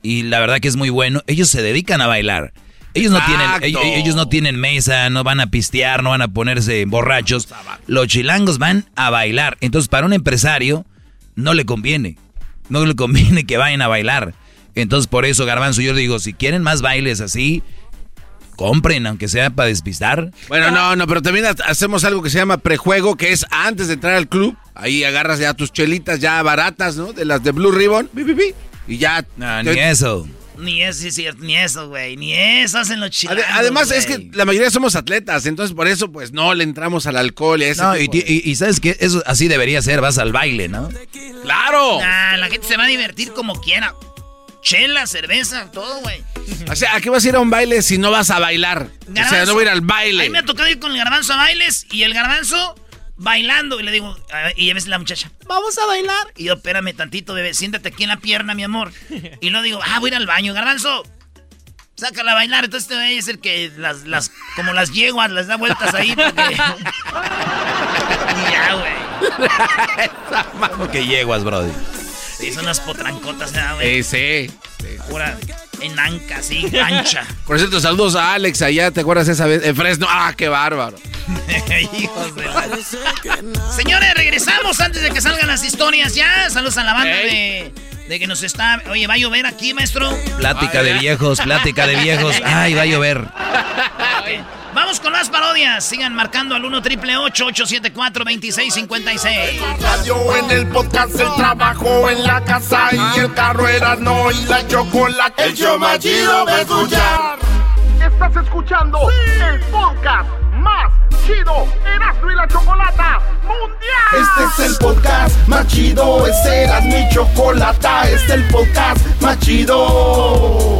y la verdad que es muy bueno, ellos se dedican a bailar. Ellos no, tienen, Exacto. ellos, ellos no tienen mesa, no van a pistear, no van a ponerse borrachos. Los chilangos van a bailar. Entonces, para un empresario, no le conviene. No le conviene que vayan a bailar. Entonces, por eso, Garbanzo, yo digo, si quieren más bailes así, compren, aunque sea para despistar. Bueno, no, no, pero también ha- hacemos algo que se llama prejuego, que es antes de entrar al club. Ahí agarras ya tus chelitas ya baratas, ¿no? De las de Blue Ribbon. y ya. No, ni eso. Ni eso, sí es cierto, ni eso, güey. Ni eso hacen los chilangos. Además, es que la mayoría somos atletas, entonces por eso, pues no le entramos al alcohol y a ese No, tipo y- y sabes que eso así debería ser, vas al baile, ¿no? ¡Claro! Nah, la gente se va a divertir como quiera. Chela, cerveza, todo, güey. O sea, ¿a qué vas a ir a un baile si no vas a bailar? O sea, no voy a ir al A baile. mí me ha tocado ir con el garbanzo a bailes y el garbanzo bailando. Y le digo, a y a veces la muchacha, vamos a bailar. Y yo, espérame tantito, bebé, siéntate aquí en la pierna, mi amor. Y luego digo, ah, voy a ir al baño, garbanzo. Sácala a bailar. Entonces te voy a decir que las, las, como las yeguas, las da vueltas ahí. Porque... y ya, güey. ¿Cómo que yeguas, brody? Sí, son unas potrancotas, ¿verdad, güey? Sí, sí. Pura enanca, así, ancha. Por cierto, saludos a Alex allá, ¿te acuerdas esa vez? En Fresno. ¡Ah, qué bárbaro! Hijos de. Señores, regresamos antes de que salgan las historias ya. Saludos a la banda de, de que nos está... Oye, ¿va a llover aquí, maestro? Plática de viejos, plática de viejos. Ay, va a llover. Vamos con las parodias. Sigan marcando al 1 triple 874 2656. Radio en el podcast, el trabajo en la casa y el carro era no y la chocolate. El show más chido va a escuchar. Estás escuchando el podcast más chido Erasmo y la Chocolata Mundial. Este es el podcast más chido, este era mi chocolata, este es el podcast más chido.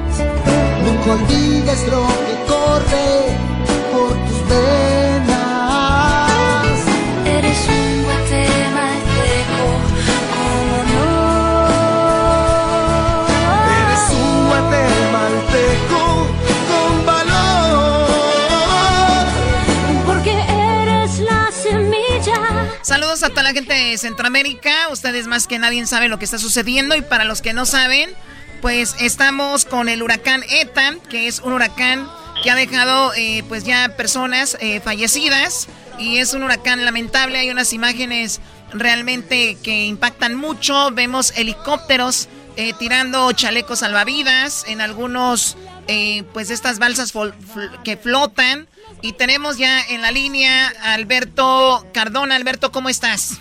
Nunca olvides lo que corre por tus venas. Eres un guatemalteco, ¿cómo no? Eres un guatemalteco con valor. Porque eres la semilla. Saludos a toda la gente de Centroamérica. Ustedes más que nadie saben lo que está sucediendo. Y para los que no saben, pues estamos con el huracán ETA, que es un huracán que ha dejado eh, pues ya personas eh, fallecidas. Y es un huracán lamentable. Hay unas imágenes realmente que impactan mucho. Vemos helicópteros eh, tirando chalecos salvavidas en algunos, eh, pues estas balsas que flotan. Y tenemos ya en la línea a Alberto Cardona. Alberto, ¿cómo estás?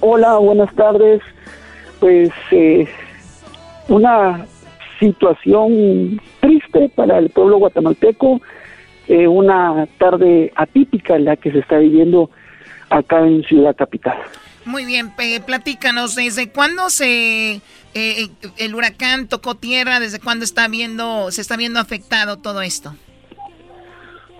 Hola, buenas tardes. Pues eh, una situación triste para el pueblo guatemalteco, eh, una tarde atípica en la que se está viviendo acá en Ciudad Capital. Muy bien, eh, platícanos, ¿desde cuándo se eh, el huracán tocó tierra? ¿Desde cuándo está viendo, se está viendo afectado todo esto?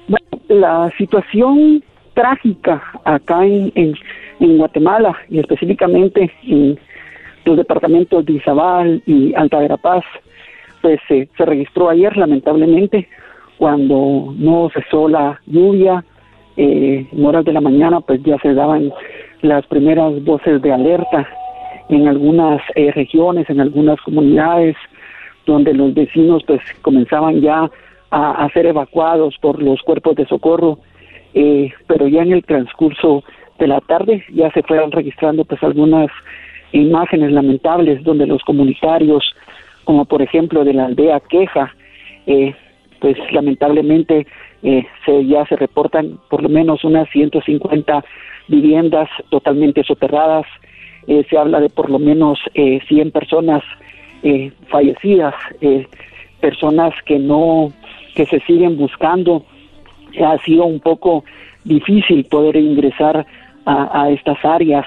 Bueno, la situación trágica acá en, en, en Guatemala y específicamente en los departamentos de Izabal y Alta Verapaz, pues eh, se registró ayer lamentablemente cuando no cesó la lluvia, eh, en de la mañana pues ya se daban las primeras voces de alerta en algunas eh, regiones, en algunas comunidades, donde los vecinos pues comenzaban ya a, a ser evacuados por los cuerpos de socorro, eh, pero ya en el transcurso de la tarde ya se fueron registrando pues algunas imágenes lamentables donde los comunitarios, como por ejemplo de la aldea Queja, eh, pues lamentablemente eh, se, ya se reportan por lo menos unas 150 viviendas totalmente soterradas, eh, se habla de por lo menos eh, 100 personas fallecidas, personas que no, que se siguen buscando. Ha sido un poco difícil poder ingresar a estas áreas,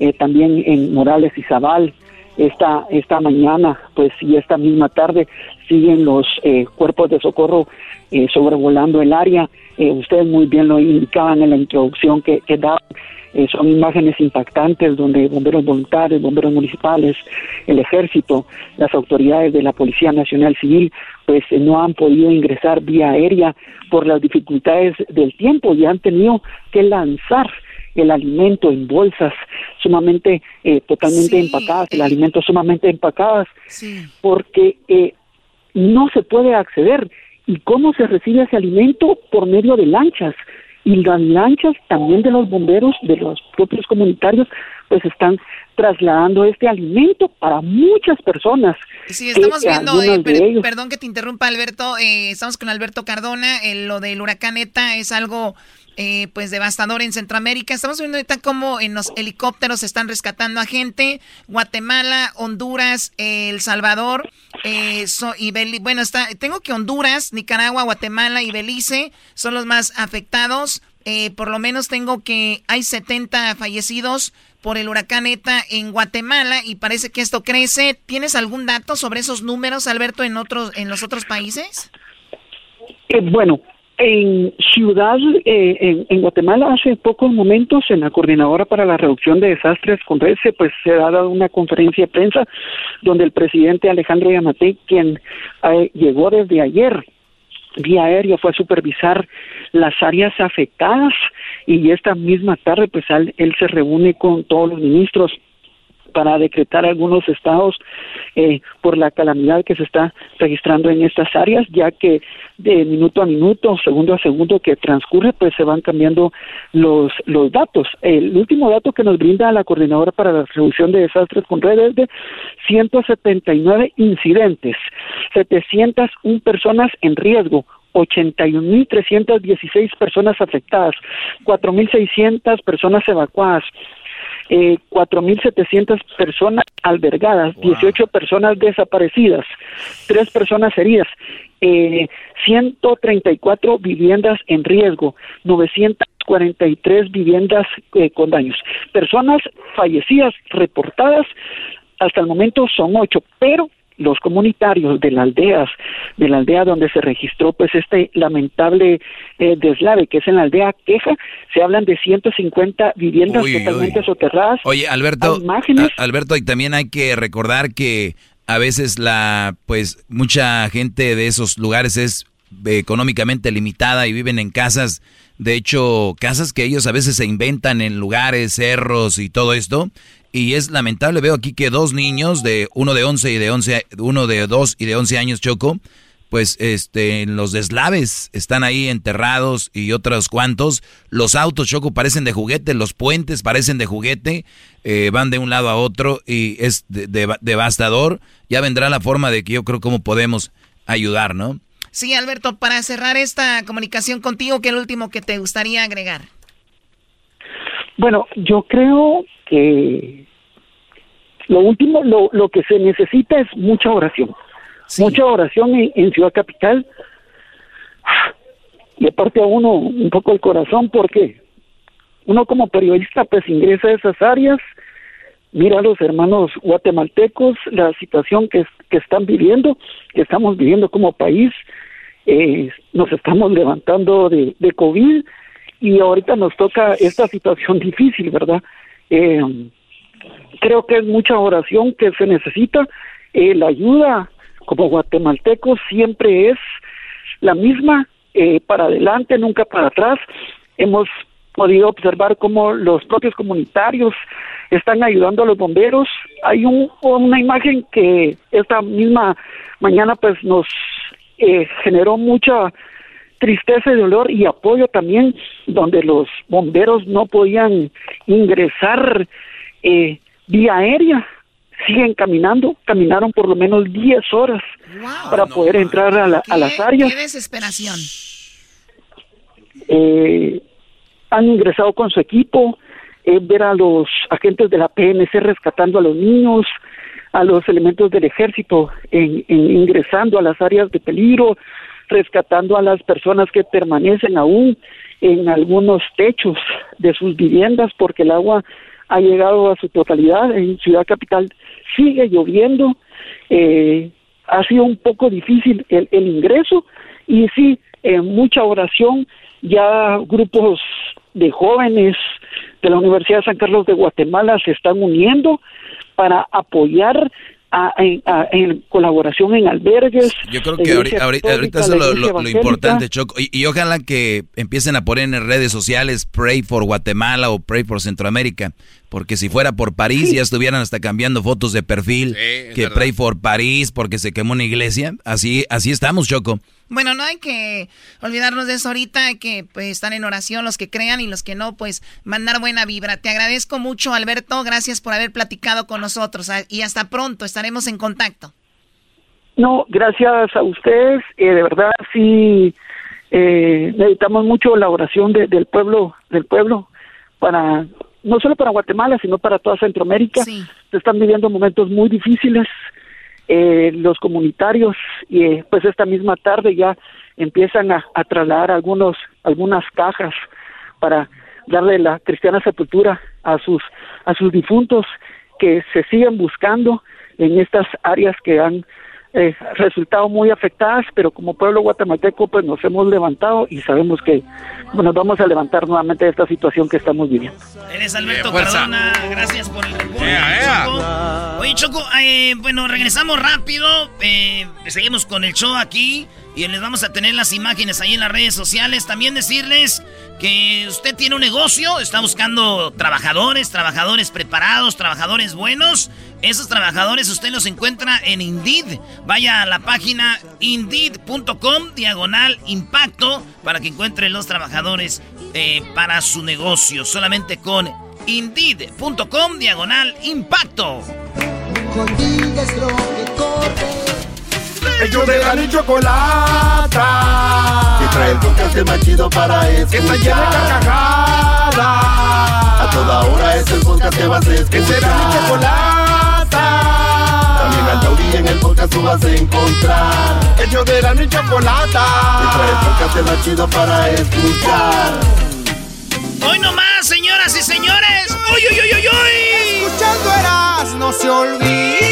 eh, también en Morales y Zabal. Esta, esta mañana, pues, y esta misma tarde siguen los eh, cuerpos de socorro eh, sobrevolando el área. Eh, ustedes muy bien lo indicaban en la introducción que, que daban. Eh, son imágenes impactantes donde bomberos voluntarios, bomberos municipales, el ejército, las autoridades de la Policía Nacional Civil, pues no han podido ingresar vía aérea por las dificultades del tiempo y han tenido que lanzar el alimento en bolsas sumamente eh, totalmente empacadas, el alimento sumamente empacadas, porque eh, no se puede acceder. ¿Y cómo se recibe ese alimento? Por medio de lanchas. Y las lanchas también de los bomberos, de los propios comunitarios, pues están trasladando este alimento para muchas personas. Sí, estamos que viendo, eh, per- perdón que te interrumpa Alberto, eh, estamos con Alberto Cardona, eh, lo del huracán ETA es algo eh, pues devastador en Centroamérica. Estamos viendo ahorita cómo en los helicópteros están rescatando a gente, Guatemala, Honduras, eh, El Salvador, eh, so- y Beli- bueno, está, tengo que Honduras, Nicaragua, Guatemala y Belice son los más afectados. Eh, por lo menos tengo que hay 70 fallecidos, por el huracán ETA en Guatemala y parece que esto crece. ¿Tienes algún dato sobre esos números, Alberto, en otros en los otros países? Eh, bueno, en Ciudad, eh, en, Guatemala, hace pocos momentos, en la Coordinadora para la Reducción de Desastres con RECE, pues se ha dado una conferencia de prensa donde el presidente Alejandro Yamatei, quien eh, llegó desde ayer vía aérea, fue a supervisar las áreas afectadas y esta misma tarde, pues él, él se reúne con todos los ministros para decretar algunos estados eh, por la calamidad que se está registrando en estas áreas, ya que de minuto a minuto, segundo a segundo que transcurre, pues se van cambiando los, los datos. El último dato que nos brinda la Coordinadora para la Reducción de Desastres con redes de 179 incidentes, 701 personas en riesgo, 81.316 personas afectadas, 4.600 personas evacuadas, eh, 4.700 personas albergadas, 18 personas desaparecidas, 3 personas heridas, eh, 134 viviendas en riesgo, 943 viviendas eh, con daños. Personas fallecidas reportadas hasta el momento son 8, pero los comunitarios de las aldeas, de la aldea donde se registró pues este lamentable eh, deslave, que es en la aldea Queja, se hablan de 150 viviendas totalmente soterradas. Oye, Alberto, Alberto, y también hay que recordar que a veces la, pues, mucha gente de esos lugares es económicamente limitada y viven en casas, de hecho, casas que ellos a veces se inventan en lugares, cerros y todo esto, y es lamentable, veo aquí que dos niños, de uno de 11 y de 11, uno de 2 y de 11 años, Choco, pues este, los deslaves están ahí enterrados y otros cuantos. Los autos, Choco, parecen de juguete, los puentes parecen de juguete, eh, van de un lado a otro y es devastador. Ya vendrá la forma de que yo creo cómo podemos ayudar, ¿no? Sí, Alberto, para cerrar esta comunicación contigo, ¿qué es lo último que te gustaría agregar? Bueno, yo creo que lo último, lo, lo que se necesita es mucha oración. Mucha oración en, Ciudad Capital. Le parte a uno un poco el corazón porque uno como periodista pues ingresa a esas áreas, mira a los hermanos guatemaltecos, la situación que, que están viviendo, que estamos viviendo como país, eh, nos estamos levantando de, de COVID y ahorita nos toca esta situación difícil, ¿verdad? Eh, creo que es mucha oración que se necesita. Eh, la ayuda como guatemaltecos siempre es la misma, eh, para adelante, nunca para atrás. Hemos podido observar cómo los propios comunitarios están ayudando a los bomberos. Hay un, una imagen que esta misma mañana pues nos eh, generó mucha tristeza y dolor y apoyo también, donde los bomberos no podían ingresar eh, vía aérea, siguen caminando, caminaron por lo menos 10 horas para poder entrar a, las áreas. ¡Qué desesperación! Eh, han ingresado con su equipo, eh, ver a los agentes de la PNC rescatando a los niños, a los elementos del ejército en, ingresando a las áreas de peligro, rescatando a las personas que permanecen aún en algunos techos de sus viviendas porque el agua ha llegado a su totalidad. En Ciudad Capital sigue lloviendo, eh, ha sido un poco difícil el, ingreso y sí, en mucha oración, ya grupos de jóvenes de la Universidad de San Carlos de Guatemala se están uniendo para apoyar en, colaboración en albergues. Yo creo que ahorita, ahorita, eso es lo, importante, Choco. Y, ojalá que empiecen a poner en redes sociales Pray for Guatemala o Pray for Centroamérica. Porque si fuera por París ya estuvieran hasta cambiando fotos de perfil. que Pray for París porque se quemó una iglesia. Así, así estamos, Choco. Bueno, no hay que olvidarnos de eso ahorita, hay que pues, estar en oración los que crean y los que no, pues mandar buena vibra. Te agradezco mucho, Alberto, gracias por haber platicado con nosotros ah, y hasta pronto, estaremos en contacto. No, gracias a ustedes, eh, de verdad sí eh, necesitamos mucho la oración del pueblo, del pueblo, para no solo para Guatemala, sino para toda Centroamérica. Se están viviendo momentos muy difíciles eh, los comunitarios y eh, pues esta misma tarde ya empiezan a, trasladar algunos algunas cajas para darle la cristiana sepultura a sus a sus difuntos que se siguen buscando en estas áreas que han eh, resultado muy afectadas, pero como pueblo guatemalteco pues nos hemos levantado y sabemos que bueno, nos vamos a levantar nuevamente de esta situación que estamos viviendo. Eres Alberto Cardona, gracias por el reporte. Choco. Oye, Choco, eh, bueno, regresamos rápido. eh, seguimos con el show aquí y les vamos a tener las imágenes ahí en las redes sociales. También decirles que usted tiene un negocio, está buscando trabajadores, trabajadores preparados, trabajadores buenos. Esos trabajadores usted los encuentra en Indeed. Vaya a la página indeed.com diagonal impacto para que encuentre los trabajadores eh, para su negocio. Solamente con indeed.com diagonal impacto. Contigo. Ellos de la ni chocolata. Que trae el podcast más chido para escuchar. Que está llena de carcajadas. A toda hora es el podcast que vas a escuchar. Que será mi chocolata. También al taurí en el podcast tú vas a encontrar. Ellos de la ni chocolata. Que trae el podcast más chido para escuchar. Hoy nomás, señoras y señores. ¡Uy, uy, uy, uy, uy! Escuchando eras no se olvidan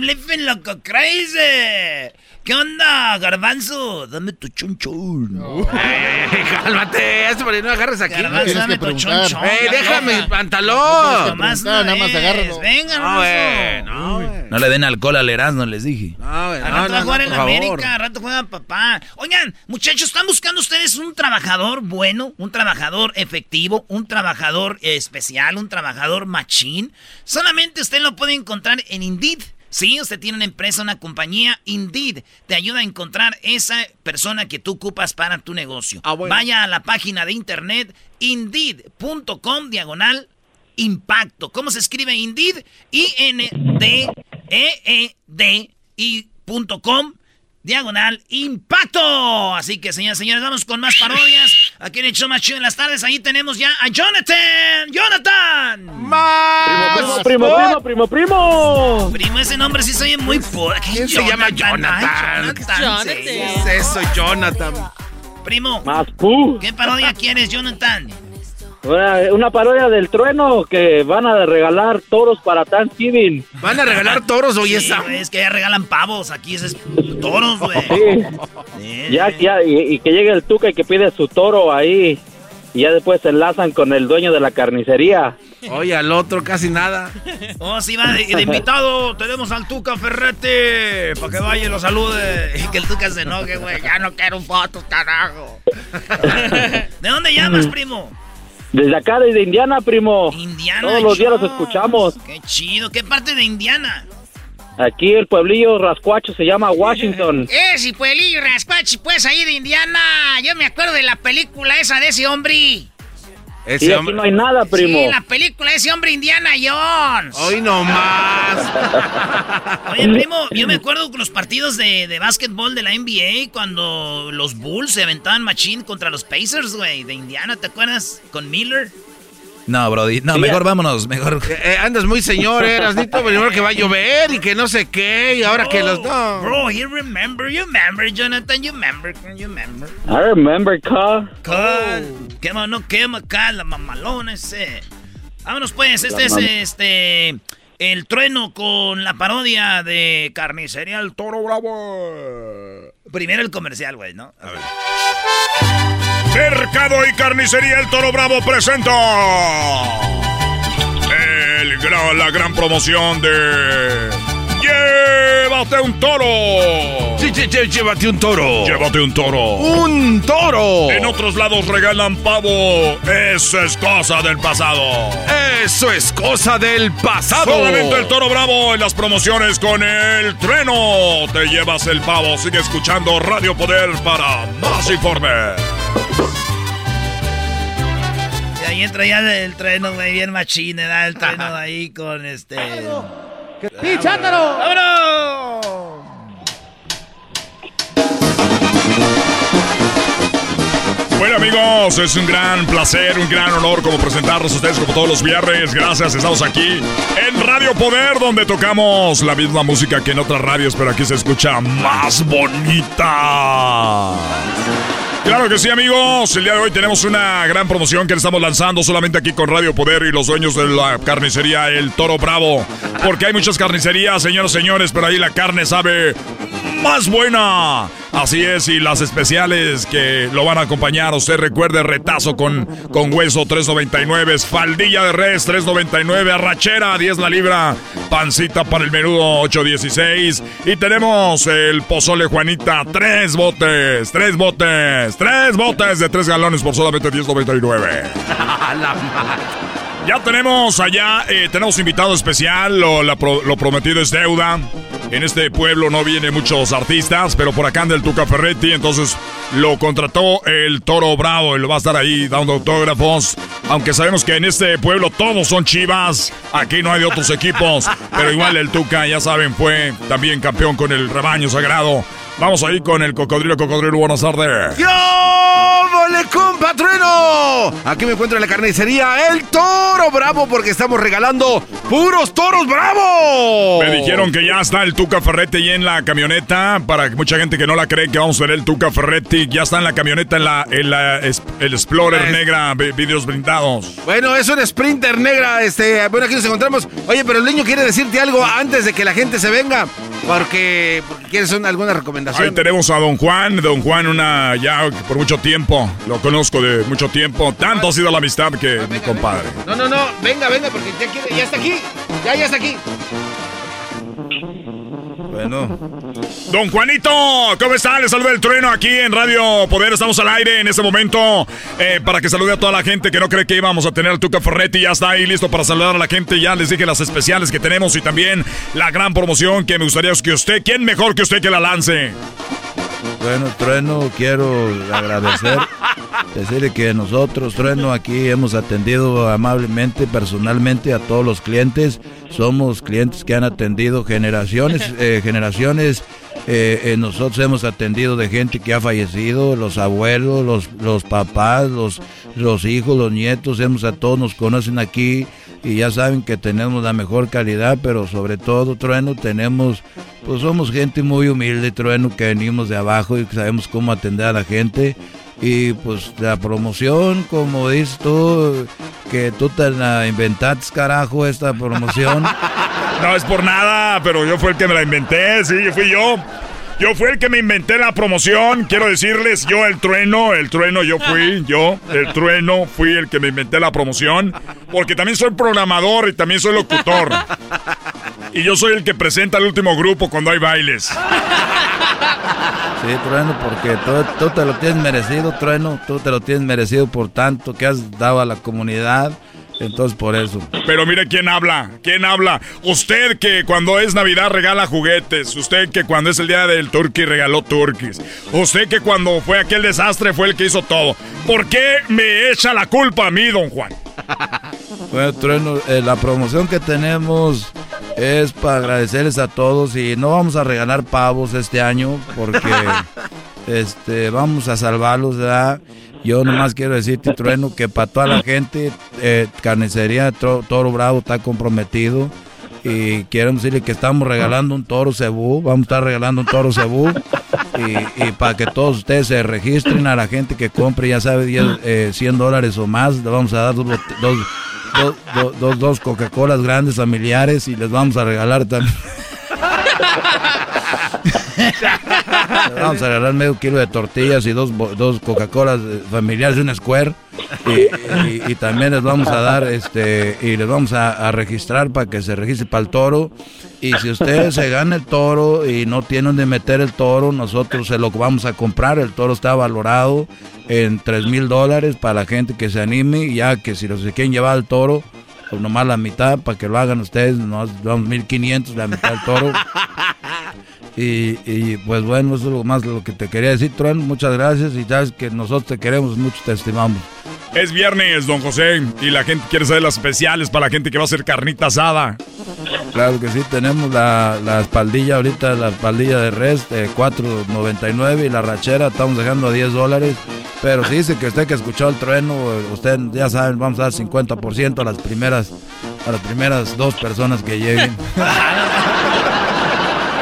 I'm living like a crazy. ¿Qué onda, garbanzo? Dame tu chunchón. Cálmate, este por ahí no agarres aquí. Garbanzo, dame tu chunchón. ¡Ey, ya, déjame el pantalón! Nomás no nada más agárralo. Venga, No, no. No le den alcohol al Erasmo, les dije. Al rato va a jugar en América, al rato juega papá. Oigan, muchachos, ¿están buscando ustedes un trabajador bueno, un trabajador efectivo, un trabajador especial, un trabajador machín? Solamente usted lo puede encontrar en Indeed. Sí, usted tiene una empresa, una compañía, Indeed te ayuda a encontrar esa persona que tú ocupas para tu negocio. Vaya a la página de internet indeed.com diagonal impacto. ¿Cómo se escribe Indeed? I-N-D-E-E-D y punto com diagonal impacto. Así que, señoras y señores, vamos con más parodias. Aquí en el show más chido en las tardes. Ahí tenemos ya a Jonathan. ¡Jonathan! Primo, primo, primo, primo, primo. Primo, ese nombre sí soy muy por. ¿Quién se llama Jonathan? ¿Qué es eso, Jonathan? Primo, Más pu. ¿qué parodia quieres, Jonathan? Una, parodia del trueno que van a regalar toros para Thanksgiving. ¿Van a regalar toros hoy Sí, esa? güey, es que ya regalan pavos. Aquí es, toros, güey. Sí. Ya, ya, y, y que llegue el tuca y que pide su toro ahí. Y ya después se enlazan con el dueño de la carnicería. Oye, al otro casi nada. Oh, sí, va de, de invitado. Tenemos al Tuca Ferrete. Para que vaya y lo salude. Y que el Tuca se enoje, güey. Ya no quiero fotos, carajo. ¿De dónde llamas, primo? Desde acá, desde Indiana, primo. Indiana. Todos los días los escuchamos. Qué chido. ¿Qué parte de Indiana? Aquí el pueblillo rascuacho se llama Washington. Eh, si pueblillo Raspachi, pues ahí de Indiana. Yo me acuerdo de la película esa de ese hombre. Ese Sí, aquí hombre- no hay nada, primo. Sí, la película de ese hombre Indiana Jones. Hoy no más. Oye, primo, yo me acuerdo con los partidos de, de básquetbol de la NBA cuando los Bulls se aventaban machín contra los Pacers, güey, de Indiana, ¿te acuerdas? Con Miller. No, Brody. No, mejor vámonos. Mejor. Eh, eh, andas muy señor, eh, Erasnito, primero que va a llover y que no sé qué, y ahora que los... No. Bro, you remember, you remember, Jonathan, you remember, you remember. I remember, car. Con, quema, no quema acá, la mamalona ese. Vámonos pues, este La es este... El trueno con la parodia de Carnicería El Toro Bravo. Primero el comercial, güey, ¿no? A ver. Mercado y Carnicería El Toro Bravo presenta el la gran promoción de ¡Llévate un toro! Sí, sí, sí, llévate un toro. ¡Llévate un toro! ¡Un toro! En otros lados regalan pavo. Eso es cosa del pasado. Eso es cosa del pasado. Solamente el toro bravo en las promociones con el treno. Te llevas el pavo. Sigue escuchando Radio Poder para más informe. Y ahí entra ya el treno, güey, bien machín, da el treno ahí con este. ¡Pichándolo! ¡Vámonos! Bueno amigos, es un gran placer, un gran honor como presentarlos a ustedes como todos los viernes. Gracias, estamos aquí en Radio Poder donde tocamos la misma música que en otras radios, pero aquí se escucha más bonita. Claro que sí, amigos. El día de hoy tenemos una gran promoción que le estamos lanzando solamente aquí con Radio Poder y los dueños de la carnicería El Toro Bravo. Porque hay muchas carnicerías, señoras y señores, pero ahí la carne sabe más buena. Así es, y las especiales que lo van a acompañar. Usted recuerde retazo con, con hueso 3.99, faldilla de res 3.99, arrachera 10 la libra, pancita para el menudo 8.16 y tenemos el pozole Juanita, tres botes, tres botes, tres botes de tres galones por solamente 10.99. Ya tenemos allá, eh, tenemos invitado especial, lo, la lo prometido es deuda. En este pueblo no vienen muchos artistas, pero por acá anda el Tuca Ferretti, entonces lo contrató el Toro Bravo y lo va a estar ahí dando autógrafos. Aunque sabemos que en este pueblo todos son chivas, aquí no hay de otros equipos, pero igual el Tuca, ya saben, fue también campeón con el rebaño sagrado. Vamos ahí con el Cocodrilo Cocodrilo, buenas tardes. ¡Yo, vole, compa trueno! Aquí me encuentro en la carnicería El Toro Bravo porque estamos regalando puros toros bravos. Me dijeron que ya está el Tuca Ferretti ahí en la camioneta. Para mucha gente que no la cree que vamos a ver el Tuca Ferretti, ya está en la camioneta en la, en la es- el Explorer Es- negra, vi- vidrios blindados. Bueno, es un Sprinter negra, este, bueno, aquí nos encontramos. Oye, pero el niño quiere decirte algo antes de que la gente se venga, porque, porque quieres un- alguna recomendación. Ahí tenemos a Don Juan. Don Juan, una ya por mucho tiempo, lo conozco de mucho tiempo. Tanto ha sido la amistad que mi compadre. No, no, no, venga, venga, porque ya, quiere, ya está aquí, ya, ya está aquí. Bueno. Don Juanito, ¿cómo está? Le saluda el trueno aquí en Radio Poder. Estamos al aire en este momento eh, para que salude a toda la gente que no cree que íbamos a tener al Tuca Ferretti. Ya está ahí listo para saludar a la gente. Ya les dije las especiales que tenemos y también la gran promoción que me gustaría que usted, ¿quién mejor que usted que la lance? Bueno, Trueno, quiero agradecer, decirle que nosotros, Trueno, aquí hemos atendido amablemente, personalmente a todos los clientes. Somos clientes que han atendido generaciones, eh, generaciones. eh, eh, nosotros hemos atendido de gente que ha fallecido, los abuelos, los, los papás, los, los hijos, los nietos, hemos a todos nos conocen aquí y ya saben que tenemos la mejor calidad, pero sobre todo, Trueno, tenemos, pues somos gente muy humilde, Trueno, que venimos de abajo y sabemos cómo atender a la gente. Y pues la promoción, como dices tú, que tú te la inventaste, carajo, esta promoción. No es por nada, pero yo fui el que me la inventé, sí, fui yo. Yo fui el que me inventé la promoción. Quiero decirles, yo el trueno, el trueno, yo fui, yo, el trueno, fui el que me inventé la promoción. Porque también soy programador y también soy locutor. Y yo soy el que presenta el último grupo cuando hay bailes. Sí, Trueno, porque tú, tú te lo tienes merecido, Trueno, tú te lo tienes merecido por tanto que has dado a la comunidad. Entonces, por eso. Pero mire quién habla, quién habla. Usted que cuando es Navidad regala juguetes. Usted que cuando es el día del turkey regaló turkeys. Usted que cuando fue aquel desastre fue el que hizo todo. ¿Por qué me echa la culpa a mí, don Juan? Bueno, Trueno, eh, la promoción que tenemos es para agradecerles a todos y no vamos a regalar pavos este año porque este vamos a salvarlos, ¿verdad? Yo nomás quiero decirte, Trueno, que para toda la gente, eh, Carnicería Toro Bravo está comprometido y queremos decirle que estamos regalando un toro cebú, vamos a estar regalando un toro cebú y, y para que todos ustedes se registren a la gente que compre, ya sabe, 10, eh, 100 dólares o más, le vamos a dar dos, dos, dos, dos Coca-Colas grandes familiares y les vamos a regalar también. Vamos a agarrar medio kilo de tortillas y dos, dos Coca-Colas eh, familiares de un Square. Y, también les vamos a dar, este, y les vamos a, registrar para que se registre para el toro. Y si usted se gana el toro y no tiene donde meter el toro, nosotros se lo vamos a comprar. El toro está valorado en 3 mil dólares para la gente que se anime, ya que si los quieren llevar al toro, pues nomás la mitad para que lo hagan ustedes, nos damos 1500, la mitad del toro. Y, y, pues bueno, eso es lo más lo que te quería decir, Tron. Muchas gracias y sabes que nosotros te queremos mucho, te estimamos. Es viernes, don José, y la gente quiere saber las especiales para la gente que va a hacer carnita asada. Claro que sí, tenemos la, la espaldilla ahorita, la espaldilla de res de 4.99 y la rachera estamos dejando a 10 dólares. Pero si dice que usted que escuchó el trueno, usted ya saben, vamos a dar 50% a las primeras a las primeras dos personas que lleguen.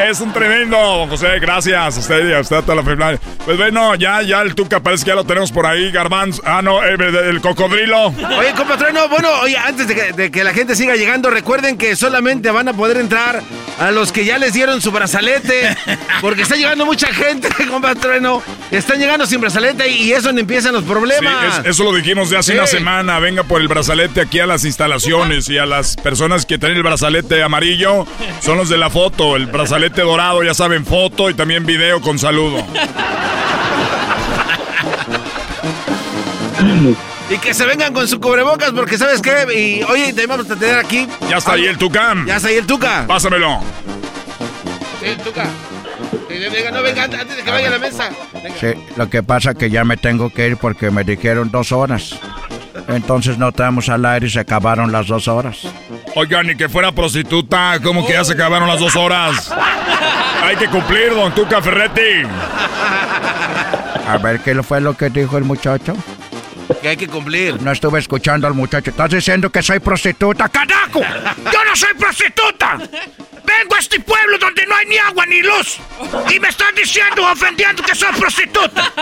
Es un tremendo, José, gracias a usted y a usted a toda la familia. Pues bueno, ya, ya el Tuca parece que ya lo tenemos por ahí, Garbanz. Ah, no, eh, el cocodrilo. Oye, compatreno, bueno, oye, antes de que, de que la gente siga llegando, recuerden que solamente van a poder entrar a los que ya les dieron su brazalete, porque está llegando mucha gente, compatreno. Están llegando sin brazalete y eso no empiezan los Sí, problemas. es- eso lo dijimos de hace Sí. una semana. Venga por el brazalete aquí a las instalaciones y a las personas que tienen el brazalete amarillo son los de la foto. El brazalete dorado, ya saben, foto y también video con saludo. Y que se vengan con su cubrebocas, porque ¿sabes qué? Y oye, te vamos a tener aquí. Ya está ahí el Tucán. Ya está ahí el Tuca. Pásamelo. Sí, el Tuca. No, venga, antes de que vaya a la mesa. Venga. Sí, lo que pasa que ya me tengo que ir porque me dijeron dos horas. Entonces no estamos al aire y se acabaron las dos horas. Oigan, ni que fuera prostituta, como que ya se acabaron las dos horas. Hay que cumplir, don Tuca Ferretti. A ver qué fue lo que dijo el muchacho. Que hay que cumplir. No estuve escuchando al muchacho. ¿Estás diciendo que soy prostituta? ¡Carajo! ¡Yo no soy prostituta! Vengo a este pueblo donde no hay ni agua ni luz. Y me están diciendo, ofendiendo que soy prostituta.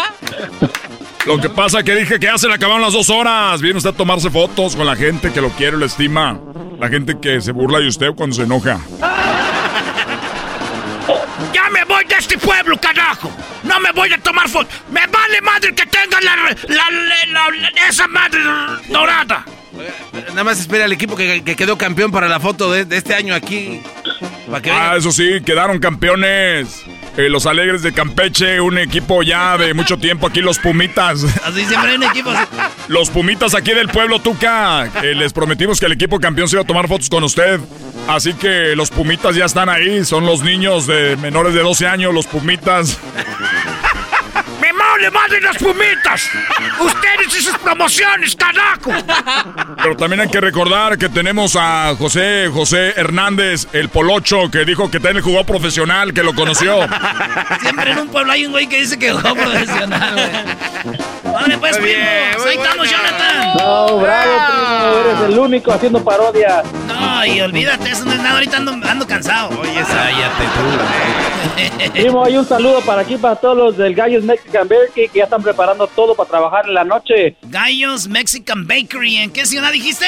Lo que pasa que dije que ya se le acabaron las dos horas. Viene usted a tomarse fotos con la gente que lo quiere, lo estima. La gente que se burla de usted cuando se enoja. Ya me voy de este pueblo, carajo. No me voy a tomar fotos. Me vale madre que tenga la, la- la- la- esa madre dorada. Nada más espera el equipo que, que quedó campeón para la foto de, de este año aquí. Para que Ah, eso sí, quedaron campeones. Eh, los Alegres de Campeche, un equipo ya de mucho tiempo aquí, los Pumitas. Así siempre hay un equipo así. Los Pumitas aquí del pueblo Tuca. que les prometimos que el equipo campeón se iba a tomar fotos con usted. Así que los Pumitas ya están ahí. Son los niños de menores de 12 años, los Pumitas. ¡Me vale madre las pumitas! ¡Ustedes y sus promociones, carajo! Pero también hay que recordar que tenemos a José José Hernández, el Polocho, que dijo que también jugó profesional, que lo conoció. Siempre en un pueblo hay un güey que dice que jugó profesional, güey. Vale, pues, primo. Ahí estamos, Jonathan. No, bravo, primo, eres el único haciendo parodia. No, y olvídate, eso no es nada. Ahorita ando, ando cansado. Oye, Cállate tú. Primo, hay un saludo para aquí, para todos los del Gallos Mexican Bakery que ya están preparando todo para trabajar en la noche. Gallos Mexican Bakery. ¿En qué ciudad dijiste?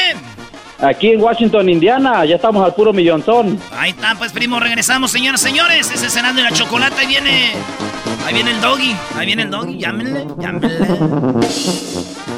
Aquí en Washington, Indiana, ya estamos al puro millonzón. Ahí está, pues, primo. Regresamos, señoras, señores. Ese es cenando y la chocolate. Ahí viene. Ahí viene el doggy. Ahí viene el doggy. Llámenle, llámenle.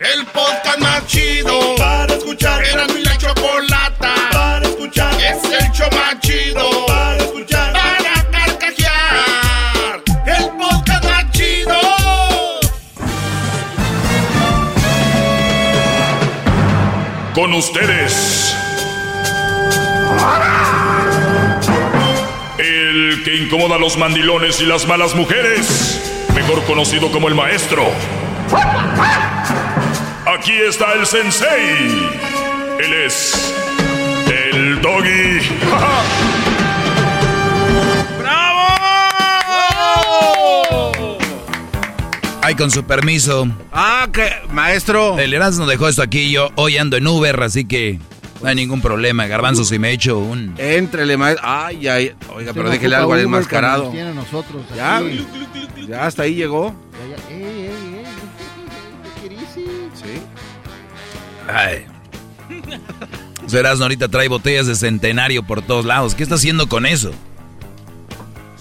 El podcast más chido para escuchar. Era mi la chocolata para escuchar. Es el show más chido para escuchar. Para carcajear. El podcast más chido. Con ustedes. El que incomoda a los mandilones y las malas mujeres. Mejor conocido como el maestro. Aquí está el sensei. Él es el doggy. ¡Bravo! Ay, con su permiso. Ah, que maestro. El Erasmo dejó esto aquí. Yo hoy ando en Uber, así que no hay ningún problema, Garbanzo, si me echo un. Entrele, maestro. Ay, ay. Oiga, pero déjele algo al enmascarado. Nosotros, ya, ya, hasta ahí llegó. Ay. Serás ahorita trae botellas de centenario por todos lados. ¿Qué está haciendo con eso?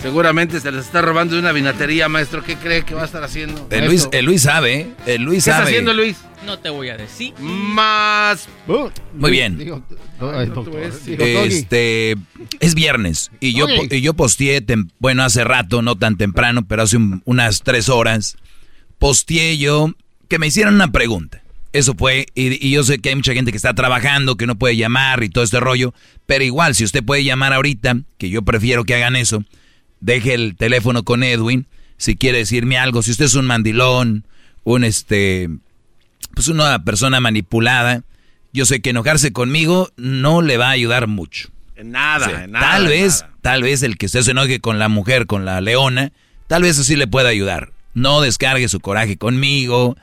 Seguramente se les está robando de una vinatería, maestro. ¿Qué cree que va a estar haciendo? El Luis, el Luis sabe, ¿eh? El Luis ¿Qué está haciendo Luis? No te voy a decir. Más. Muy bien. Digo, ay, doctor. Este es viernes y yo y yo posteé tem- bueno hace rato no tan temprano pero hace un- unas tres horas posteé yo que me hicieran una pregunta eso fue y, y yo sé que hay mucha gente que está trabajando que no puede llamar y todo este rollo pero igual si usted puede llamar ahorita que yo prefiero que hagan eso deje el teléfono con Edwin si quiere decirme algo si usted es un mandilón un este pues una persona manipulada yo sé que enojarse conmigo no le va a ayudar mucho. En nada, O sea, en nada. tal vez, nada. tal vez el que usted se enoje con la mujer, con la leona, tal vez así le pueda ayudar. No descargue su coraje conmigo,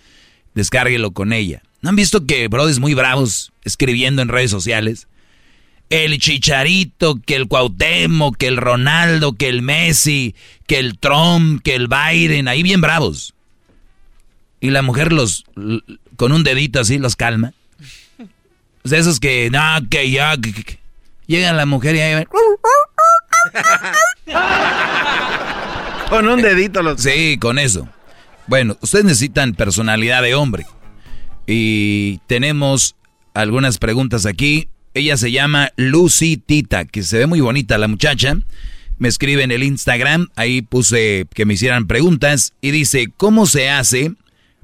descárguelo con ella. ¿No han visto que brothers muy bravos escribiendo en redes sociales? El Chicharito, que el Cuauhtémoc, que el Ronaldo, que el Messi, que el Trump, que el Biden, ahí bien bravos. Y la mujer los, con un dedito así los calma. O sea, esos que, no, que ya, que- que- que- llega la mujer y ahí ven. Con un dedito los... Sí, con eso. Bueno, ustedes necesitan personalidad de hombre. Y tenemos algunas preguntas aquí. Ella se llama Lucy Tita, que se ve muy bonita la muchacha. Me escribe en el Instagram, ahí puse que me hicieran preguntas y dice, ¿cómo se hace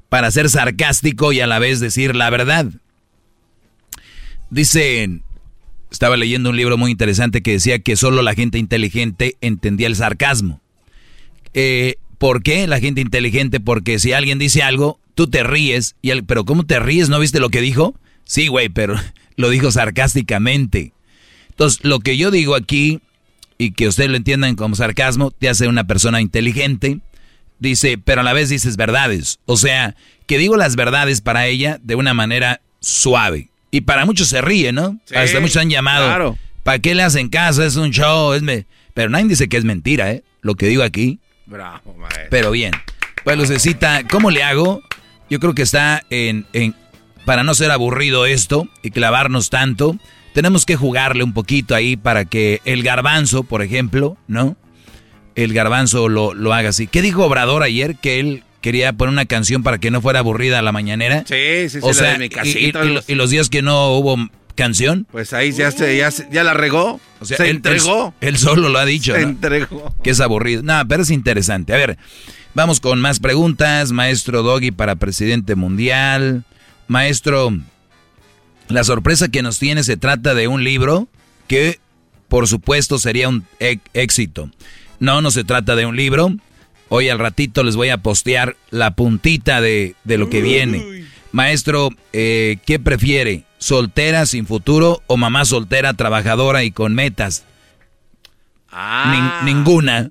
para ser sarcástico y a la vez decir la verdad? Dicen, estaba leyendo un libro muy interesante que decía que solo la gente inteligente entendía el sarcasmo. Eh, ¿Por qué la gente inteligente? Porque si alguien dice algo, tú te ríes, y el- pero ¿cómo te ríes? ¿No viste lo que dijo? Sí, güey, pero lo dijo sarcásticamente. Entonces, lo que yo digo aquí, y que ustedes lo entiendan como sarcasmo, te hace una persona inteligente. Dice, pero a la vez dices verdades. O sea, que digo las verdades para ella de una manera suave. Y para muchos se ríe, ¿no? Sí, Hasta muchos han llamado. claro. ¿Para qué le hacen caso? Es un show. Es me... Pero nadie dice que es mentira, ¿eh? Lo que digo aquí. Bravo, maestro. Pero bien. Pues Lucecita, ¿cómo le hago? Yo creo que está en, en- Para no ser aburrido esto y clavarnos tanto, tenemos que jugarle un poquito ahí para que el garbanzo, por ejemplo, ¿no? El garbanzo lo, lo haga así. ¿Qué dijo Obrador ayer? Que él quería poner una canción para que no fuera aburrida a la mañanera. Sí, sí, sí. o la sea, de mi y- casita, y los días que no hubo canción. Pues ahí ya, se, ya, la regó. O sea, se él, entregó. Él, él solo lo ha dicho. Se ¿no? entregó. Que es aburrido. No, pero es interesante. A ver, vamos con más preguntas. Maestro Doggy para presidente mundial. Maestro, la sorpresa que nos tiene se trata de un libro que, por supuesto, sería un e- éxito. No, no se trata de un libro. Hoy al ratito les voy a postear la puntita de, de lo que viene. Maestro, eh, ¿qué prefiere? ¿Soltera sin futuro o mamá soltera, trabajadora y con metas? Ah. Nin- ninguna.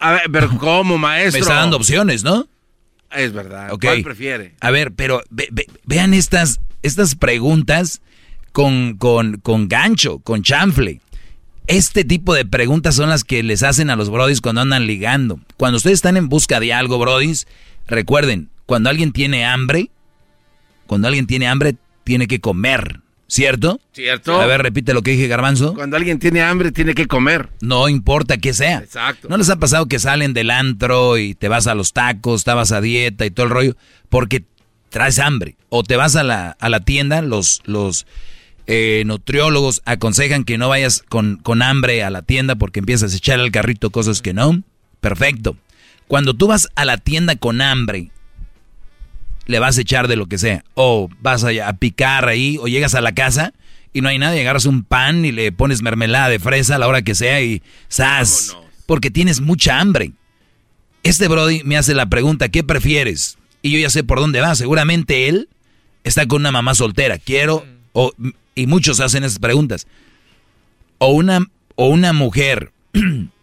A ver, pero ¿cómo, maestro? Me está dando opciones, ¿no? Es verdad. ¿Cuál prefiere? A ver, pero ve- ve- vean estas, estas preguntas con, con, con gancho, con chanfle. Este tipo de preguntas son las que les hacen a los brodis cuando andan ligando. Cuando ustedes están en busca de algo, brodis, recuerden, cuando alguien tiene hambre, cuando alguien tiene hambre, tiene que comer, ¿cierto? ¿Cierto? A ver, repite lo que dije, Garbanzo. Cuando alguien tiene hambre, tiene que comer. No importa qué sea. Exacto. ¿No les ha pasado que salen del antro y te vas a los tacos, estabas a dieta y todo el rollo? Porque traes hambre. O te vas a la, a la tienda, los, los eh, nutriólogos aconsejan que no vayas con, con hambre a la tienda porque empiezas a echar al carrito cosas que no. Perfecto. Cuando tú vas a la tienda con hambre, le vas a echar de lo que sea. O vas a, a picar ahí, o llegas a la casa y no hay nada, y agarras un pan y le pones mermelada de fresa a la hora que sea y ¡zas! Porque tienes mucha hambre. Este Brody me hace la pregunta, ¿qué prefieres? Y yo ya sé por dónde va. Seguramente él está con una mamá soltera. Quiero, o, y muchos hacen esas preguntas. O una, o una mujer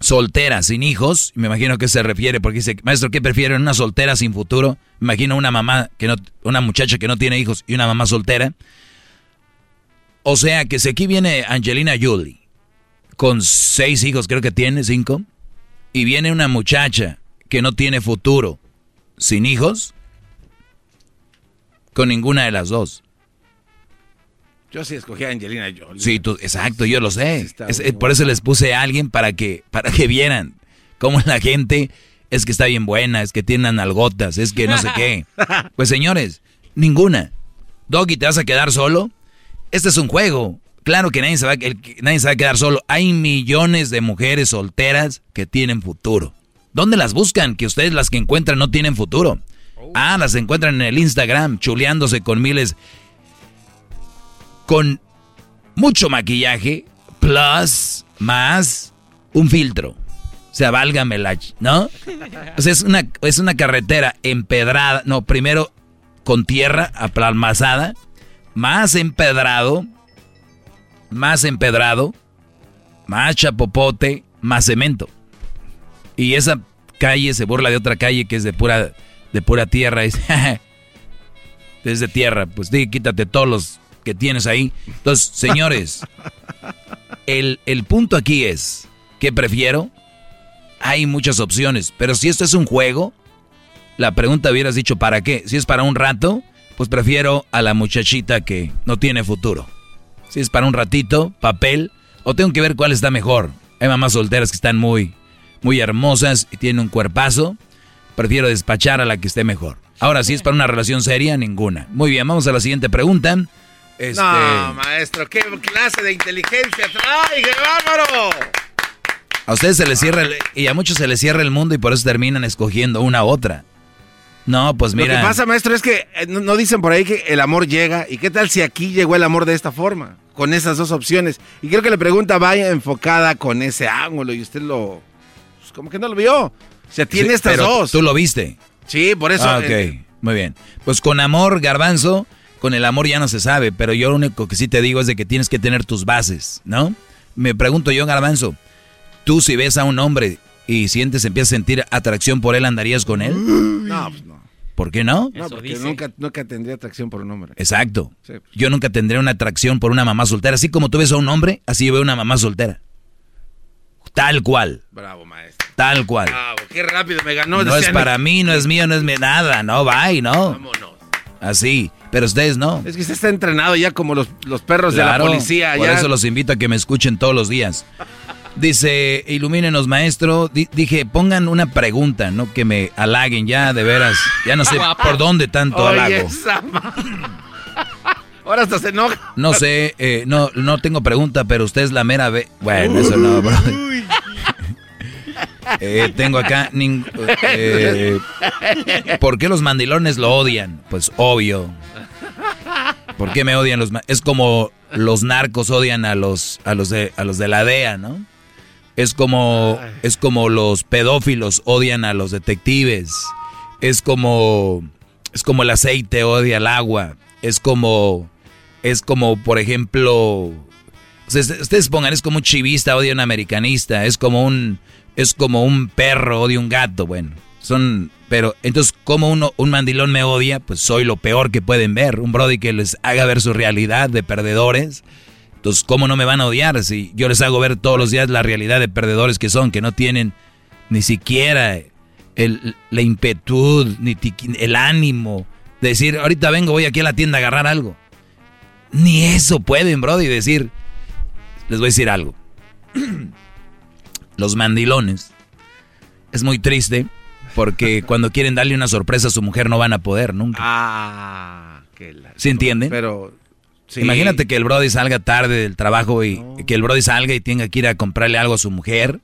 soltera, sin hijos, me imagino que se refiere, porque dice, maestro, ¿qué prefieren? ¿Una soltera sin futuro? Imagino una mamá, que no, una muchacha que no tiene hijos y una mamá soltera. O sea que si aquí viene Angelina Jolie, con seis hijos, creo que tiene, cinco, y viene una muchacha que no tiene futuro, sin hijos, con ninguna de las dos. Yo sí escogí a Angelina Jolie. Sí, tú, exacto, yo lo sé. Es- por eso les puse a alguien para que, para que vieran cómo la gente es que está bien buena, es que tiene nalgotas, es que no sé qué. Pues señores, ninguna. Doggy, ¿te vas a quedar solo? Este es un juego. Claro que nadie se, va, el nadie se va a quedar solo. Hay millones de mujeres solteras que tienen futuro. ¿Dónde las buscan? Que ustedes las que encuentran no tienen futuro. Ah, las encuentran en el Instagram, chuleándose con miles con mucho maquillaje, plus, más un filtro. O sea, válgame ¿No? O sea, es una, es una carretera empedrada. No, primero con tierra apalmazada, más empedrado, más empedrado, más chapopote, más cemento. Y esa calle se burla de otra calle que es de pura, de pura tierra. Es, de tierra. Pues di, quítate todos los tienes ahí. Entonces, señores, el, el punto aquí es, ¿qué prefiero? Hay muchas opciones, pero si esto es un juego, la pregunta hubieras dicho, ¿para qué? Si es para un rato, pues prefiero a la muchachita que no tiene futuro. Si es para un ratito, papel, o tengo que ver cuál está mejor. Hay mamás solteras que están muy, muy hermosas y tienen un cuerpazo. Prefiero despachar a la que esté mejor. Ahora, si es para una relación seria, ninguna. Muy bien, vamos a la siguiente pregunta. Este, No, maestro, qué clase de inteligencia trae, qué bárbaro. a ustedes se les cierra el- y a muchos se les cierra el mundo y por eso terminan escogiendo una u otra. No, pues mira. Lo que pasa, maestro, es que eh, no, dicen por ahí que el amor llega. ¿Y qué tal si aquí llegó el amor de esta forma? Con esas dos opciones. Y creo que la pregunta va enfocada con ese ángulo y usted lo... pues, como que no lo vio. O sea, tiene Sí, estas pero dos. Tú lo viste. Sí, por eso... Ah, ok, eh, muy bien. Pues con amor, garbanzo, con el amor ya no se sabe, pero yo lo único que sí te digo es de que tienes que tener tus bases, ¿no? Me pregunto yo, garbanzo, tú si ves a un hombre y sientes, empiezas a sentir atracción por él, ¿andarías con él? no, pues no. ¿Por qué no? No, porque nunca, nunca tendría atracción por un hombre. Exacto. Sí. Yo nunca tendré una atracción por una mamá soltera. Así como tú ves a un hombre, así yo veo una mamá soltera. Tal cual, Bravo, maestro. tal cual. Bravo, qué rápido me ganó. No es para mí, no es mío, no es mi nada, no, bye, no. Vámonos. Así, pero ustedes no. Es que usted está entrenado ya como los, los perros Claro, de la policía. Por ya. eso los invito a que me escuchen todos los días. Dice, ilumínenos maestro. Di- dije, pongan una pregunta, no que me halaguen ya, de veras. Ya no sé por dónde tanto halago. Ahora hasta se enoja. No sé, eh, no, no tengo pregunta, pero usted es la mera ve. Bueno, eso no, bro. Eh, tengo acá. eh, ¿Por qué los mandilones lo odian? Pues obvio. ¿Por qué me odian los Es como los narcos odian a los a los de a los de la DEA, ¿no? Es como es como los pedófilos odian a los detectives. Es como es como el aceite odia el agua. Es como es como por ejemplo ustedes pongan, es como un chivista odia a un americanista, es como un es como un perro odia a un gato, bueno, son pero entonces como uno un mandilón me odia, pues soy lo peor que pueden ver, un brody que les haga ver su realidad de perdedores. Entonces, ¿cómo no me van a odiar si yo les hago ver todos los días la realidad de perdedores que son, que no tienen ni siquiera el, la impetud, ni el ánimo de decir, ahorita vengo, voy aquí a la tienda a agarrar algo. Ni eso pueden, brody, decir, les voy a decir algo. Los mandilones. Es muy triste porque cuando quieren darle una sorpresa a su mujer no van a poder nunca. Ah, qué la... ¿Sí entienden? Pero... sí. Imagínate que el Brody salga tarde del trabajo y que el Brody salga y tenga que ir a comprarle algo a su mujer.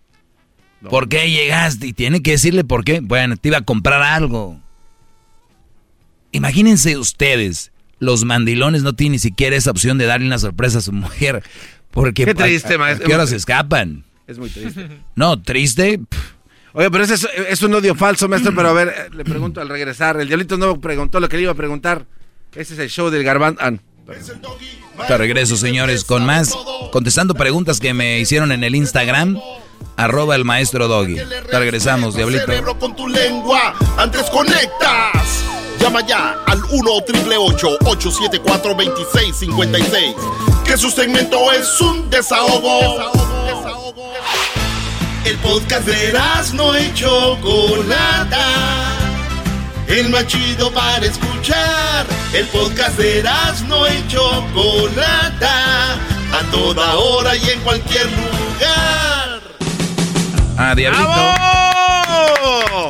¿Por qué llegaste? Y tiene que decirle por qué. Bueno, te iba a comprar algo. Imagínense ustedes, los mandilones no tienen ni siquiera esa opción de darle una sorpresa a su mujer. Porque Qué triste, ¿a- a- maestro. ¿A qué se escapan? Es muy triste. No, triste. pf, Oye, pero ese es, es un odio falso, maestro. Pero a ver, eh, le pregunto al regresar. El diablito no preguntó lo que le iba a preguntar. Ese es el show del Garbán. Ah. Te regreso, señores, con más. Contestando preguntas que me hicieron en el Instagram. Arroba el maestro Doggy. Te regresamos, diablito. cerebro con tu lengua. Antes conectas. Llama ya al 1 874 2656 Que su segmento es un desahogo. El podcast de no y Chocolata. El más chido para escuchar. El podcast de no y Chocolata. A toda hora y en cualquier lugar. Ah, diablito.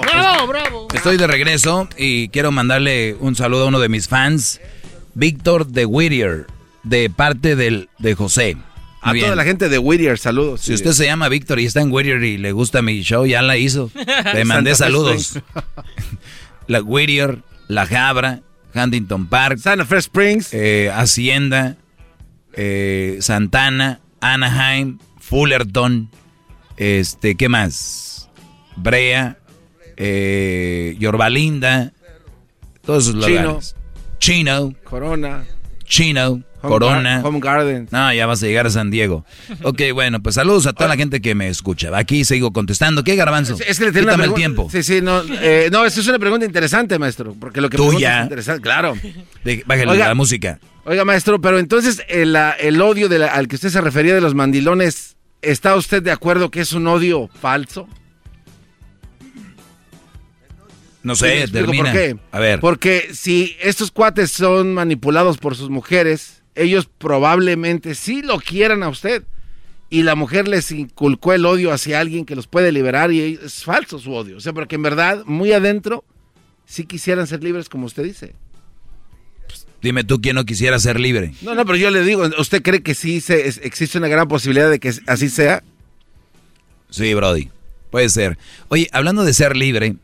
¡Bravo, bravo! Estoy de regreso y quiero mandarle un saludo a uno de mis fans, Víctor de Whittier, de parte del, de José. A Muy toda bien. la gente de Whittier, saludos. Si usted se llama Víctor y está en Whittier y le gusta mi show, ya la hizo. Le mandé saludos. La Whittier, La Jabra, Huntington Park, Santa Fe Springs, eh, Hacienda, eh, Santana, Anaheim, Fullerton, este, ¿qué más? Brea, eh, Yorbalinda, todos esos Chino. lugares. Chino, Corona, Chino, Home Corona. Home Garden. No, ya vas a llegar a San Diego. Ok, bueno, pues saludos a toda la gente que me escucha. Aquí sigo contestando. ¿Qué, Garbanzo? Es que le tengo Quítame el tiempo. Sí, sí, no. eh, no, esa es una pregunta interesante, maestro. Porque lo que Tuya. es interesante, claro. De- bájale Oiga. la música. Oiga, maestro, pero entonces el, odio de la- al que usted se refería de los mandilones, ¿está usted de acuerdo que es un odio falso? No sé, termina. ¿Por qué? A ver. Porque si estos cuates son manipulados por sus mujeres, ellos probablemente sí lo quieran a usted. Y la mujer les inculcó el odio hacia alguien que los puede liberar y es falso su odio. O sea, porque en verdad, muy adentro, sí quisieran ser libres como usted dice. Dime tú quién no quisiera ser libre. No, no, pero yo le digo, ¿usted cree que sí se- es- existe una gran posibilidad de que así sea? Sí, Brody. Puede ser. Oye, hablando de ser libre,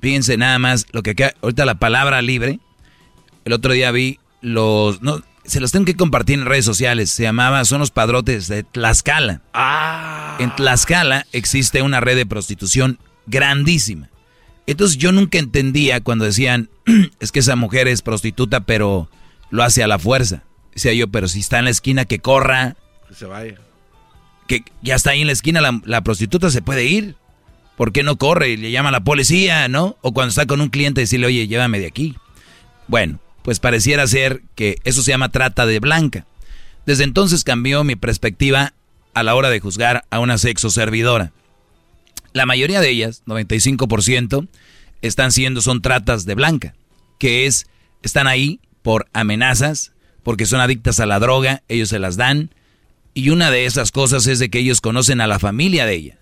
fíjense nada más lo que queda. Ahorita la palabra libre. El otro día vi los. No, se los tengo que compartir en redes sociales. Se llamaba Son los padrotes de Tlaxcala. Ah. En Tlaxcala existe una red de prostitución grandísima. Entonces yo nunca entendía cuando decían, es que esa mujer es prostituta, pero lo hace a la fuerza. Decía yo, pero si está en la esquina, que corra, Que se vaya. que ya está ahí en la esquina, la, la prostituta se puede ir. ¿Por qué no corre y le llama a la policía, no? O cuando está con un cliente decirle, oye, llévame de aquí. Bueno, pues pareciera ser que eso se llama trata de blanca. Desde entonces cambió mi perspectiva a la hora de juzgar a una sexo servidora. La mayoría de ellas, 95%, están siendo, son tratas de blanca, que es, están ahí por amenazas, porque son adictas a la droga, ellos se las dan, y una de esas cosas es de que ellos conocen a la familia de ella.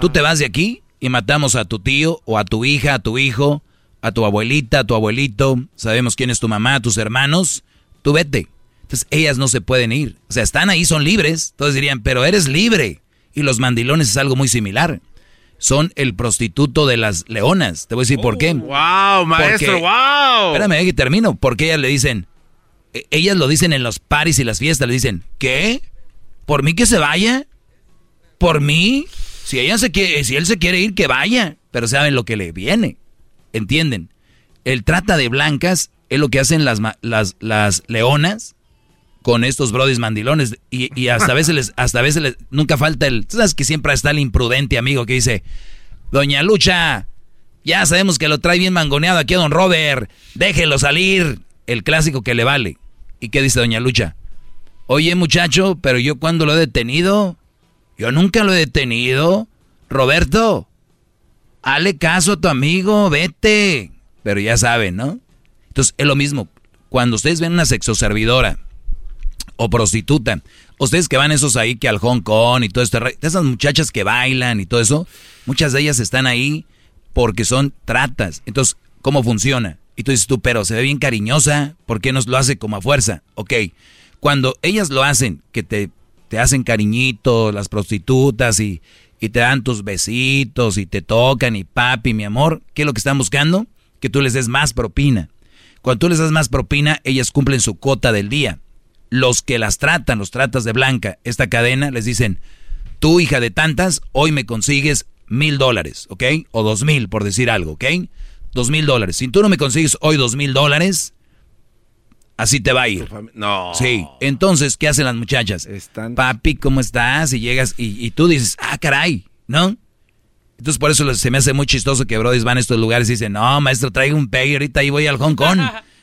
Tú te vas de aquí y matamos a tu tío o a tu hija, a tu hijo, a tu abuelita, a tu abuelito, sabemos quién es tu mamá, tus hermanos, tú vete. Entonces ellas no se pueden ir. O sea, están ahí, son libres. Todos dirían, pero eres libre. Y los mandilones es algo muy similar. Son el prostituto de las leonas. Te voy a decir por qué. ¡Wow, maestro! Porque- ¡Wow! Espérame, que termino. Porque ellas le dicen, e- ellas lo dicen en los paris y las fiestas, le dicen, ¿qué? ¿Por mí que se vaya? ¿Por mí? Si ella se quiere, si él se quiere ir, que vaya. Pero saben lo que le viene. ¿Entienden? El trata de blancas es lo que hacen las, las, leonas con estos brodis mandilones. Y, y hasta a veces les, hasta veces nunca falta el. ¿tú sabes que siempre está el imprudente amigo que dice, Doña Lucha, ya sabemos que lo trae bien mangoneado aquí a don Robert, déjelo salir. El clásico que le vale. ¿Y qué dice Doña Lucha? Oye muchacho, pero yo cuando lo he detenido, yo nunca lo he detenido. Roberto, hale caso a tu amigo, vete. Pero ya saben, ¿no? Entonces es lo mismo. Cuando ustedes ven una sexoservidora o prostituta, ustedes que van esos ahí que al Hong Kong y todo esto, esas muchachas que bailan y todo eso, muchas de ellas están ahí porque son tratas. Entonces, ¿cómo funciona? Y tú dices tú, pero se ve bien cariñosa, ¿por qué nos lo hace como a fuerza? Ok, cuando ellas lo hacen, que te, te hacen cariñitos, las prostitutas y, y te dan tus besitos y te tocan y papi, mi amor, ¿qué es lo que están buscando? Que tú les des más propina. Cuando tú les das más propina, ellas cumplen su cuota del día. Los que las tratan, los tratas de blanca, esta cadena, les dicen, tú hija de tantas, hoy me consigues mil dólares, ¿ok? O dos mil, por decir algo, ¿ok? Dos mil dólares. Si tú no me consigues hoy dos mil dólares, Así te va a ir. No. Sí. Entonces, ¿qué hacen las muchachas? Papi, ¿cómo estás? Y llegas y, y tú dices, ah, caray, ¿no? Entonces, por eso se me hace muy chistoso que brodis van a estos lugares y dicen, no, maestro, traigo un pegue, ahorita ahí voy al Hong Kong.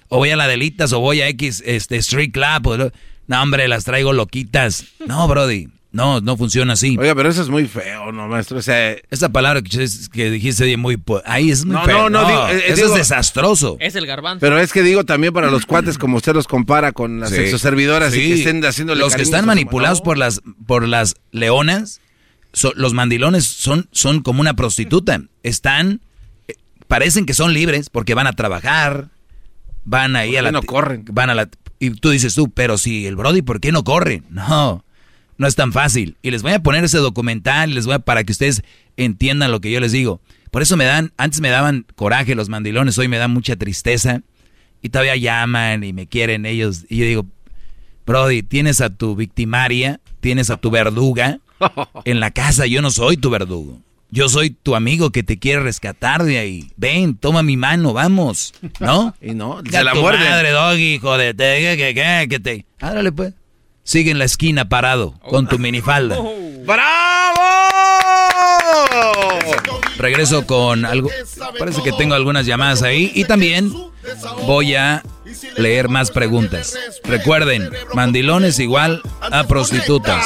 o voy a la Delitas, o voy a X este, Street Club. o no, hombre, las traigo loquitas. No, brody. No, no funciona así. Oiga, pero eso es muy feo, ¿no, maestro? O sea, Esa palabra que, que dijiste muy... Ahí es muy No, feo. no, no, digo, eh, eso digo- es desastroso. Es el garbanzo. pero es que digo también para los cuates, como usted los compara con las Sí. exoservidoras y que estén haciéndole Los que están manipulados por las, por las leonas, so- los mandilones son, son como una prostituta. Están, eh, parecen que son libres porque van a trabajar, van ahí a la... no corren? Van a la... Y tú dices tú, pero si el Brody, ¿por qué no corre? No, no es tan fácil. Y les voy a poner ese documental, les voy a, para que ustedes entiendan lo que yo les digo. Por eso me dan, antes me daban coraje los mandilones, hoy me dan mucha tristeza. Y todavía llaman y me quieren ellos. Y yo digo, Brody, tienes a tu victimaria, tienes a tu verduga en la casa. Yo no soy tu verdugo. Yo soy tu amigo que te quiere rescatar de ahí. Ven, toma mi mano, vamos. ¿No? Y no, se la tu muerden. madre, doggy, hijo de... te- que, que, que, que te... Ándale, pues. Sigue en la esquina parado con tu minifalda. ¡Bravo! Regreso con algo. Parece que tengo algunas llamadas ahí. Y también voy a leer más preguntas. Recuerden, mandilones igual a prostitutas.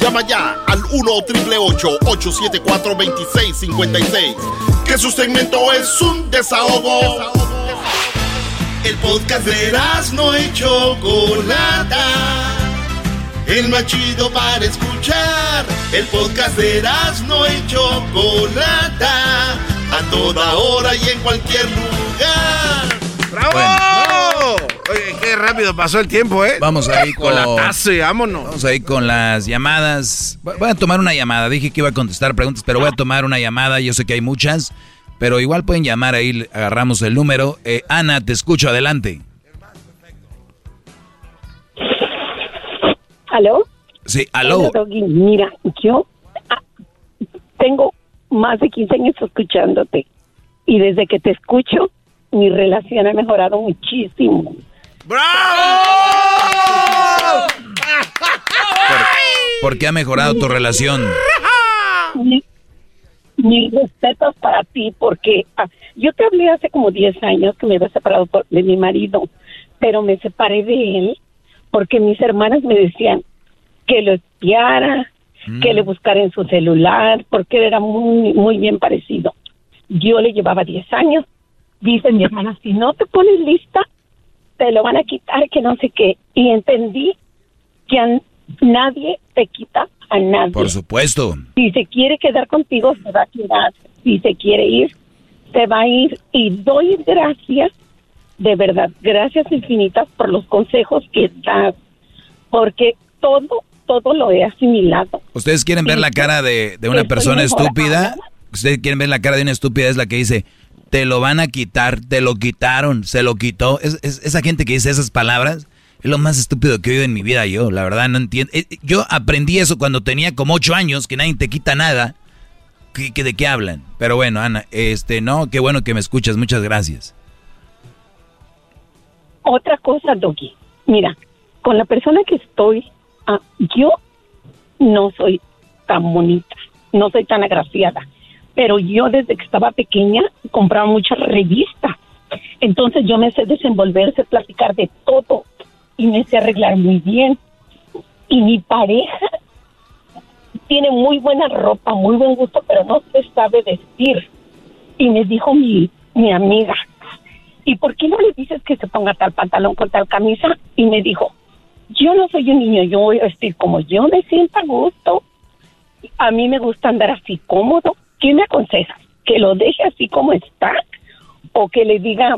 Llama ya al 1-888-874-2656. Que su segmento es un desahogo. El podcast de no y Chocolata. El más chido para escuchar. El podcast de no y Chocolata. A toda hora y en cualquier lugar. ¡Bravo! Oye, qué rápido pasó el tiempo, ¿eh? Vamos ahí con Chocolatazo y vámonos. Vamos ahí con las llamadas. Voy voy a tomar una llamada. Dije que iba a contestar preguntas, pero voy a tomar una llamada. Yo sé que hay muchas, pero igual pueden llamar ahí. Agarramos el número. Eh, Ana, te escucho. Adelante. ¿Aló? Sí, aló. Mira, yo ah, tengo más de 15 años escuchándote y desde que te escucho, mi relación ha mejorado muchísimo. ¿Por qué ha mejorado tu relación? Mi- Mis respetos para ti porque ah, yo te hablé hace como 10 años que me había separado por- de mi marido, pero me separé de él porque mis hermanas me decían que lo espiara, que le buscara en su celular, porque él era muy, muy bien parecido. Yo le llevaba 10 años. Dice mi hermana, si no te pones lista, te lo van a quitar, que no sé qué. Y entendí que a nadie te quita a nadie. Por supuesto. Si se quiere quedar contigo, se va a quedar. Si se quiere ir, se va a ir. Y doy gracias, de verdad, gracias infinitas por los consejos que das. Porque todo, todo lo he asimilado. ¿Ustedes quieren ver la cara de, de una Estoy persona mejorada. estúpida? ¿Ustedes quieren ver la cara de una estúpida? Es la que dice, te lo van a quitar, te lo quitaron, se lo quitó. Es, es- esa gente que dice esas palabras es lo más estúpido que he oído en mi vida yo. La verdad, no entiendo. Eh, Yo aprendí eso cuando tenía como ocho años, que nadie te quita nada. ¿Qué- qué- ¿De qué hablan? Pero bueno, Ana, este, no, qué bueno que me escuchas. Muchas gracias. Otra cosa, Doggy. Mira, con la persona que estoy, ah, yo no soy tan bonita, no soy tan agraciada, pero yo desde que estaba pequeña compraba muchas revistas. Entonces yo me sé desenvolver, sé platicar de todo y me sé arreglar muy bien. Y mi pareja tiene muy buena ropa, muy buen gusto, pero no se sabe vestir. Y me dijo mi, mi amiga, ¿y por qué no le dices que se ponga tal pantalón con tal camisa? Y me dijo, yo no soy un niño, yo voy a vestir como yo me sienta a gusto. A mí me gusta andar así cómodo. ¿Qué me aconsejas? ¿Que lo deje así como está? ¿O que le diga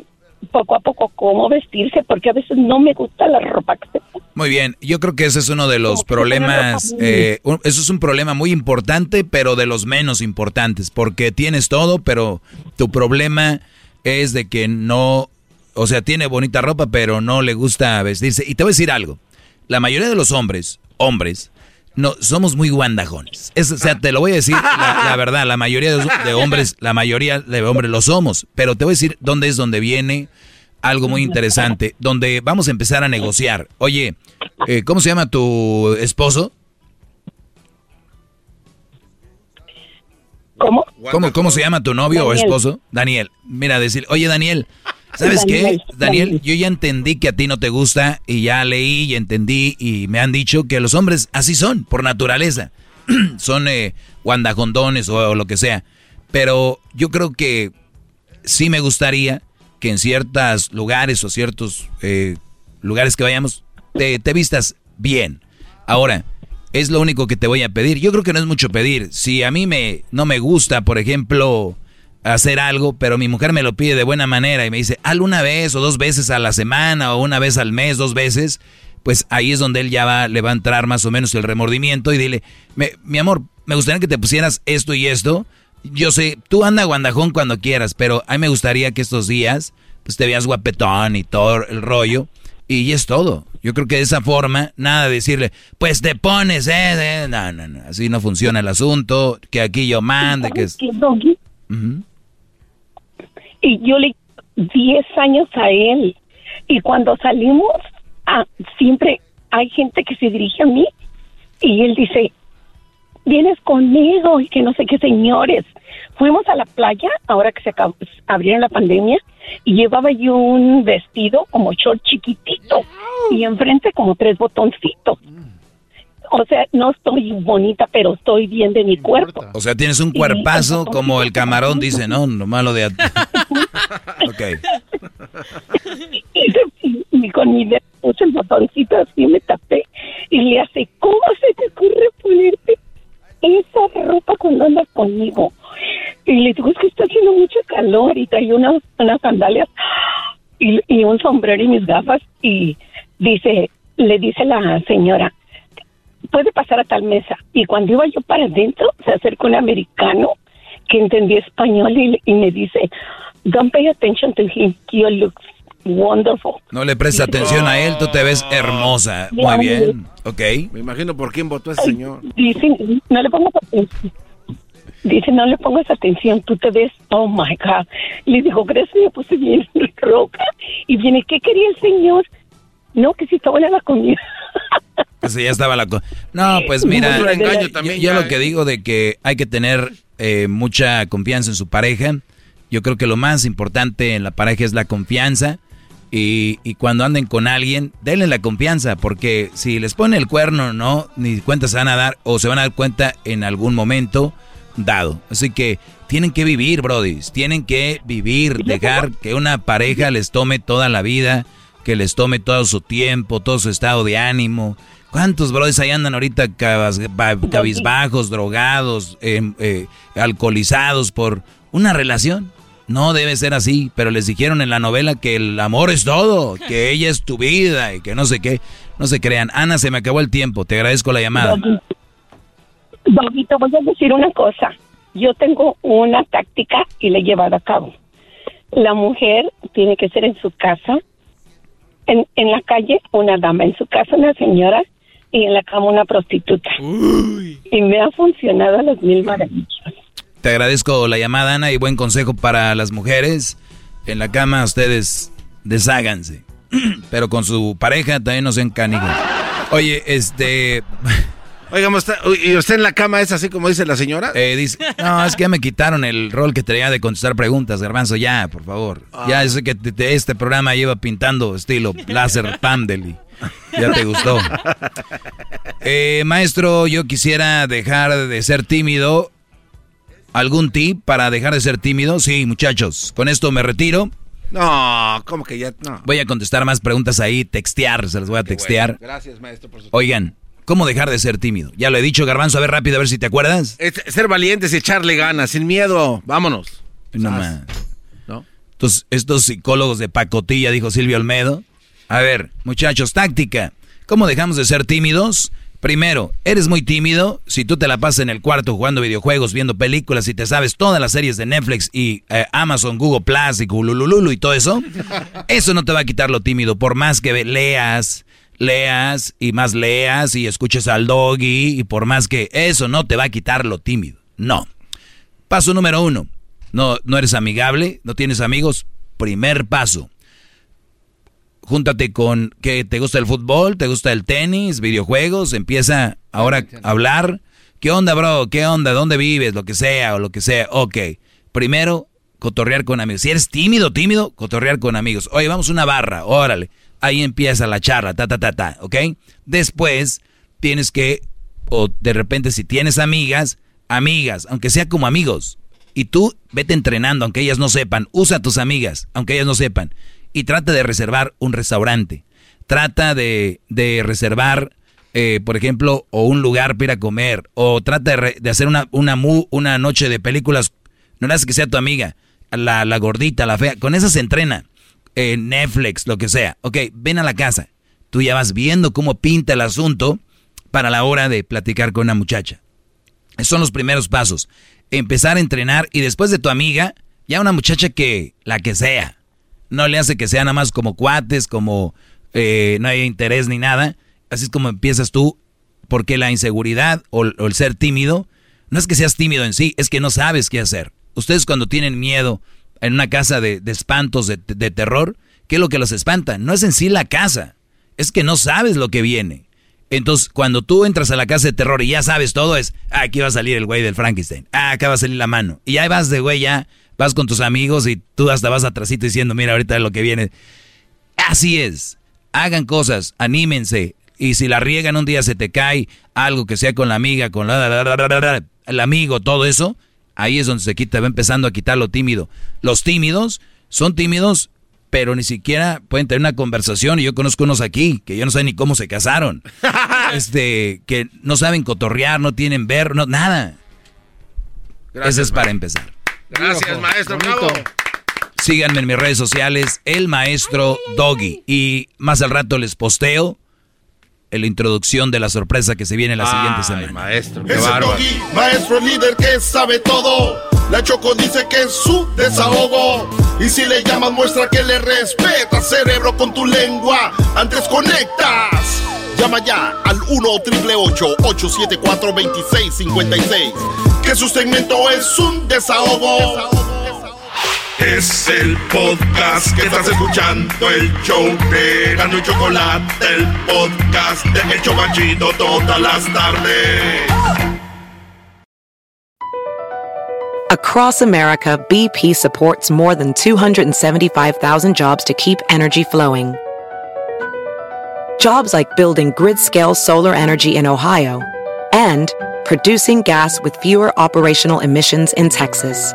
poco a poco cómo vestirse? Porque a veces no me gusta la ropa que se pone. Muy bien, yo creo que ese es uno de los problemas, eh, un- eso es un problema muy importante, pero de los menos importantes, porque tienes todo, pero tu problema es de que no, o sea, tiene bonita ropa, pero no le gusta vestirse. Y te voy a decir algo, la mayoría de los hombres, hombres, no, somos muy guandajones. Es- o sea, te lo voy a decir la, la verdad, la mayoría de, de hombres, la mayoría de hombres lo somos, pero te voy a decir dónde es donde viene algo muy interesante, donde vamos a empezar a negociar. Oye, eh, ¿cómo se llama tu esposo? ¿Cómo? ¿Cómo, cómo se llama tu novio o esposo? Daniel. Mira, decir, oye Daniel, ¿sabes qué? Daniel, Daniel, Daniel. yo ya entendí que a ti no te gusta y ya leí y entendí y me han dicho que los hombres así son, por naturaleza. son eh, guandajondones o, o lo que sea. Pero yo creo que sí me gustaría que en ciertos lugares o ciertos eh, lugares que vayamos te, te vistas bien. Ahora, es lo único que te voy a pedir. Yo creo que no es mucho pedir. Si a mí me no me gusta, por ejemplo, hacer algo, pero mi mujer me lo pide de buena manera y me dice, hazlo una vez o dos veces a la semana o una vez al mes, dos veces, pues ahí es donde él ya va, le va a entrar más o menos el remordimiento y dile, "Me- mi amor, me gustaría que te pusieras esto y esto. Yo sé, tú anda guandajón cuando quieras, pero a mí me gustaría que estos días pues te veas guapetón y todo el rollo. Y es todo. Yo creo que de esa forma, nada de decirle, pues te pones, eh, eh". No, no, no. Así no funciona el asunto. Que aquí yo mande, que es. ¿Sabes qué, Doggy? Y yo le 10 años a él. Y cuando salimos, ah, siempre hay gente que se dirige a mí y él dice, vienes conmigo y que no sé qué señores. Fuimos a la playa, ahora que se acabó, abrieron la pandemia, y llevaba yo un vestido como short chiquitito y enfrente como tres botoncitos. O sea, no estoy bonita, pero estoy bien de mi cuerpo. O sea, tienes un cuerpazo como el camarón, dice, ¿no? Lo malo de... ok. Y, se- y con mi dedo puse el botoncito así me tapé y le hace, ¿cómo se te ocurre ponerte esa ropa cuando andas conmigo? Y le digo, es que está haciendo mucho calor y traía unas, unas sandalias y, y un sombrero y mis gafas y dice, le dice la señora, puede pasar a tal mesa. Y cuando iba yo para adentro, se acerca un americano que entendía español y, y me dice, don't pay attention to him, you look wonderful. No le prestes atención a él, tú te ves hermosa. Muy bien. Ok. Me imagino por quién votó ese señor. Dice, no le pongas atención. Dice, no le pongas atención, tú te ves, oh my God. Le dijo, gracias, me puse bien roca. Y viene, ¿qué quería el señor? No, que si está buena la comida. Pues ya estaba la... co- No, pues mira, engaño yo- también yo, ya, lo que ¿eh? digo de que hay que tener eh, mucha confianza en su pareja. Yo creo que lo más importante en la pareja es la confianza. Y, y cuando anden con alguien, denle la confianza, porque si les pone el cuerno, no, ni cuenta se van a dar, o se van a dar cuenta en algún momento dado. Así que tienen que vivir, brodis, tienen que vivir, dejar que una pareja les tome toda la vida, que les tome todo su tiempo, todo su estado de ánimo. ¿Cuántos brodis ahí andan ahorita cabizbajos, drogados, em, eh, alcoholizados por una relación? No debe ser así, pero les dijeron en la novela que el amor es todo, que ella es tu vida y que no sé qué. No se crean. Ana, se me acabó el tiempo. Te agradezco la llamada. Te voy a decir una cosa. Yo tengo una táctica y la he llevado a cabo. La mujer tiene que ser en su casa, en, en la calle una dama, en su casa una señora y en la cama una prostituta. Y me ha funcionado a las mil maravillas. Te agradezco la llamada, Ana, y buen consejo para las mujeres. En la cama ustedes desháganse. Pero con su pareja también no sean canijos. Oye, este... Oigamos, ¿y usted en la cama es así como dice la señora? Eh, dice, no, es que ya me quitaron el rol que tenía de contestar preguntas, Garbanzo, ya, por favor. Ya sé que te- te- este programa lleva pintando estilo láser Pandel y ya te gustó. Eh, maestro, yo quisiera dejar de ser tímido. ¿Algún tip para dejar de ser tímido? Sí, muchachos, con esto me retiro. No, ¿cómo que ya? No. Voy a contestar más preguntas ahí, textear, se las voy a textear. Gracias, maestro, por su... Oigan, ¿cómo dejar de ser tímido? Ya lo he dicho, Garbanzo, a ver rápido, a ver si te acuerdas. Es ser valientes y echarle ganas, sin miedo. Vámonos. No más. ¿No? Estos, estos psicólogos de pacotilla, dijo Silvio Olmedo. A ver, muchachos, táctica. ¿Cómo dejamos de ser tímidos? Primero, eres muy tímido si tú te la pasas en el cuarto jugando videojuegos, viendo películas y te sabes todas las series de Netflix y eh, Amazon, Google Plus y y todo eso. Eso no te va a quitar lo tímido, por más que leas, leas y más leas y escuches al doggy y por más que eso no te va a quitar lo tímido. No. Paso número uno. No, no eres amigable, no tienes amigos. Primer paso. júntate con que te gusta el fútbol, te gusta el tenis, videojuegos, empieza ahora a hablar. ¿Qué onda, bro? ¿Qué onda? ¿Dónde vives? Lo que sea o lo que sea. Ok. Primero, cotorrear con amigos. Si eres tímido, tímido, cotorrear con amigos. Oye, vamos a una barra, órale. Ahí empieza la charla, ta, ta, ta, ta, ¿ok? Después tienes que, o de repente si tienes amigas, amigas, aunque sea como amigos. Y tú vete entrenando, aunque ellas no sepan. Usa a tus amigas, aunque ellas no sepan. Y trata de reservar un restaurante. Trata de, de reservar, eh, por ejemplo, o un lugar para ir a comer. O trata de, de hacer una, una, mu- una noche de películas. No le haces que sea tu amiga, la, la gordita, la fea. Con esa se entrena. Eh, Netflix, lo que sea. Ok, ven a la casa. Tú ya vas viendo cómo pinta el asunto para la hora de platicar con una muchacha. Son los primeros pasos. Empezar a entrenar y después de tu amiga, ya una muchacha que, la que sea. No le hace que sea nada más como cuates, como eh, no hay interés ni nada. Así es como empiezas tú, porque la inseguridad o el ser tímido, no es que seas tímido en sí, es que no sabes qué hacer. Ustedes cuando tienen miedo en una casa de, espantos, de, de terror, ¿qué es lo que los espanta? No es en sí la casa, es que no sabes lo que viene. Entonces, cuando tú entras a la casa de terror y ya sabes todo, es, ah, aquí va a salir el güey del Frankenstein, ah, acá va a salir la mano. Y ahí vas de güey, ya vas con tus amigos y tú hasta vas atrásito diciendo, mira, ahorita lo que viene. Así es. Hagan cosas, anímense. Y si la riegan un día se te cae algo que sea con la amiga, con la, la, la, el amigo, todo eso, ahí es donde se quita, va empezando a quitar lo tímido. Los tímidos son tímidos, pero ni siquiera pueden tener una conversación. Y yo conozco unos aquí que yo no sé ni cómo se casaron. este, que no saben cotorrear, no tienen ver, no, nada. Gracias, Eso es para empezar. Gracias, maestro. Bravo. Síganme en mis redes sociales, el maestro Doggy. Y más al rato les posteo la introducción de la sorpresa que se viene la siguiente semana. maestro, Es el doggy, maestro líder que sabe todo. La Choco dice que es su desahogo. Y si le llamas, muestra que le respeta, cerebro, con tu lengua. Antes conectas. Llama ya al 1-888-874-2656. Que su segmento es un desahogo. Es el podcast que estás escuchando, el show de Gano y Chocolate, el podcast de El todas las tardes. Across America, BP supports more than 275,000 jobs to keep energy flowing. Jobs like building grid scale solar energy in Ohio and producing gas with fewer operational emissions in Texas.